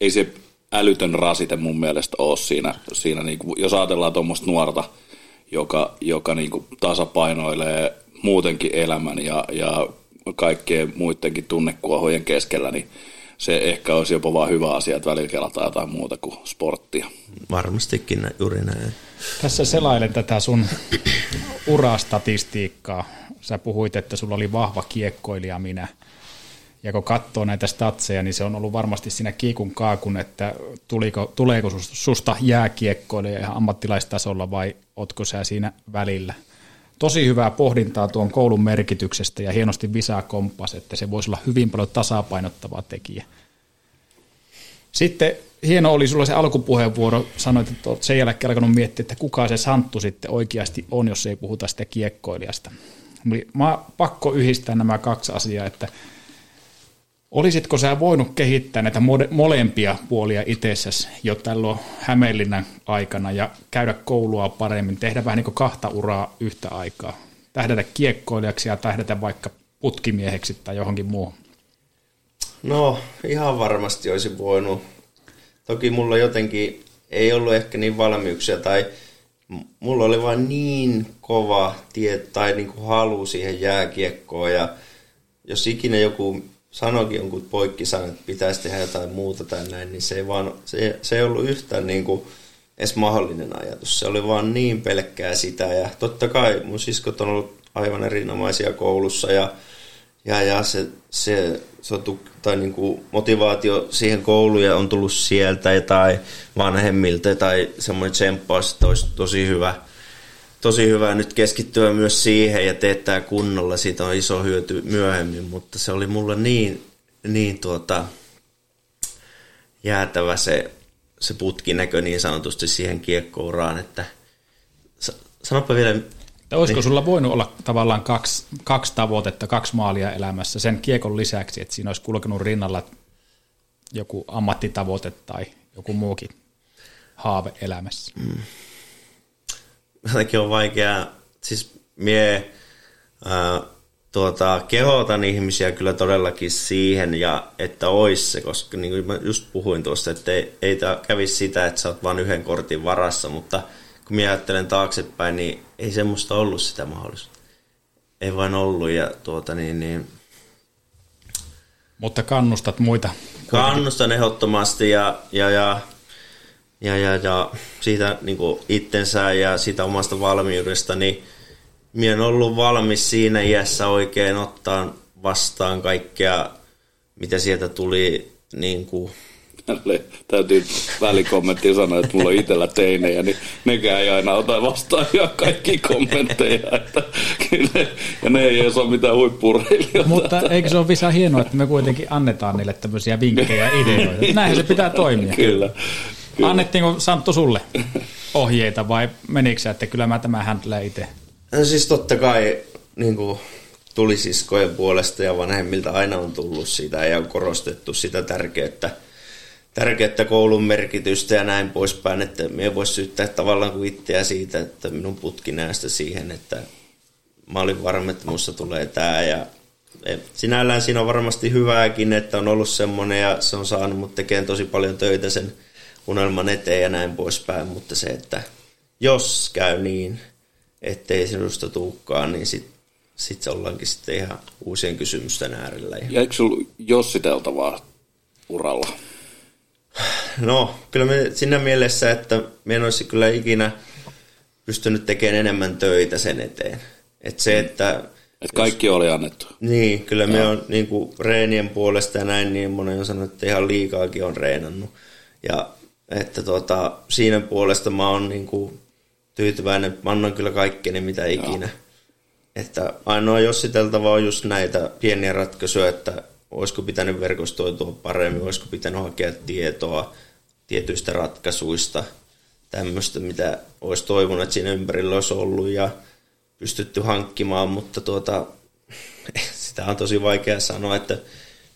ei se älytön rasite mun mielestä ole siinä, siinä niin kuin, jos ajatellaan tuommoista nuorta, joka, joka niin kuin tasapainoilee muutenkin elämän ja, ja kaikkien muidenkin tunnekuohojen keskellä, niin se ehkä olisi jopa vaan hyvä asia, että välillä kelataan jotain muuta kuin sporttia. Varmastikin juuri näin. Tässä selailen tätä sun urastatistiikkaa. Sä puhuit, että sulla oli vahva kiekkoilija minä. Ja kun katsoo näitä statseja, niin se on ollut varmasti siinä kiikun kaakun, että tuliko, tuleeko susta jääkiekkoilija ihan ammattilaistasolla vai otko sä siinä välillä – tosi hyvää pohdintaa tuon koulun merkityksestä ja hienosti visaa kompas, että se voisi olla hyvin paljon tasapainottava tekijä. Sitten hieno oli sulla se alkupuheenvuoro, sanoit, että olet sen jälkeen alkanut miettiä, että kuka se Santtu sitten oikeasti on, jos ei puhuta sitä kiekkoilijasta. Mä pakko yhdistää nämä kaksi asiaa, että Olisitko sä voinut kehittää näitä molempia puolia itsessäsi jo tällä Hämeenlinnan aikana ja käydä koulua paremmin, tehdä vähän niin kuin kahta uraa yhtä aikaa? Tähdätä kiekkoilijaksi ja tähdätä vaikka putkimieheksi tai johonkin muuhun? No, ihan varmasti olisi voinut. Toki mulla jotenkin ei ollut ehkä niin valmiuksia tai mulla oli vain niin kova tie tai niin kuin halu siihen jääkiekkoon ja jos ikinä joku sanoikin jonkun poikkisanan, että pitäisi tehdä jotain muuta tai näin, niin se ei, vaan, se, se ei ollut yhtään niin kuin edes mahdollinen ajatus. Se oli vaan niin pelkkää sitä ja totta kai mun siskot on ollut aivan erinomaisia koulussa ja, ja, ja se, se, se on, tai niin kuin motivaatio siihen kouluun on tullut sieltä tai vanhemmilta tai semmoinen tsemppaus, että olisi tosi hyvä – tosi hyvä nyt keskittyä myös siihen ja teettää kunnolla. Siitä on iso hyöty myöhemmin, mutta se oli mulle niin, niin tuota, jäätävä se, se putkinäkö niin sanotusti siihen kiekkouraan, että sanoppa vielä... Että olisiko niin. sulla voinut olla tavallaan kaksi, kaksi tavoitetta, kaksi maalia elämässä sen kiekon lisäksi, että siinä olisi kulkenut rinnalla joku ammattitavoite tai joku muukin haave elämässä? Mm jotenkin on vaikea, siis mie ää, tuota, kehotan ihmisiä kyllä todellakin siihen, ja että ois se, koska niin kuin mä just puhuin tuosta, että ei, ei kävisi sitä, että sä oot vain yhden kortin varassa, mutta kun minä ajattelen taaksepäin, niin ei semmoista ollut sitä mahdollisuutta. Ei vain ollut, ja tuota niin, niin mutta kannustat muita. Kannustan ehdottomasti ja, ja, ja ja, ja, ja siitä niin itsensä ja siitä omasta valmiudesta, niin minä olen ollut valmis siinä iässä oikein ottaa vastaan kaikkea, mitä sieltä tuli niin kuin, Tälle täytyy välikommentti sanoa, että mulla on itsellä teinejä, niin nekään ei aina ota vastaan ihan kaikki kommentteja. Että kyllä, ja ne ei edes ole mitään huippureilijoita. Mutta eikö se ole visä hienoa, että me kuitenkin annetaan niille tämmöisiä vinkkejä ja ideoita. Näinhän se pitää toimia. Kyllä. Kyllä. Annettiinko Santtu sulle ohjeita vai menikö se, että kyllä mä tämän händlään itse? No siis totta kai niin kuin tulisiskojen puolesta ja vanhemmilta aina on tullut sitä ja on korostettu sitä tärkeyttä, tärkeyttä koulun merkitystä ja näin poispäin, että me voisi syyttää tavallaan kuin itseä siitä, että minun putki näistä siihen, että mä olin varma, että minusta tulee tämä ja sinällään siinä on varmasti hyvääkin, että on ollut semmoinen ja se on saanut mut tekemään tosi paljon töitä sen unelman eteen ja näin poispäin, mutta se, että jos käy niin, ettei sinusta tuukkaan, niin sitten sit se ollaankin sitten ihan uusien kysymysten äärellä. Ja eikö sinulla jossiteltavaa uralla? No, kyllä me siinä mielessä, että me en olisi kyllä ikinä pystynyt tekemään enemmän töitä sen eteen. Et se, että... Et kaikki jos, oli annettu. Niin, kyllä me on niin kuin, reenien puolesta ja näin, niin monen on sanonut, että ihan liikaakin on reenannut. Ja että tota, siinä puolesta mä oon niin kuin, tyytyväinen, että mä annan kyllä kaikkeni mitä ikinä. Joo. Että ainoa jossiteltava on just näitä pieniä ratkaisuja, että olisiko pitänyt verkostoitua paremmin, olisiko pitänyt hakea tietoa tietyistä ratkaisuista, tämmöistä, mitä olisi toivonut, että siinä ympärillä olisi ollut ja pystytty hankkimaan, mutta tuota, sitä on tosi vaikea sanoa, että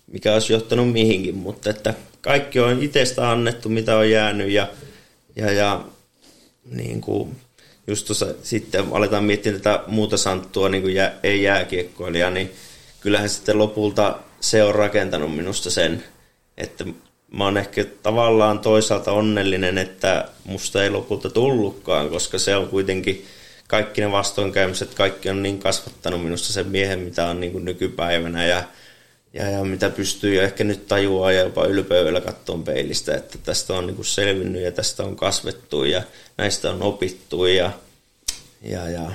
mikä olisi johtanut mihinkin, mutta että kaikki on itsestä annettu, mitä on jäänyt ja, ja, ja niin kuin, just tuossa sitten aletaan miettiä tätä muuta santtua, niin kuin jää, ei jääkiekkoilija, niin kyllähän sitten lopulta se on rakentanut minusta sen, että mä oon ehkä tavallaan toisaalta onnellinen, että musta ei lopulta tullutkaan, koska se on kuitenkin kaikki ne vastoinkäymiset, kaikki on niin kasvattanut minusta sen miehen, mitä on niin kuin nykypäivänä ja, ja, ja mitä pystyy jo ehkä nyt tajuaa ja jopa ylpeydellä kattoon peilistä, että tästä on niin kuin selvinnyt ja tästä on kasvettu ja näistä on opittu ja, ja, ja.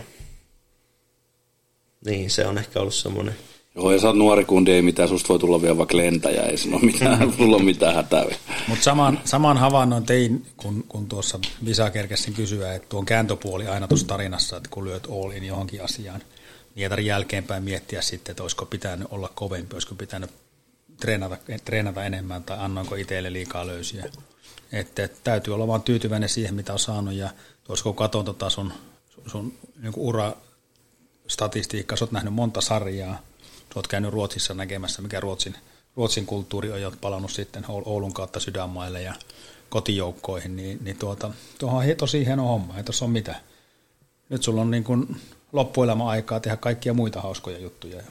Niin se on ehkä ollut semmoinen Joo, ja sä oot nuori kundi, ei mitään, susta voi tulla vielä vaikka lentäjä, ei ole mitään, sulla ole mitään hätää. Mutta saman, saman havainnon tein, kun, kun tuossa Visa kerkesin kysyä, että tuon kääntöpuoli aina tuossa tarinassa, että kun lyöt all in johonkin asiaan, ei tarvitse jälkeenpäin miettiä sitten, että olisiko pitänyt olla kovempi, olisiko pitänyt treenata, treenata enemmän tai annoinko itselle liikaa löysiä. Että, täytyy olla vaan tyytyväinen siihen, mitä on saanut ja kun katson tota sun, sun niin ura statistiikka, sä oot nähnyt monta sarjaa, olet käynyt Ruotsissa näkemässä, mikä Ruotsin, Ruotsin kulttuuri on jo palannut sitten Oulun kautta sydänmaille ja kotijoukkoihin, niin, niin tuota, tuohon on tosi hieno homma, ei tuossa ole mitään. Nyt sulla on niin kuin loppuelämä aikaa tehdä kaikkia muita hauskoja juttuja ja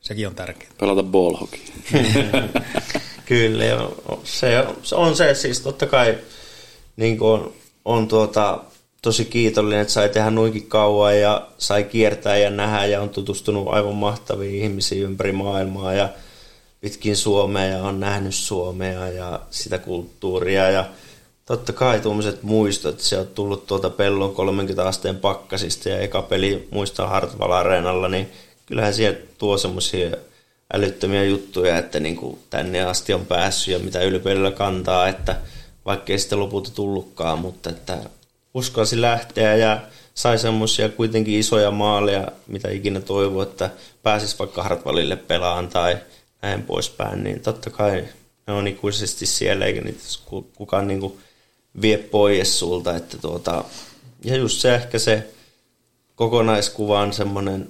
sekin on tärkeää. Pelata ball hockey. Kyllä. Se, se on se siis totta kai niin on, on tuota, tosi kiitollinen, että sai tehdä noinkin kauan ja sai kiertää ja nähdä ja on tutustunut aivan mahtaviin ihmisiin ympäri maailmaa ja pitkin Suomea ja on nähnyt Suomea ja sitä kulttuuria ja totta kai tuommoiset muistot, se on tullut tuolta pellon 30 asteen pakkasista ja eka peli muistaa Hartwall Areenalla, niin kyllähän siellä tuo semmoisia älyttömiä juttuja, että niin kuin tänne asti on päässyt ja mitä ylpeydellä kantaa, että vaikka ei sitten lopulta tullutkaan, mutta että uskalsi lähteä ja sai semmoisia kuitenkin isoja maaleja, mitä ikinä toivoo, että pääsisi vaikka Hartwallille pelaan tai näin poispäin, niin totta kai ne on ikuisesti siellä, eikä niitä kukaan niin kuin vie pois sulta. Että tuota, ja just se ehkä se kokonaiskuva on semmoinen,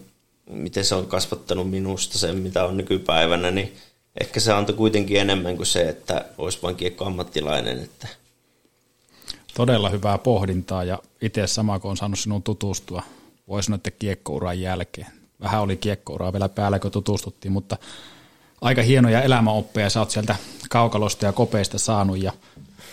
miten se on kasvattanut minusta sen, mitä on nykypäivänä, niin ehkä se antoi kuitenkin enemmän kuin se, että olisi vain kiekko ammattilainen, että Todella hyvää pohdintaa ja itse sama kun on saanut sinun tutustua, voisi sanoa, että kiekkouran jälkeen. Vähän oli kiekkouraa vielä päällä, kun tutustuttiin, mutta aika hienoja elämäoppeja sä oot sieltä kaukalosta ja kopeista saanut ja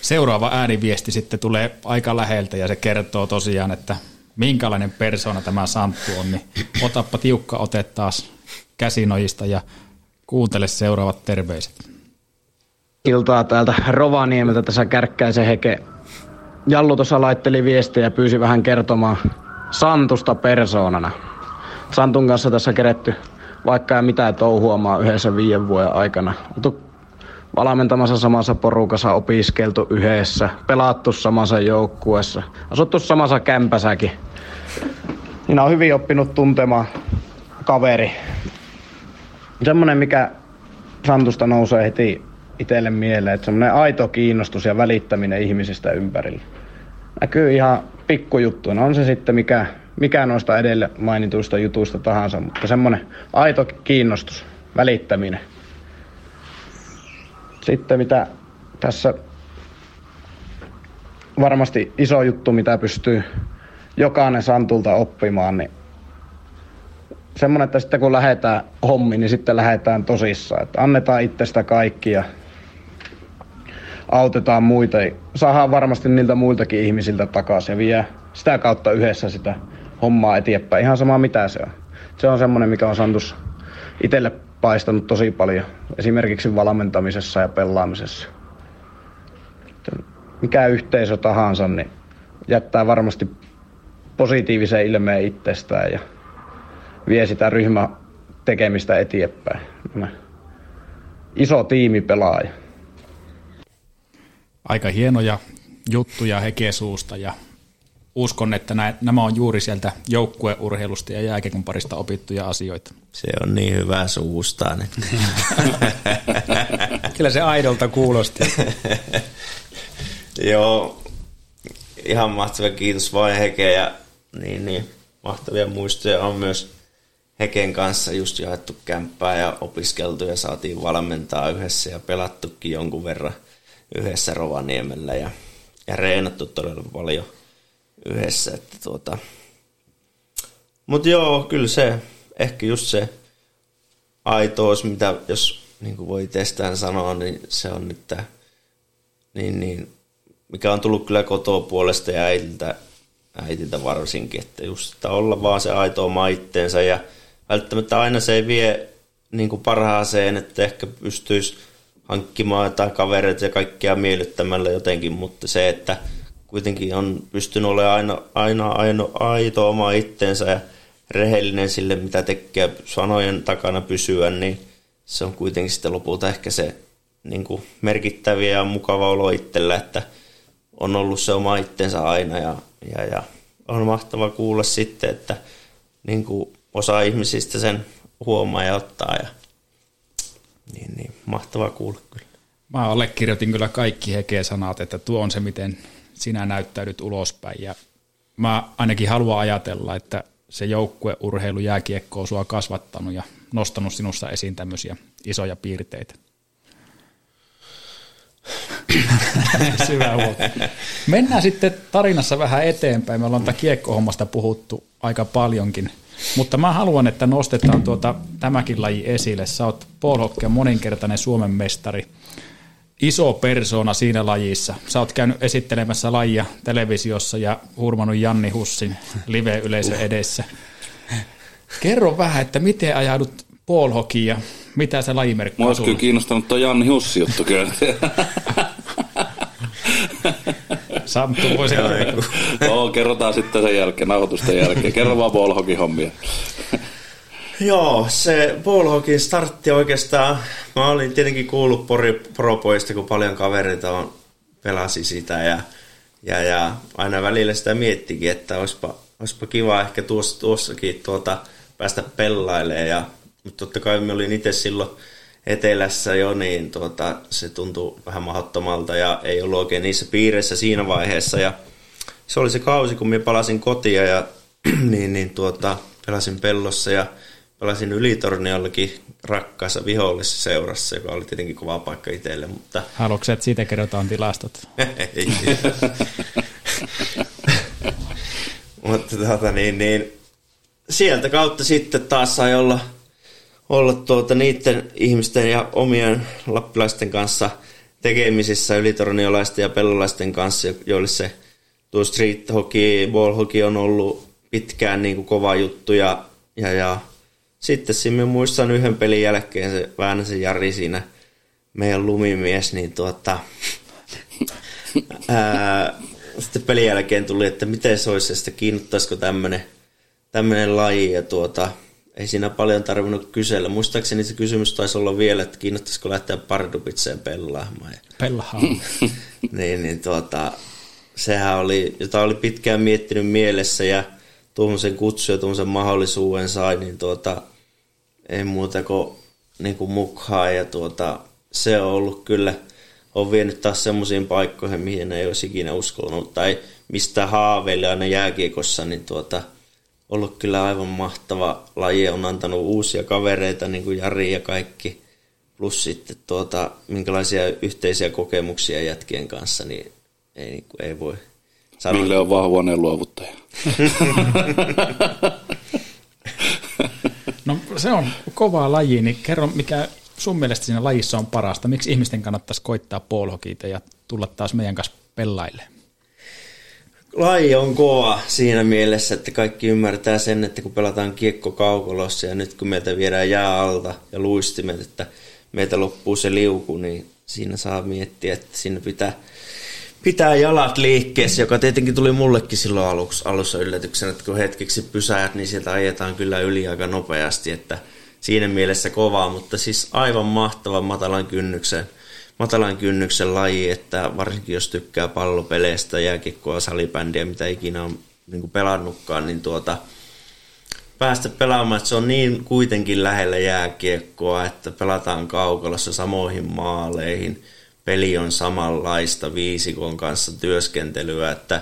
seuraava ääniviesti sitten tulee aika läheltä ja se kertoo tosiaan, että minkälainen persona tämä Santtu on, niin otappa tiukka ote taas käsinojista ja kuuntele seuraavat terveiset. Iltaa täältä Rovaniemeltä tässä Kärkkäisen heke Jallu tuossa laitteli viestiä ja pyysi vähän kertomaan Santusta persoonana. Santun kanssa tässä keretty vaikka ei mitään touhuamaan yhdessä viiden vuoden aikana. Oltu valmentamassa samassa porukassa, opiskeltu yhdessä, pelattu samassa joukkuessa, asuttu samassa kämpäsäkin. Niin on hyvin oppinut tuntemaan kaveri. Semmonen, mikä Santusta nousee heti itselle mieleen, että semmoinen aito kiinnostus ja välittäminen ihmisistä ympärillä. Näkyy ihan pikkujuttuina, on se sitten mikä, mikä noista edelle mainituista jutuista tahansa, mutta semmoinen aito kiinnostus, välittäminen. Sitten mitä tässä varmasti iso juttu, mitä pystyy jokainen Santulta oppimaan, niin semmoinen, että sitten kun lähdetään hommiin, niin sitten lähdetään tosissaan. Että annetaan itsestä kaikki ja autetaan muita. Saadaan varmasti niiltä muiltakin ihmisiltä takaisin ja vie sitä kautta yhdessä sitä hommaa eteenpäin. Ihan sama mitä se on. Se on semmoinen, mikä on Santus itselle paistanut tosi paljon. Esimerkiksi valmentamisessa ja pelaamisessa. Mikä yhteisö tahansa, niin jättää varmasti positiivisen ilmeen itsestään ja vie sitä ryhmä tekemistä eteenpäin. Iso tiimi pelaaja. Aika hienoja juttuja Hekesuusta ja uskon, että nämä on juuri sieltä joukkueurheilusta ja jääkiekon parista opittuja asioita. Se on niin hyvä suusta. Niin. Kyllä se aidolta kuulosti. Joo, ihan mahtava kiitos vain Heke ja niin, niin, mahtavia muistoja on myös Heken kanssa just jaettu kämppää ja opiskeltu ja saatiin valmentaa yhdessä ja pelattukin jonkun verran yhdessä Rovaniemellä ja, ja reenattu todella paljon yhdessä. Että tuota. Mutta joo, kyllä se, ehkä just se aitous, mitä jos niin kuin voi itsestään sanoa, niin se on, että niin, niin, mikä on tullut kyllä kotoa puolesta ja äitiltä, äitiltä varsinkin, että just että olla vaan se aito oma itteensä ja välttämättä aina se ei vie niin kuin parhaaseen, että ehkä pystyisi hankkimaan jotain kavereita ja kaikkia miellyttämällä jotenkin, mutta se, että kuitenkin on pystynyt olemaan aina, aina, aina aito oma itteensä ja rehellinen sille, mitä tekee sanojen takana pysyä, niin se on kuitenkin sitten lopulta ehkä se niin kuin merkittäviä ja mukava olo itsellä, että on ollut se oma itsensä aina ja, ja, ja on mahtava kuulla sitten, että niin kuin osa ihmisistä sen huomaa ja ottaa ja niin, niin mahtavaa kuulla kyllä. Mä allekirjoitin kyllä kaikki Heke sanat, että tuo on se, miten sinä näyttäydyt ulospäin ja mä ainakin haluan ajatella, että se joukkueurheilu jääkiekko on sua kasvattanut ja nostanut sinussa esiin tämmöisiä isoja piirteitä. Syvä Mennään sitten tarinassa vähän eteenpäin. Me ollaan tätä kiekkohommasta puhuttu aika paljonkin, mutta mä haluan, että nostetaan tuota, tämäkin laji esille. Sä oot Paul moninkertainen Suomen mestari, iso persona siinä lajissa. Sä oot käynyt esittelemässä lajia televisiossa ja hurmannut Janni Hussin live-yleisö edessä. Kerro vähän, että miten ajaudut Paul ja mitä se lajimerkki on? Mä kyllä kiinnostanut tuo Janni Hussi juttu kyllä. Samtu voisi Joo, kerrotaan sitten sen jälkeen, nauhoitusten jälkeen. Kerro vaan Paul hommia. Joo, se ballhokin startti oikeastaan, mä olin tietenkin kuullut Pori Propoista, kun paljon kavereita on, pelasi sitä ja, ja, ja aina välillä sitä miettikin, että olisipa, olisipa kiva ehkä tuossa, tuossakin tuota, päästä pellailemaan. Ja, mutta totta kai mä olin itse silloin etelässä jo, niin tuota, se tuntui vähän mahdottomalta ja ei ollut oikein niissä piireissä siinä vaiheessa. Ja se oli se kausi, kun minä palasin kotia ja niin, niin tuota, pelasin pellossa ja pelasin Ylitorniollakin rakkaassa vihollisessa seurassa, joka oli tietenkin kova paikka itselle. Mutta... Haluatko että siitä kerrotaan tilastot? mutta tuota, niin, niin, sieltä kautta sitten taas sai olla, olla tuota, niiden ihmisten ja omien lappilaisten kanssa tekemisissä ylitorniolaisten ja pellolaisten kanssa, joille se tuo street hockey, ball hockey on ollut pitkään niin kuin kova juttu ja, ja, ja sitten siinä muistan yhden pelin jälkeen se Väänäsen Jari siinä, meidän lumimies, niin tuota, ää, sitten pelin jälkeen tuli, että miten se olisi, että kiinnottaisiko tämmöinen tämmöinen laji ja tuota, ei siinä paljon tarvinnut kysellä. Muistaakseni se kysymys taisi olla vielä, että kiinnostaisiko lähteä pardubitseen pelaamaan. Pelaamaan. niin, niin tuota, sehän oli, jota oli pitkään miettinyt mielessä ja tuommoisen kutsu ja tuommoisen mahdollisuuden sai, niin tuota, ei muuta kuin, niin kuin mukaan. Ja tuota, se on ollut kyllä, on vienyt taas semmoisiin paikkoihin, mihin ei olisi ikinä uskonut, tai mistä haaveille aina jääkiekossa, niin tuota, ollut kyllä aivan mahtava laji, on antanut uusia kavereita, niin kuin Jari ja kaikki, plus sitten tuota, minkälaisia yhteisiä kokemuksia jätkien kanssa, niin ei, niin kuin, ei voi sanoa. Ville on vahvuinen luovuttaja. se on kova laji, niin kerro mikä sun mielestä siinä lajissa on parasta? Miksi ihmisten kannattaisi koittaa polhokiita ja tulla taas meidän kanssa pellaille? Laji on kova siinä mielessä, että kaikki ymmärtää sen, että kun pelataan kiekko kaukolossa ja nyt kun meiltä viedään jää alta ja luistimet, että meiltä loppuu se liuku, niin siinä saa miettiä, että siinä pitää, pitää jalat liikkeessä, joka tietenkin tuli mullekin silloin aluksi, alussa yllätyksenä, että kun hetkeksi pysäät, niin sieltä ajetaan kyllä yli aika nopeasti, että siinä mielessä kovaa, mutta siis aivan mahtava matalan kynnyksen, matalan kynnyksen laji, että varsinkin jos tykkää pallopeleistä, jääkikkoa, salibändiä, mitä ikinä on niin pelannutkaan, niin tuota, päästä pelaamaan, että se on niin kuitenkin lähellä jääkiekkoa, että pelataan kaukalossa samoihin maaleihin, peli on samanlaista viisikon kanssa työskentelyä, että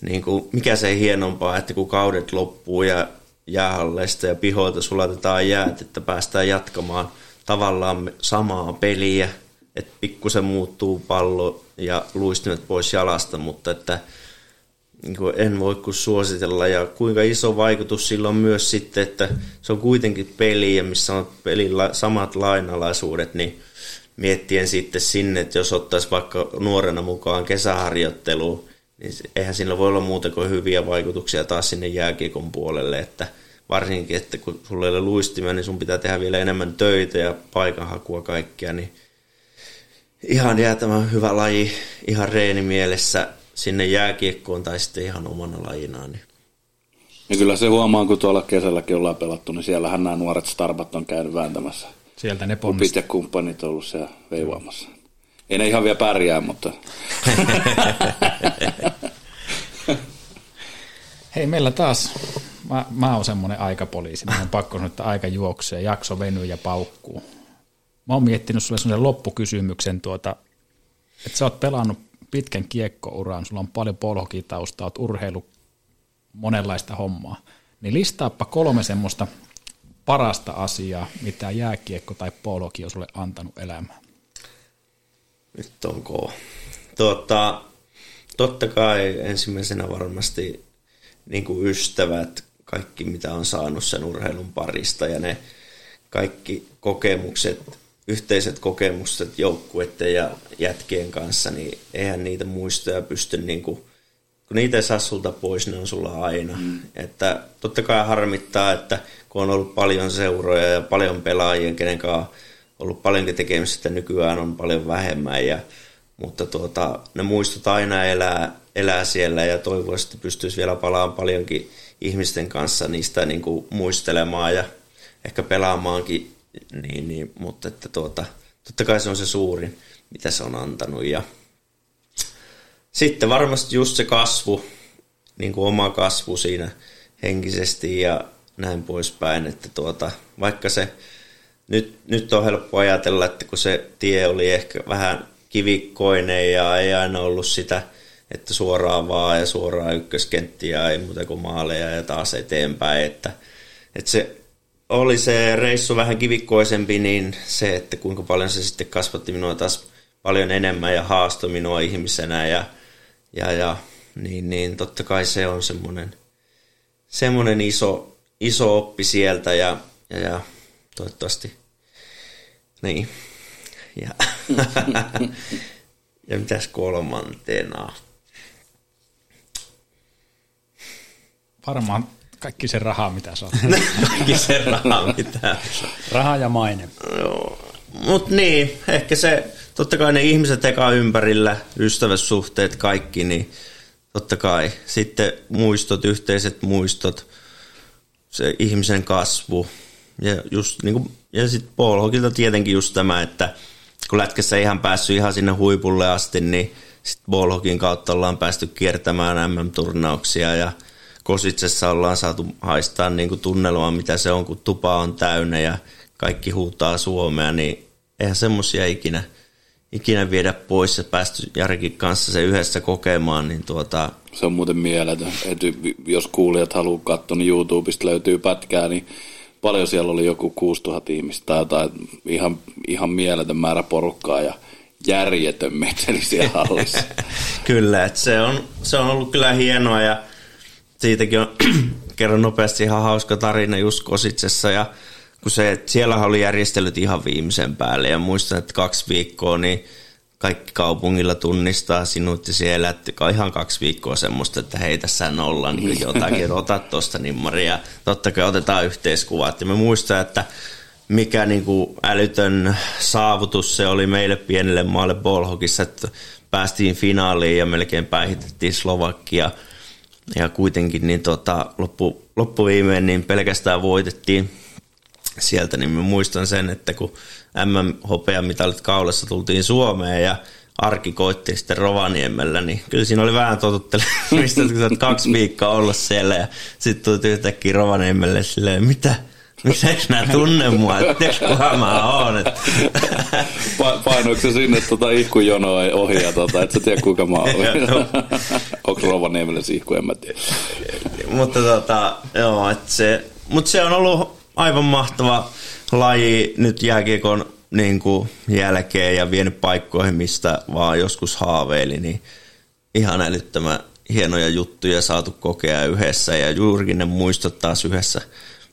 niin kuin, mikä se hienompaa, että kun kaudet loppuu ja jäähalleista ja pihoilta sulatetaan jäät, että päästään jatkamaan tavallaan samaa peliä, että pikkusen muuttuu pallo ja luistimet pois jalasta, mutta että niin kuin en voi kuin suositella. Ja kuinka iso vaikutus sillä on myös sitten, että se on kuitenkin peli ja missä on pelin samat lainalaisuudet, niin miettien sitten sinne, että jos ottaisi vaikka nuorena mukaan kesäharjoitteluun, niin eihän sillä voi olla muuta kuin hyviä vaikutuksia taas sinne jääkiekon puolelle, että varsinkin, että kun sulla ei ole luistimia, niin sun pitää tehdä vielä enemmän töitä ja paikanhakua kaikkia, niin ihan jäätävän hyvä laji, ihan reeni mielessä sinne jääkiekkoon tai sitten ihan omana lajinaan. Niin. Ja kyllä se huomaa, kun tuolla kesälläkin ollaan pelattu, niin siellähän nämä nuoret starbat on käynyt vääntämässä. Sieltä ne ponnistaa. ja kumppanit on ollut siellä veivaamassa. Ei ne ihan vielä pärjää, mutta... Hei, meillä taas, mä, mä oon semmoinen aikapoliisi, mä on pakko sanoa, että aika juoksee, jakso venyy ja paukkuu. Mä oon miettinyt sulle semmoisen loppukysymyksen, tuota, että sä oot pelannut pitkän kiekkouran, sulla on paljon polhokitaustaa, oot urheilu monenlaista hommaa, niin listaappa kolme semmoista parasta asiaa, mitä jääkiekko tai polki on sulle antanut elämään? Nyt onko? Tuota, totta kai ensimmäisenä varmasti niin kuin ystävät, kaikki mitä on saanut sen urheilun parista ja ne kaikki kokemukset, yhteiset kokemukset joukkueiden ja jätkien kanssa, niin eihän niitä muistoja pysty niin kuin, kun niitä ei saa sulta pois, ne on sulla aina. Mm. Että totta kai harmittaa, että kun on ollut paljon seuroja ja paljon pelaajia, kenen kanssa ollut paljonkin tekemistä, että nykyään on paljon vähemmän. Ja, mutta tuota, ne muistot aina elää, elää siellä ja toivoisi, että pystyisi vielä palaamaan paljonkin ihmisten kanssa niistä niin kuin muistelemaan ja ehkä pelaamaankin, niin, niin, mutta että tuota, totta kai se on se suurin, mitä se on antanut. Ja sitten varmasti just se kasvu, niin kuin oma kasvu siinä henkisesti ja näin poispäin, että tuota, vaikka se nyt, nyt on helppo ajatella, että kun se tie oli ehkä vähän kivikkoinen ja ei aina ollut sitä, että suoraan vaan ja suoraan ykköskenttiä ei muuta kuin maaleja ja taas eteenpäin, että, että se oli se reissu vähän kivikkoisempi, niin se, että kuinka paljon se sitten kasvatti minua taas paljon enemmän ja haastoi minua ihmisenä ja, ja, ja niin, niin totta kai se on semmoinen, semmoinen iso, iso oppi sieltä ja, ja, ja toivottavasti niin. Ja, ja mitäs kolmantena? Varmaan kaikki se raha, mitä saa. kaikki se raha, mitä Raha ja maine. Joo. Mut niin, ehkä se, totta kai ne ihmiset eka ympärillä, ystävyyssuhteet, kaikki, niin totta kai. Sitten muistot, yhteiset muistot, se ihmisen kasvu. Ja, just, niin kuin, ja sitten Paul Hokilta tietenkin just tämä, että kun lätkässä ihan päässyt ihan sinne huipulle asti, niin sitten Ballhokin kautta ollaan päästy kiertämään MM-turnauksia ja Kositsessa ollaan saatu haistaa niin kuin tunnelmaa, mitä se on, kun tupa on täynnä ja kaikki huutaa Suomea, niin eihän semmoisia ikinä, ikinä viedä pois ja päästy Jarikin kanssa se yhdessä kokemaan, niin tuota, se on muuten mieletön. Et jos kuulijat haluaa katsoa, niin YouTubesta löytyy pätkää, niin paljon siellä oli joku 6000 ihmistä tai jotain, ihan, ihan mieletön määrä porukkaa ja järjetön meteli siellä hallissa. kyllä, että se on, se on ollut kyllä hienoa ja siitäkin on kerran nopeasti ihan hauska tarina just Kositsessa ja kun se, että siellä oli järjestelyt ihan viimeisen päälle ja muistan, että kaksi viikkoa niin kaikki kaupungilla tunnistaa sinut ja siellä, että ihan kaksi viikkoa semmoista, että hei tässä ollaan niin jotakin, ota tuosta nimmaria. Totta kai otetaan yhteiskuvat ja me muistan, että mikä niin kuin älytön saavutus se oli meille pienelle maalle Bolhokissa, että päästiin finaaliin ja melkein päihitettiin Slovakia ja kuitenkin niin tota, loppu, loppuviimeen niin pelkästään voitettiin sieltä, niin mä muistan sen, että kun MM-hopeamitalit kaulassa tultiin Suomeen ja arki koitti sitten Rovaniemellä, niin kyllä siinä oli vähän totuttelemista, että kun sä kaksi viikkoa olla siellä ja sitten tulit yhtäkkiä Rovaniemelle silleen, mitä, miksi nää tunne mua, että kuka mä oon. Että... Painoiko se sinne tuota ihkujonoa ohi ja tuota, et sä tiedä kuinka mä oon. Onko Rovaniemelle se ihku, en mä tiedä. mutta tota, joo, että se, mutta se on ollut aivan mahtava laji nyt jääkiekon niin kuin jälkeen ja vienyt paikkoihin, mistä vaan joskus haaveili, niin ihan älyttömän hienoja juttuja saatu kokea yhdessä. Ja juurikin ne muistot taas yhdessä.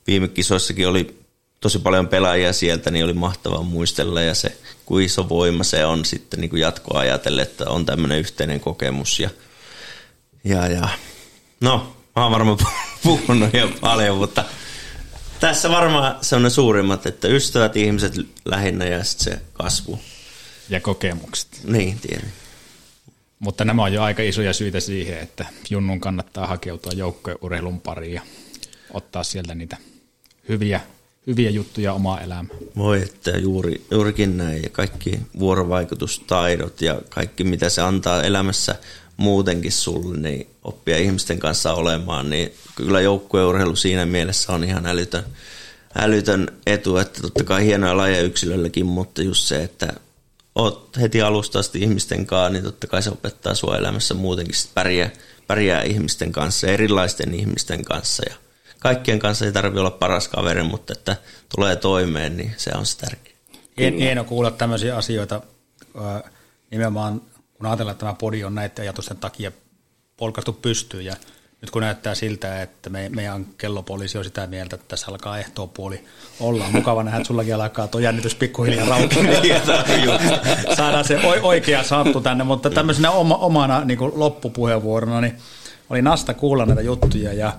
Viime kisoissakin oli tosi paljon pelaajia sieltä, niin oli mahtavaa muistella. Ja se, kuin iso voima se on sitten niin kuin jatkoa ajatellen, että on tämmöinen yhteinen kokemus. Ja, ja, ja. No, mä oon varmaan puhunut jo paljon, mutta tässä varmaan se on ne suurimmat, että ystävät, ihmiset lähinnä ja sitten se kasvu. Ja kokemukset. Niin, tiedän. Mutta nämä on jo aika isoja syitä siihen, että Junnun kannattaa hakeutua joukkojen urheilun pariin ja ottaa sieltä niitä hyviä, hyviä juttuja omaa elämään. Voi, että juuri, juurikin näin ja kaikki vuorovaikutustaidot ja kaikki mitä se antaa elämässä muutenkin sulle, niin oppia ihmisten kanssa olemaan, niin kyllä joukkueurheilu siinä mielessä on ihan älytön, älytön etu, että totta kai hienoja lajeja yksilölläkin, mutta just se, että oot heti alusta asti ihmisten kanssa, niin totta kai se opettaa sua elämässä muutenkin sit pärjää, pärjää ihmisten kanssa, erilaisten ihmisten kanssa ja kaikkien kanssa ei tarvitse olla paras kaveri, mutta että tulee toimeen, niin se on se tärkeä. Hieno kuulla tämmöisiä asioita nimenomaan kun ajatellaan, että tämä podi on näiden ajatusten takia polkastu pystyyn ja nyt kun näyttää siltä, että me, meidän kellopoliisi on sitä mieltä, että tässä alkaa ehtoopuoli olla. Mukava nähdä, että sullakin alkaa tuo jännitys pikkuhiljaa raukeaa. Saadaan se oikea sattu tänne, mutta tämmöisenä oma, omana niin loppupuheenvuorona, niin oli nasta kuulla näitä juttuja ja,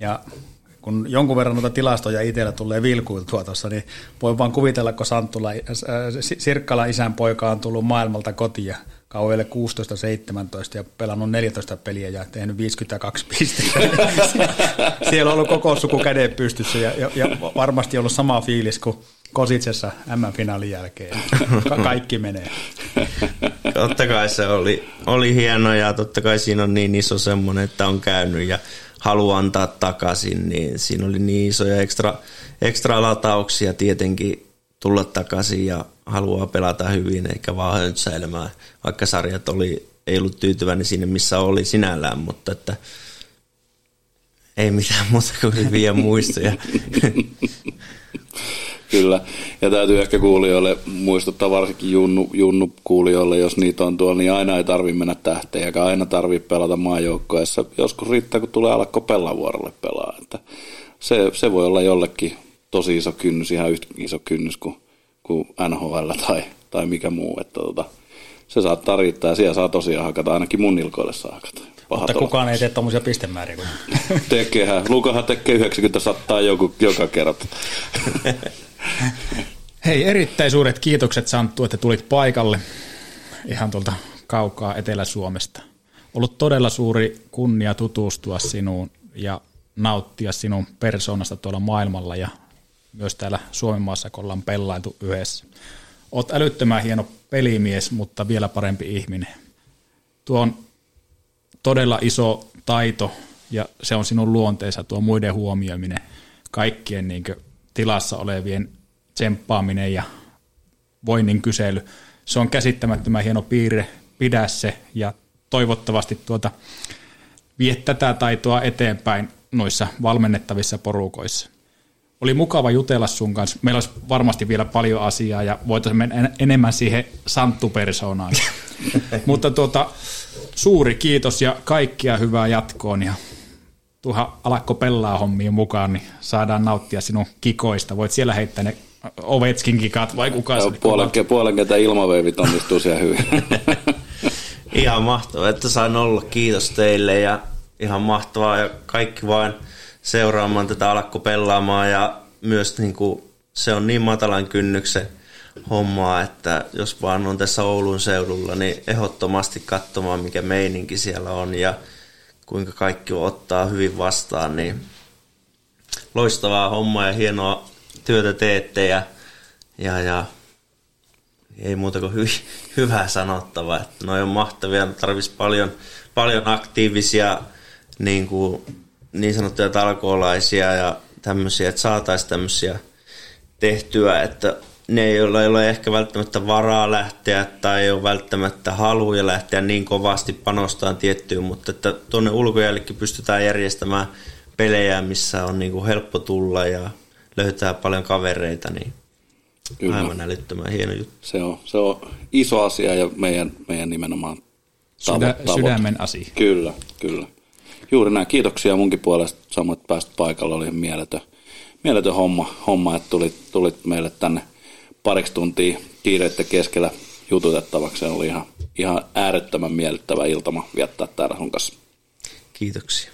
ja kun jonkun verran noita tilastoja itsellä tulee vilkuiltua tuossa, niin voi vaan kuvitella, kun Santtula, äh, Sirkkala isän poika on tullut maailmalta kotiin kauheille 16-17 ja pelannut 14 peliä ja tehnyt 52 pistettä. Siellä on ollut koko suku käden pystyssä ja, ja, ja varmasti ollut sama fiilis kuin Kositsessa M-finaalin jälkeen. Ka- kaikki menee. Totta kai se oli, oli hieno ja totta kai siinä on niin iso semmoinen, että on käynyt ja haluaa antaa takaisin, niin siinä oli niin isoja ekstra, ekstra latauksia tietenkin tulla takaisin ja haluaa pelata hyvin eikä vaan höntsäilemään, vaikka sarjat oli, ei ollut tyytyväinen sinne, missä oli sinällään, mutta että ei mitään muuta kuin hyviä muistoja. Kyllä, ja täytyy ehkä kuulijoille muistuttaa varsinkin junnu, junnu kuulijoille, jos niitä on tuolla, niin aina ei tarvitse mennä tähteen, eikä aina tarvitse pelata maajoukkoessa. Joskus riittää, kun tulee alkko pellavuorolle pelaa. Että se, se voi olla jollekin tosi iso kynnys, ihan yhtä iso kynnys kuin kuin NHL tai, tai mikä muu. Että tota, se saattaa riittää ja siellä saa tosiaan hakata, ainakin mun nilkoille saa hakata. Pahat Mutta kukaan ei tee tuommoisia pistemääriä kuin Tekehän. Lukahan tekee 90 sattaa joku, joka kerta. Hei, erittäin suuret kiitokset Santtu, että tulit paikalle ihan tuolta kaukaa Etelä-Suomesta. Ollut todella suuri kunnia tutustua sinuun ja nauttia sinun persoonasta tuolla maailmalla ja myös täällä Suomen maassa, kun ollaan pellailtu yhdessä. Oot älyttömän hieno pelimies, mutta vielä parempi ihminen. Tuo on todella iso taito ja se on sinun luonteessa tuo muiden huomioiminen, kaikkien niin tilassa olevien tsemppaaminen ja voinnin kysely. Se on käsittämättömän hieno piirre, pidä se ja toivottavasti tuota, vie tätä taitoa eteenpäin noissa valmennettavissa porukoissa. Oli mukava jutella sun kanssa. Meillä olisi varmasti vielä paljon asiaa ja voitaisiin mennä enemmän siihen Santtu-persoonaan. Mutta tuota, suuri kiitos ja kaikkia hyvää jatkoon ja tuohon alakko pelaa hommiin mukaan, niin saadaan nauttia sinun kikoista. Voit siellä heittää ne Ovetskin kikat vai kuka se puolen, puolen ketä ilmaveivit onnistuu siellä hyvin. ihan mahtavaa, että sain olla. Kiitos teille ja ihan mahtavaa ja kaikki vain seuraamaan tätä alakko pelaamaan ja myös niin kuin, se on niin matalan kynnyksen hommaa, että jos vaan on tässä Oulun seudulla, niin ehdottomasti katsomaan, mikä meininki siellä on ja kuinka kaikki ottaa hyvin vastaan, niin loistavaa hommaa ja hienoa työtä teette ja, ja, ja ei muuta kuin hy, hyvää sanottavaa. Että noi on mahtavia, tarvitsisi paljon, paljon aktiivisia niin, kuin, niin sanottuja talkoolaisia ja tämmöisiä, että saataisiin tämmöisiä tehtyä, että ne, joilla ei ole ehkä välttämättä varaa lähteä tai ei ole välttämättä haluja lähteä niin kovasti panostaan tiettyyn, mutta että tuonne ulkojällekin pystytään järjestämään pelejä, missä on niin kuin helppo tulla ja löytää paljon kavereita, niin Kyllä. aivan älyttömän hieno juttu. Se on, se on iso asia ja meidän, meidän nimenomaan Sydä, Sydämen asia. Kyllä, kyllä. Juuri näin. Kiitoksia munkin puolesta. Samoin, päästä paikalla. Oli mieletön, mieletön homma, homma, että tulit, tulit meille tänne pariksi tuntia kiireiden keskellä jututettavaksi. Se oli ihan, ihan äärettömän miellyttävä iltama viettää täällä sun kanssa. Kiitoksia.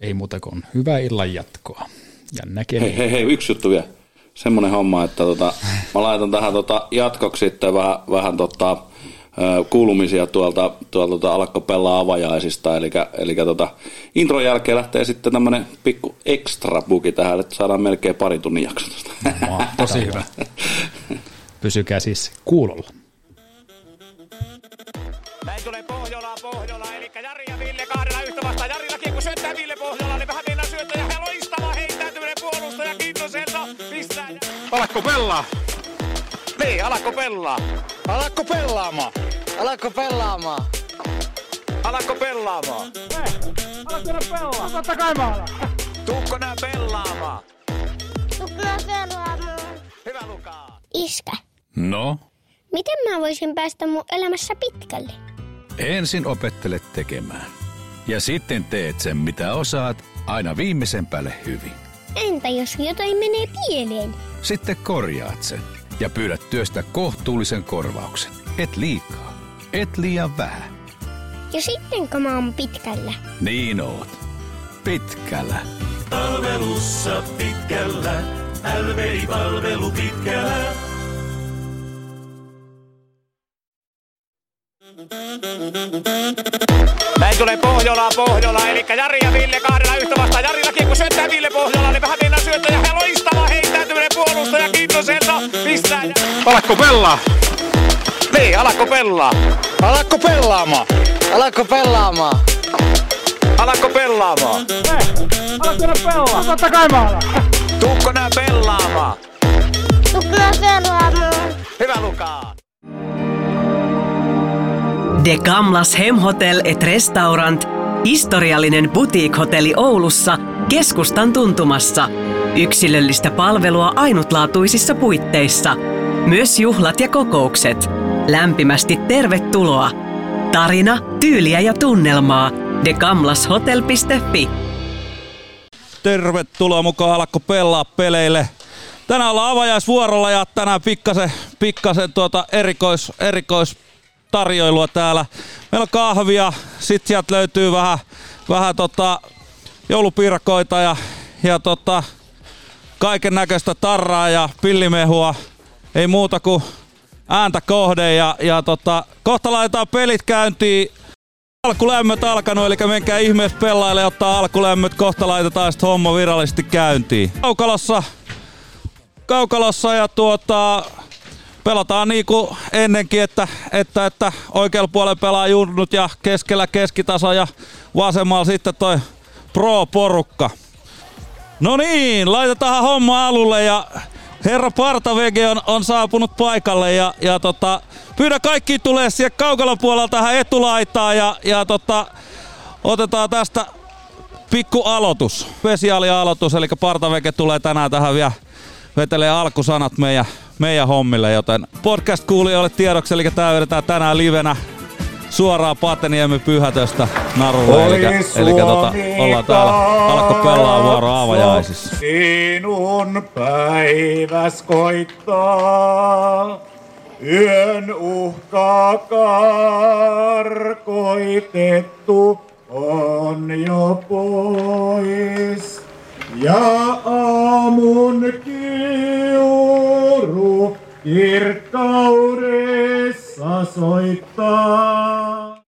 Ei muuta kuin hyvää illan jatkoa. Ja hei, hei, hei, yksi juttu vielä. Semmoinen homma, että tota, mä laitan tähän tota jatkoksi sitten vähän, vähän tota, kuulumisia tuolta, tuolta tota alakko pelaa avajaisista. Eli, eli tota, intron jälkeen lähtee sitten tämmöinen pikku extra buki tähän, että saadaan melkein pari tunnin jaksotusta. Tosi hyvä. Pysykää siis kuulolla. Näin tulee Pohjola, Pohjola, eli Jari ja Ville kahdella yhtä vastaan. Jarilla kiekko syöttää Ville Pohjola, niin vähän mennään syöttää ja loistava heittäytyminen puolustaja Kintoselta. Pistää. Alakko pelaa? Niin, alakko pelaa. Alakko pelaamaan? Alakko pelaamaan? Alakko pelaamaan? Hei, alakko nää pelaa? Totta kai mä alan. Tuukko nää pelaamaan? Tuukko nää pelaamaan? Hyvä Lukaa. Iskä. No? Miten mä voisin päästä mun elämässä pitkälle? Ensin opettele tekemään. Ja sitten teet sen, mitä osaat, aina viimeisen päälle hyvin. Entä jos jotain menee pieleen? Sitten korjaat sen ja pyydät työstä kohtuullisen korvauksen. Et liikaa, et liian vähän. Ja sitten kun mä oon pitkällä? Niin oot. Pitkällä. Palvelussa pitkällä. LVI-palvelu pitkällä. Näin tulee Pohjola, Pohjola, eli Jari ja Ville kahdella yhtä vastaan. Jarilla kiekko syöttää Ville Pohjola, niin vähän mennään syöttää ja loistava heittäytyminen puolustaja Kintoselta. Pistää. Alakko pelaa? Niin, alakko pelaa? Alakko pelaamaan? Alakko pelaamaan? Alakko pelaamaan? Hei, alakko nää pelaa? Totta kai mä alan. Tuukko nää pelaamaan? Tuukko nää pelaamaan? Hyvä Lukaa. De Gamlas Hemhotel et Restaurant, historiallinen boutique-hotelli Oulussa, keskustan tuntumassa. Yksilöllistä palvelua ainutlaatuisissa puitteissa. Myös juhlat ja kokoukset. Lämpimästi tervetuloa. Tarina, tyyliä ja tunnelmaa. degamlashotel.fi Tervetuloa mukaan alkko pelaa peleille. Tänään ollaan avajaisvuorolla ja tänään pikkasen, pikkasen tuota erikois, erikois tarjoilua täällä. Meillä on kahvia, sit sieltä löytyy vähän, vähän tota joulupiirakoita ja, ja tota, kaiken näköistä tarraa ja pillimehua. Ei muuta kuin ääntä kohde ja, ja tota, kohta laitetaan pelit käyntiin. Alkulämmöt alkanut, eli menkää ihmeessä pelaille ottaa alkulämmöt, kohta laitetaan sitten homma virallisesti käyntiin. Kaukalossa, kaukalossa ja tuota, pelataan niin kuin ennenkin, että, että, että oikealla puolella pelaa junnut ja keskellä keskitaso ja vasemmalla sitten toi pro-porukka. No niin, laitetaan homma alulle ja herra Partavege on, on saapunut paikalle ja, ja tota, pyydä kaikki tulee siellä kaukalon puolella tähän etulaitaan ja, ja tota, otetaan tästä pikku aloitus, spesiaalialoitus, eli Partaveke tulee tänään tähän vielä vetelee alkusanat meidän, meidän hommille, joten podcast-kuulijoille tiedoksi, eli tää vedetään tänään livenä suoraan Pateniemi Pyhätöstä narulle, eli, eli tota, ollaan täällä alko pelaa vuoro avajaisissa. Sinun päiväs koittaa, yön uhka karkoitettu on jo pois. Ja aamun kiuru kirkkaudessa soittaa.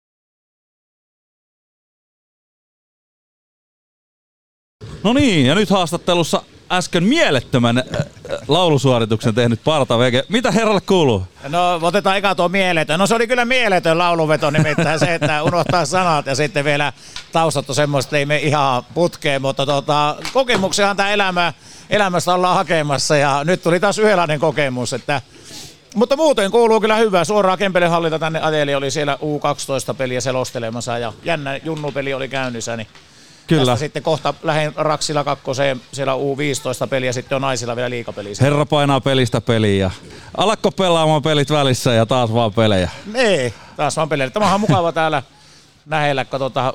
No niin, ja nyt haastattelussa äsken mielettömän äh, äh, laulusuorituksen tehnyt Parta Vege. Mitä herralle kuuluu? No otetaan eka tuo mieletön. No se oli kyllä mieletön lauluveto nimittäin se, että unohtaa sanat ja sitten vielä taustat on semmoista, ei me ihan putkeen, mutta tota, kokemuksenhan tämä elämä, elämästä ollaan hakemassa ja nyt tuli taas yhdenlainen kokemus, että mutta muuten kuuluu kyllä hyvää. Suoraan Kempelen hallita tänne Adeli oli siellä U12-peliä selostelemassa ja jännä junnupeli oli käynnissä, niin Kyllä. Tästä sitten kohta lähden Raksilla kakkoseen, siellä U15 peliä, sitten on naisilla vielä liikapeli. Herra painaa pelistä peliä. Alakko pelaamaan pelit välissä ja taas vaan pelejä. Ei, taas vaan pelejä. Tämä on mukava täällä lähellä, kun tuota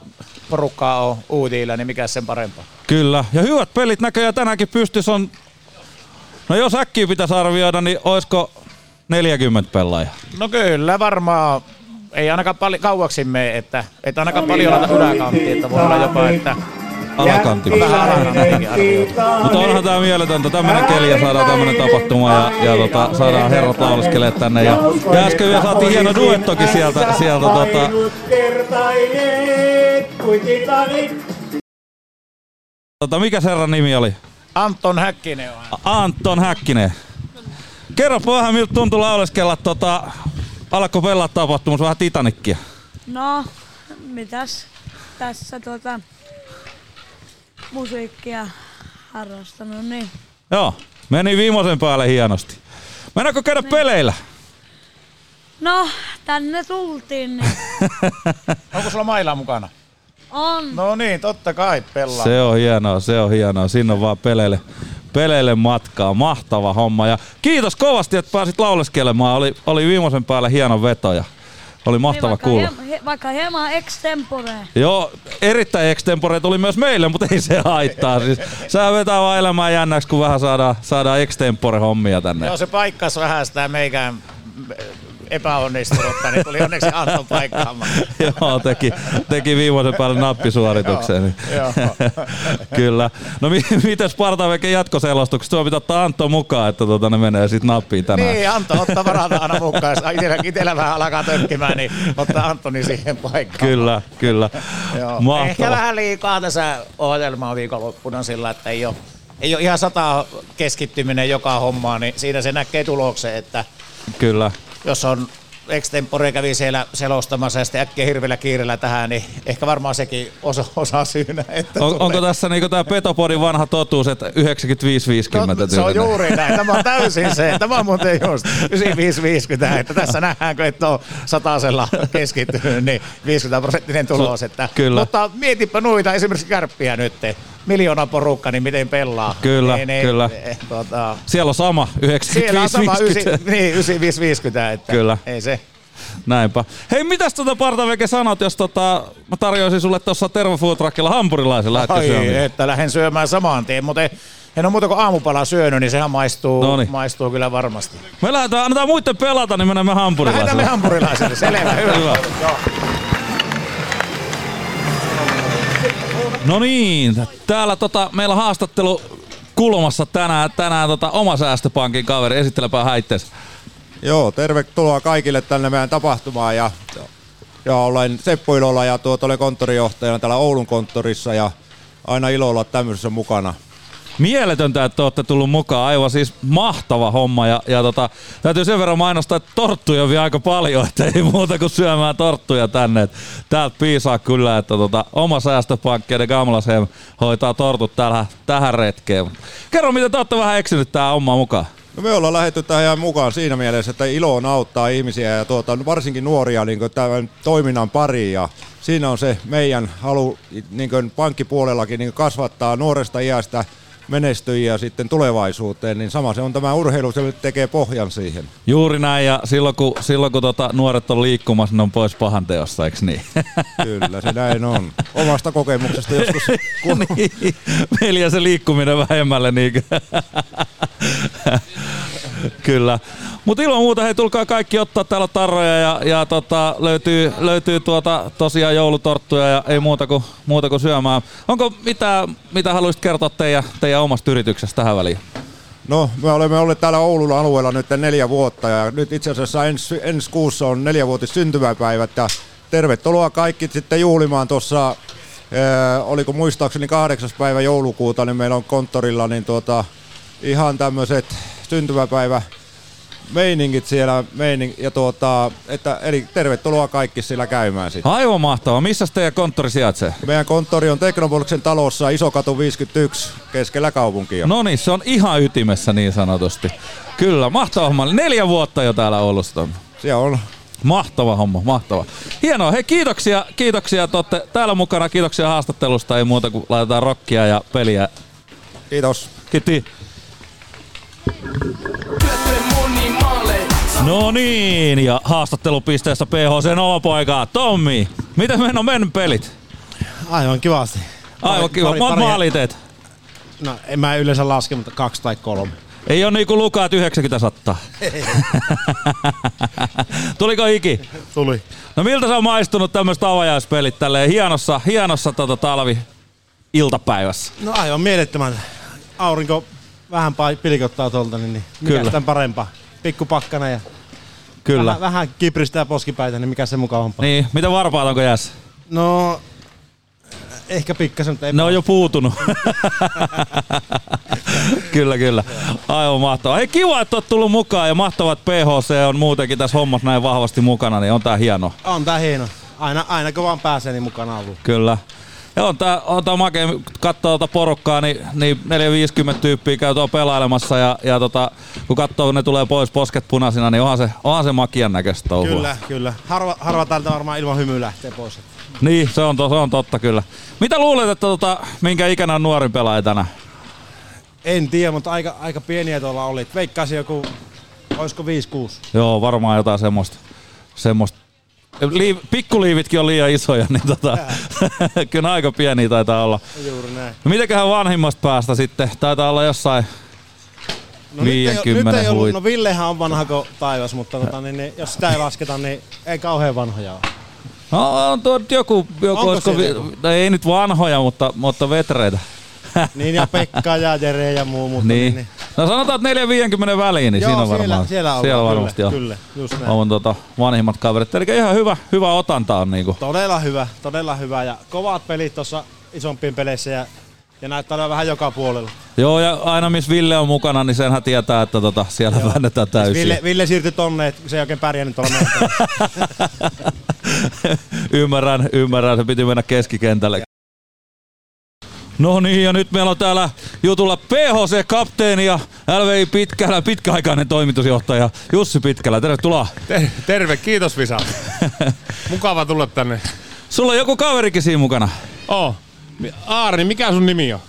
porukkaa on uutiilla, niin mikä sen parempaa. Kyllä, ja hyvät pelit näköjään tänäänkin pystys on... No jos äkkiä pitäisi arvioida, niin olisiko 40 pelaajaa? No kyllä, varmaan ei ainakaan paljon kauaksi mene, että, että ainakaan paljon laita yläkanttiin, että voi olla jopa, että Alakantti. Mutta onhan tää mieletöntä, tämmönen keli ja saadaan tämmönen tapahtuma ja, ja tota, saadaan herrat lauleskelee tänne. Ja, ja äsken vielä saatiin hieno duettokin sieltä, sieltä tota, tota, mikä herran nimi oli? Anton Häkkinen on. Anton Häkkinen. Kerro vähän miltä tuntui lauleskella tota, alkoi pelaa tapahtumassa vähän Titanikkia. No, mitäs tässä tota musiikkia harrastanut, niin Joo, meni viimeisen päälle hienosti. Mennäänkö käydä niin. peleillä? No, tänne tultiin, niin Onko sulla mailaa mukana? on. No niin, totta kai pelaa. Se on hienoa, se on hienoa. Sinne on vaan peleille, peleille matkaa. Mahtava homma. Ja kiitos kovasti, että pääsit lauleskelemaan. Oli, oli viimeisen päälle hieno veto ja oli mahtava niin, vaikka, kuulla. hiem- he, vaikka hieman extempore. Joo, erittäin extempore tuli myös meille, mutta ei se haittaa. Siis, sä vetää vaan elämää jännäksi, kun vähän saadaan, saadaan extempore hommia tänne. Joo, se paikkas vähän sitä meikään epäonnistunutta, niin tuli onneksi Anton paikkaamaan. Joo, teki, teki viimeisen päälle nappisuorituksen. Joo, Kyllä. No mi- miten Spartavekin jatkoselostukset? Tuo pitää ottaa Antto mukaan, että tota, ne menee sitten nappiin tänään. Niin, Antto ottaa varata aina mukaan. Jos Itellä, itellä vähän alkaa tökkimään, niin ottaa Antoni siihen paikkaan. Kyllä, kyllä. Joo. Mahtava. Ehkä vähän liikaa tässä ohjelmaa viikonloppuna sillä, että ei ole, ei ole ihan sata keskittyminen joka hommaan, niin siinä se näkee tuloksen, että Kyllä. Jos on extempore kävi siellä selostamassa ja sitten äkkiä hirveällä kiireellä tähän, niin ehkä varmaan sekin osa, osa syynä. Että On, tulee. onko tässä niinku tämä Petopodin vanha totuus, että 95-50 No, se on juuri näin. Tämä on täysin se. Tämä on muuten just 95-50, että tässä nähdäänkö, että on satasella keskittynyt, niin 50 prosenttinen tulos. Että, Kyllä. Mutta mietipä noita, esimerkiksi kärppiä nyt, miljoona porukka, niin miten pelaa. Kyllä, niin, niin, kyllä. eh, Tota, Siellä on sama, 95-50. siellä on sama 9, niin, 95-50, että Kyllä. ei se. Näinpä. Hei, mitäs tota Partaveke sanot, jos tota, mä tarjoisin sulle tuossa Tervo Food Truckilla hampurilaisen, lähdetkö Ai, syömään? että lähden syömään samaan tien, mutta en ole muuta kuin aamupala syönyt, niin sehän maistuu, Noniin. maistuu kyllä varmasti. Me lähdetään, annetaan muiden pelata, niin menemme hampurilaiselle. Lähdetään me hampurilaiselle, selvä, hyvä. Hyvä. No niin, täällä tota, meillä on haastattelu kulmassa tänään, tänään tota, oma säästöpankin kaveri. Esittelepä häitteensä. Joo, tervetuloa kaikille tänne meidän tapahtumaan ja, ja olen Seppo Ilola ja tuot olen konttorijohtajana täällä Oulun konttorissa ja aina ilo olla tämmöisessä mukana. Mieletöntä, että olette tullut mukaan. Aivan siis mahtava homma. Ja, ja tota, täytyy sen verran mainostaa, että torttuja on vielä aika paljon, että ei muuta kuin syömään torttuja tänne. Täältä piisaa kyllä, että tota, oma säästöpankki ja Gamlashem hoitaa tortut tähän, tähän retkeen. Kerro, miten te olette vähän eksynyt tähän hommaan mukaan. No me ollaan lähdetty tähän mukaan siinä mielessä, että ilo on auttaa ihmisiä ja tuota, varsinkin nuoria niin tämän toiminnan pariin ja siinä on se meidän halu niin pankkipuolellakin niin kasvattaa nuoresta iästä menestyjiä sitten tulevaisuuteen, niin sama se on tämä urheilu, se tekee pohjan siihen. Juuri näin, ja silloin kun, silloin kun tota, nuoret on liikkumassa, ne on pois pahan teossa, eikö niin? Kyllä, se näin on. Omasta kokemuksesta joskus. Kun... niin, meillä se liikkuminen vähemmälle. Niin... Kyllä. Mutta ilman muuta, hei tulkaa kaikki ottaa täällä tarroja ja, ja tota, löytyy, löytyy tuota, tosiaan joulutorttuja ja ei muuta kuin, muuta kuin syömään. Onko mitä, mitä haluaisit kertoa teidän, teidän omasta yrityksestä tähän väliin? No, me olemme olleet täällä Oulun alueella nyt neljä vuotta ja nyt itse asiassa ensi, ensi kuussa on neljävuotis syntymäpäivät ja tervetuloa kaikki sitten juhlimaan tuossa, äh, oliko muistaakseni kahdeksas päivä joulukuuta, niin meillä on konttorilla niin tuota, ihan tämmöiset syntymäpäivä meiningit siellä, meining, ja tuota, että, eli tervetuloa kaikki sillä käymään sitten. Aivan mahtavaa. Missä teidän konttori sijaitsee? Meidän konttori on Teknopoliksen talossa Isokatu 51 keskellä kaupunkia. No niin, se on ihan ytimessä niin sanotusti. Kyllä, mahtava homma. Neljä vuotta jo täällä Oulussa. Se on. Mahtava homma, mahtava. Hienoa. Hei, kiitoksia, kiitoksia, että olette täällä mukana. Kiitoksia haastattelusta. Ei muuta kuin laitetaan rockia ja peliä. Kiitos. Kiitos. No niin, ja haastattelupisteessä PHC oma poika Tommi. Miten meidän on mennyt pelit? Aivan kivasti. Aivan kiva. Monta maalia teet? No, en mä yleensä laske, mutta kaksi tai kolme. Ei ole niinku lukaa, että 90 sattaa. Tuliko hiki? Tuli. No miltä se on maistunut tämmöistä avajaispelit tälleen hienossa, hienossa tota, talvi iltapäivässä? No aivan mielettömän. Aurinko vähän pilkottaa tuolta, niin, niin mikä Kyllä. sitä parempaa. Pikku pakkana ja Kyllä. Vähän, vähän kipristää poskipäitä, niin mikä se mukavampaa. Niin, mitä varpaat onko jäässä? No, ehkä pikkasen, mutta ei Ne on jo puutunut. kyllä, kyllä. Aivan mahtavaa. Hei, kiva, että oot tullut mukaan ja mahtavaa, että PHC on muutenkin tässä hommassa näin vahvasti mukana, niin on tää hieno. On tää hieno. Aina, aina kun vaan pääsee, niin mukana ollut. Kyllä. Ja on tää, tää makea, katsoo tuota porukkaa, niin, niin 450 tyyppiä käy tuolla pelailemassa ja, ja tota, kun katsoo, kun ne tulee pois posket punaisina, niin onhan se, onhan se makian näköistä touhua. Kyllä, kyllä. Harva, harva täältä varmaan ilman hymyä lähtee pois. Niin, se on, to, se on totta kyllä. Mitä luulet, että tota, minkä ikäinen on nuorin pelaaja tänään? En tiedä, mutta aika, aika pieniä tuolla oli. Veikkaisin joku, olisiko 5-6. Joo, varmaan jotain semmoista. semmoista. Liiv, pikkuliivitkin on liian isoja, niin tota, kyllä aika pieniä taitaa olla. Juuri näin. No mitenköhän vanhimmasta päästä sitten? Taitaa olla jossain No 50 nyt ei, nyt ei ollut, no Villehän on vanha kuin taivas, mutta tota, niin, niin, jos sitä ei lasketa, niin ei kauhean vanhoja ole. No, on tuo joku, joku Onko olisiko, vi, no, ei nyt vanhoja, mutta, mutta vetreitä. Niin ja Pekka ja Jere ja muu, mutta niin. niin, niin. No sanotaan, että 450 väliin, niin Joo, siinä on siellä- varmaan. siellä ollaan, siellä kyllä, varmasti on. kyllä, just näin. on tota, vanhimmat kaverit. Eli ihan hyvä, hyvä otanta on niinku. Todella hyvä, todella hyvä ja kovat pelit tuossa isompiin peleissä ja, ja näyttää olevan vähän joka puolella. Joo, ja aina missä Ville on mukana, niin senhän tietää, että tota, siellä väännetään täysin. Ville, Ville siirtyi tonne, että se ei oikein pärjännyt tuolla ymmärrän, ymmärrän, se piti mennä keskikentälle. No niin, ja nyt meillä on täällä jutulla PHC-kapteeni ja LVI Pitkälä, pitkäaikainen toimitusjohtaja Jussi Pitkälä. Tervetuloa. Ter- terve, kiitos Visa. Mukava tulla tänne. Sulla on joku kaverikin siinä mukana. Oh. Aari, mikä sun nimi on?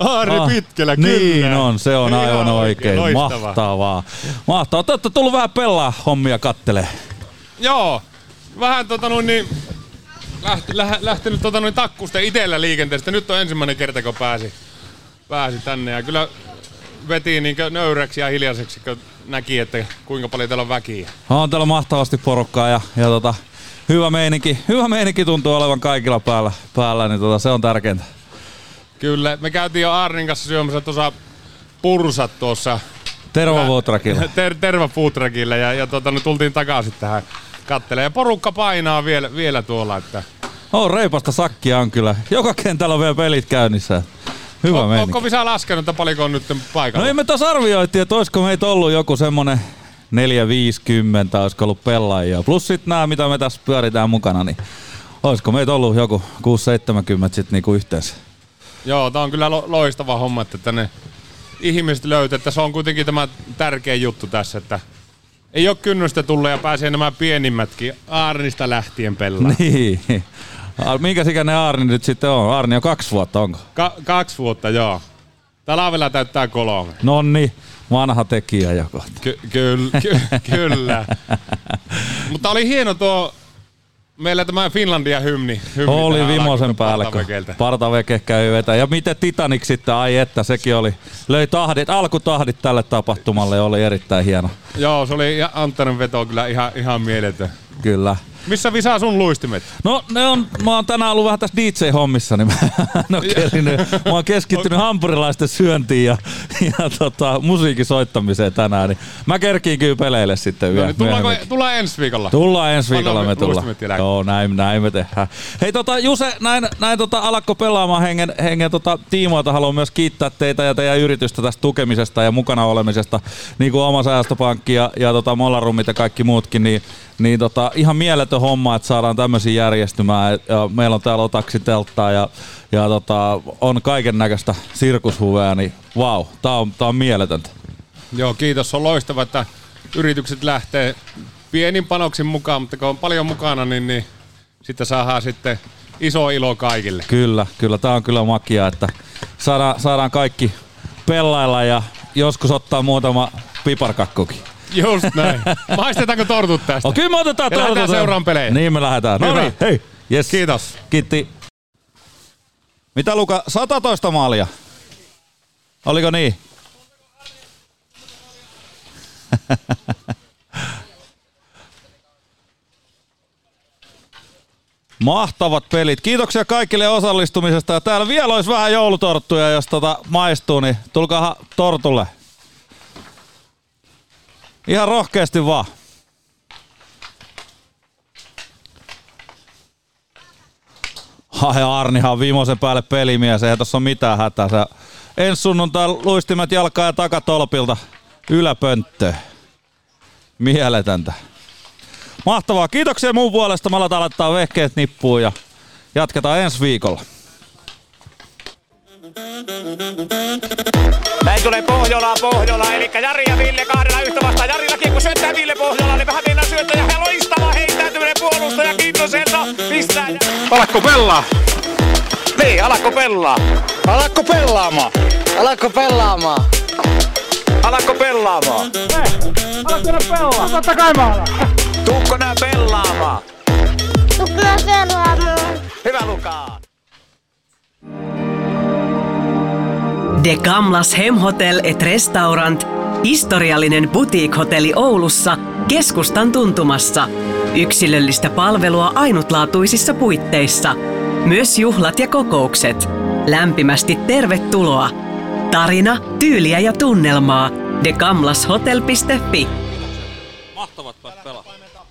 Aari Ah, Pitkälä, kyllä. Niin on, se on Ihan aivan oikein. loistavaa. Mahtavaa. Mahtavaa. Te olette tullut vähän pelaa hommia kattelee. Joo, vähän tota noin niin, lähti, lä, lähtenyt tota noin takkusta itellä liikenteestä. Nyt on ensimmäinen kerta, kun pääsi, pääsi tänne. Ja kyllä veti niin nöyräksi ja hiljaiseksi, kun näki, että kuinka paljon täällä on väkiä. On täällä mahtavasti porukkaa ja, ja tota, hyvä meininki, hyvä meininki tuntuu olevan kaikilla päällä, päällä niin tota, se on tärkeintä. Kyllä, me käytiin jo Aarin kanssa syömässä tuossa pursat tuossa Terva Foodtruckilla. Ter, terva Foodtruckilla ja, ja tota, no, tultiin takaisin tähän kattelemaan. Ja porukka painaa vielä, vielä tuolla, että On reipasta sakkia on kyllä. Joka kentällä on vielä pelit käynnissä. Hyvä on, onko Visa laskenut, että paljonko on nyt paikalla? No ei me taas arvioitiin, että olisiko meitä ollut joku semmonen 450, olisiko ollut pelaajia. Plus sit nämä, mitä me tässä pyöritään mukana, niin olisiko meitä ollut joku 670 sit niinku yhteensä. Joo, tää on kyllä lo- loistava homma, että tänne ihmiset löytää, että se on kuitenkin tämä tärkeä juttu tässä, että ei ole kynnystä tulla ja pääsee nämä pienimmätkin Aarnista lähtien pelaamaan. Niin. Minkä ikäinen Arni nyt sitten on? Arni on kaksi vuotta, onko? Ka- kaksi vuotta, joo. Talvella täyttää kolme. Nonni, vanha tekijä joko. Ky- kyllä, ky- kyllä. Mutta oli hieno tuo, meillä tämä Finlandia hymni. hymni Oli vimosen päällä, kun partaveke käy vetää. Ja miten Titanic sitten, ai että, sekin oli, löi tahdit, alkutahdit tälle tapahtumalle, oli erittäin hieno. Joo, se oli ja Anttanen veto kyllä ihan, ihan mieletön. Kyllä. Missä visaa sun luistimet? No ne on, mä oon tänään ollut vähän tässä DJ-hommissa, niin mä en kerinyt. Mä oon keskittynyt hampurilaisten syöntiin ja, ja tota, musiikin soittamiseen tänään, niin mä kerkiin kyllä peleille sitten No, vielä. niin tullaanko, myöhemmin. tullaan ensi viikolla? Tullaan ensi viikolla me tullaan. Joo, näin, näin me tehdään. Hei tota, Juse, näin, näin tota, alakko pelaamaan hengen, hengen tota, tiimoilta haluan myös kiittää teitä ja teidän yritystä tästä tukemisesta ja mukana olemisesta, niin kuin oma säästöpankki ja, ja tota, Mollarummit ja kaikki muutkin, niin, niin tota, ihan mieletön homma, että saadaan tämmöisiä järjestymään. Ja meillä on täällä Otaksi telttaa ja, ja tota, on kaiken näköistä sirkushuvea, niin vau, wow, tää on, tää on mieletöntä. Joo, kiitos. On loistava, että yritykset lähtee pienin panoksin mukaan, mutta kun on paljon mukana, niin, niin sitten saadaan sitten iso ilo kaikille. Kyllä, kyllä. Tämä on kyllä makia, että saadaan, saadaan kaikki pellailla ja joskus ottaa muutama piparkakkukin. Just näin. Maistetaanko tortut tästä? Oh, kyllä me otetaan ja lähdetään tortut. seuraan pelejä. Niin me lähdetään. No niin, hei. Yes. Kiitos. Kiitti. Mitä Luka? 112 maalia. Oliko niin? Mahtavat pelit. Kiitoksia kaikille osallistumisesta. Ja täällä vielä olisi vähän joulutorttuja, jos tota maistuu, niin tulkaa tortulle. Ihan rohkeasti vaan. Ai Arnihan on viimeisen päälle pelimies, eihän tossa ole mitään hätää. Se ensi sunnuntai luistimet jalkaa ja takatolpilta yläpönttöön. Mieletöntä. Mahtavaa. Kiitoksia mun puolesta. Me aletaan laittaa vehkeet nippuun ja jatketaan ensi viikolla. Näin tulee Pohjola, Pohjola, eli Jari ja Ville kahdella yhtä vastaan. Jarillakin kun syöttää Ville Pohjola, niin vähän mennään syöttäjä. Ja loistava heittäytyminen puolustaja Kintoselta. Pistää. Alakko pelaa? Niin, alakko pelaa? Alakko pelaamaan? Alakko pelaamaan? Alakko pelaamaan? Alatko nää pelaa? Totta kai mä alan. Tuukko nää pelaamaan? Tuukko nää pelaamaan? Hyvä Lukaa. De Gamlas Hemhotel et Restaurant, historiallinen boutique-hotelli Oulussa, keskustan tuntumassa. Yksilöllistä palvelua ainutlaatuisissa puitteissa. Myös juhlat ja kokoukset. Lämpimästi tervetuloa. Tarina, tyyliä ja tunnelmaa. degamlashotel.fi